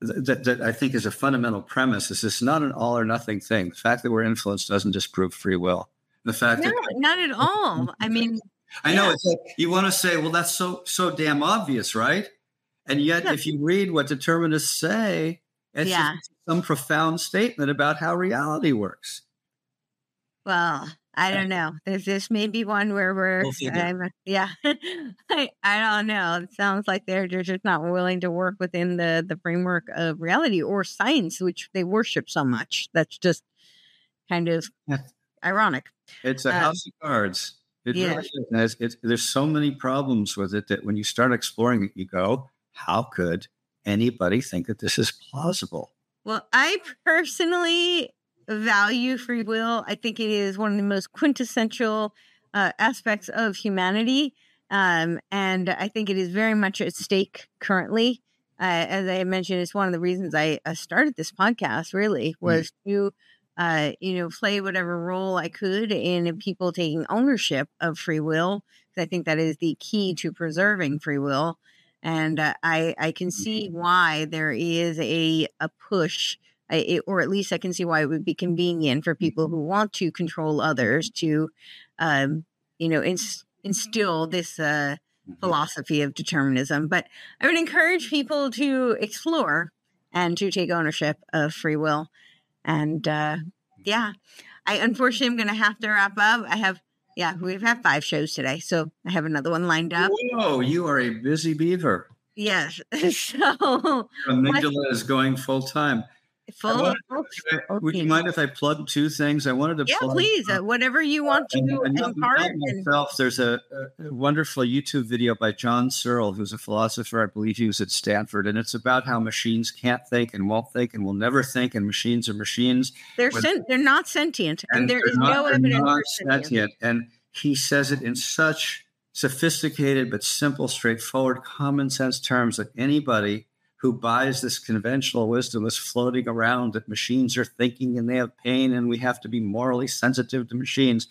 B: that that I think is a fundamental premise is this not an all or nothing thing. The fact that we're influenced doesn't disprove free will. The fact
A: No,
B: that
A: not at all. I mean,
B: I know
A: yeah.
B: it's like you want to say, well, that's so so damn obvious, right? And yet,
A: Yeah.
B: if you read what determinists say, it's
A: Yeah.
B: some profound statement about how reality works.
A: well, I don't know. There's this may be one where we're,
B: Go figure.
A: I'm- yeah, I, I don't know. It sounds like they're, they're just not willing to work within the the framework of reality or science, which they worship so much. That's just kind of ironic.
B: It's a
A: Uh,
B: house of cards. It
A: yeah.
B: really is. It's, it's, there's so many problems with it that when you start exploring it, you go, how could anybody think that this is plausible?
A: Well, I personally value free will. I think it is one of the most quintessential uh, aspects of humanity. Um, and I think it is very much at stake currently. Uh, as I mentioned, it's one of the reasons I uh, started this podcast, really, was to, uh, you know, play whatever role I could in people taking ownership of free will. 'cause I think that is the key to preserving free will and uh, I I can see why there is a a push, I, it, or at least I can see why it would be convenient for people who want to control others to, um, you know, ins- instill this uh, philosophy of determinism. But I would encourage people to explore and to take ownership of free will. And uh, yeah, I unfortunately am going to have to wrap up. I have. Yeah, mm-hmm. we've had five shows today, so I have another one lined up.
B: Whoa, you are a busy beaver.
A: Yes. So
B: amygdala is going full time.
A: Full.
B: wanted- Would you mind if I plug two things? I wanted to
A: Yeah,
B: plug,
A: please. Uh, whatever you want to
B: and- and
A: impart. and-
B: myself. There's a, a wonderful YouTube video by John Searle, who's a philosopher. I believe he was at Stanford, and it's about how machines can't think and won't think and will never think, and machines are machines,
A: They're
B: with-
A: sen- they're not sentient, and,
B: and
A: there
B: they're not-
A: no
B: they're
A: evidence
B: not sentient. And he says it in such sophisticated but simple, straightforward, common sense terms that anybody who buys this conventional wisdom is floating around that machines are thinking and they have pain and we have to be morally sensitive to machines.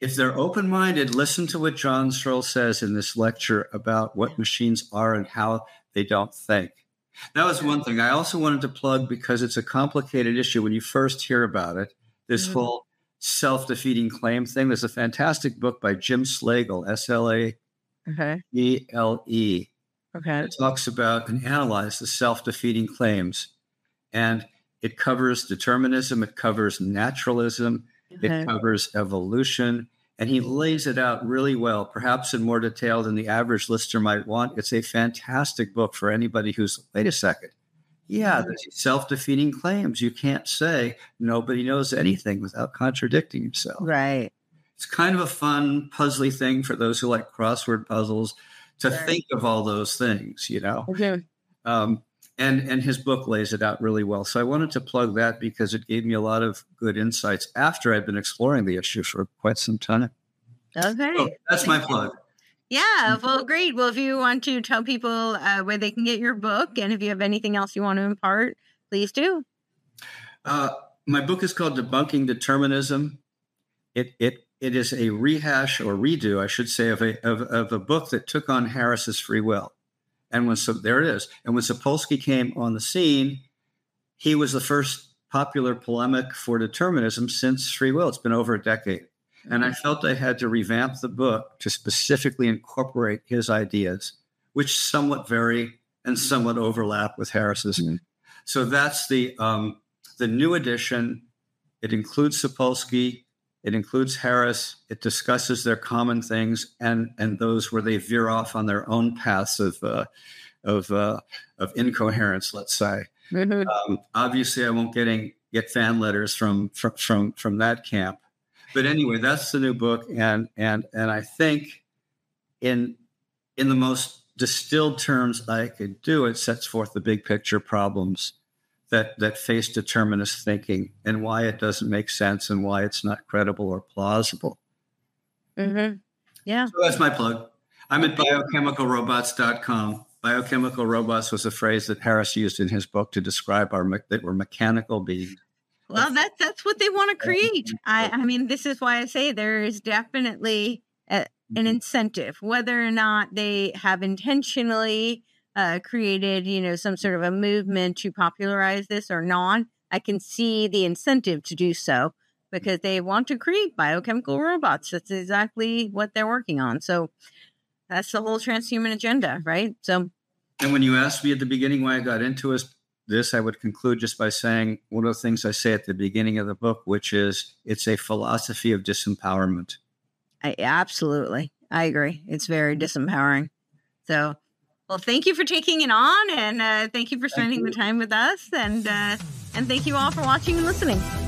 B: If they're open minded, listen to what John Searle says in this lecture about what machines are and how they don't think. That was one thing. I also wanted to plug because it's a complicated issue when you first hear about it. This
A: Mhm.
B: whole self defeating claim thing. There's a fantastic book by Jim Slagle, S L A. E L E,
A: Okay.
B: it talks about and analyzes the self-defeating claims. And it covers determinism it covers naturalism
A: Okay.
B: it covers evolution. And he lays it out really well perhaps in more detail than the average listener might want. It's a fantastic book for anybody who's wait a second. Yeah mm-hmm. there's self-defeating claims. You can't say nobody knows anything without contradicting himself
A: Right.
B: it's kind of a fun puzzly thing for those who like crossword puzzles to
A: Sure.
B: think of all those things you know
A: Okay.
B: um, and and his book lays it out really well so i wanted to plug that because it gave me a lot of good insights after i'd been exploring the issue for quite some time
A: Okay.
B: so that's my plug
A: Yeah, well, great. Well, if you want to tell people uh, where they can get your book, and if you have anything else you want to impart, please do.
B: uh, my book is called debunking determinism it it it is a rehash or redo i should say of a of, of a book that took on harris's free will. And when so there it is. And when sapolsky came on the scene he was the first popular polemic for determinism since free will. It's been over a decade. And i felt i had to revamp the book to specifically incorporate his ideas which somewhat vary and somewhat overlap with harris's.
A: Mhm.
B: so that's the um, the new edition. It includes sapolsky it includes Harris. It discusses their common things and and those where they veer off on their own paths of uh, of uh, of incoherence. Let's say.
A: Mhm.
B: Um, obviously, I won't getting get fan letters from from from from that camp. But anyway, that's the new book, and and and I think in in the most distilled terms I could do, it sets forth the big picture problems that that face determinist thinking and why it doesn't make sense and why it's not credible or plausible.
A: Mm-hmm. Yeah.
B: So that's my plug. I'm at biochemicalrobots.com. Biochemical robots was a phrase that Harris used in his book to describe our me- that we're mechanical beings.
A: Well, that's that's what they want to create. I, I mean, this is why I say there is definitely a, an incentive, whether or not they have intentionally uh, created, you know, some sort of a movement to popularize this or not. I can see the incentive to do so because they want to create biochemical robots. That's exactly what they're working on. So that's the whole transhuman agenda, right? So
B: And when you asked me at the beginning why I got into this, this, I would conclude just by saying one of the things I say at the beginning of the book, which is it's a philosophy of disempowerment.
A: I absolutely, I agree. It's very disempowering. So, well, thank you for taking it on, and uh, thank you for spending the time with us, and uh, and thank you all for watching and listening.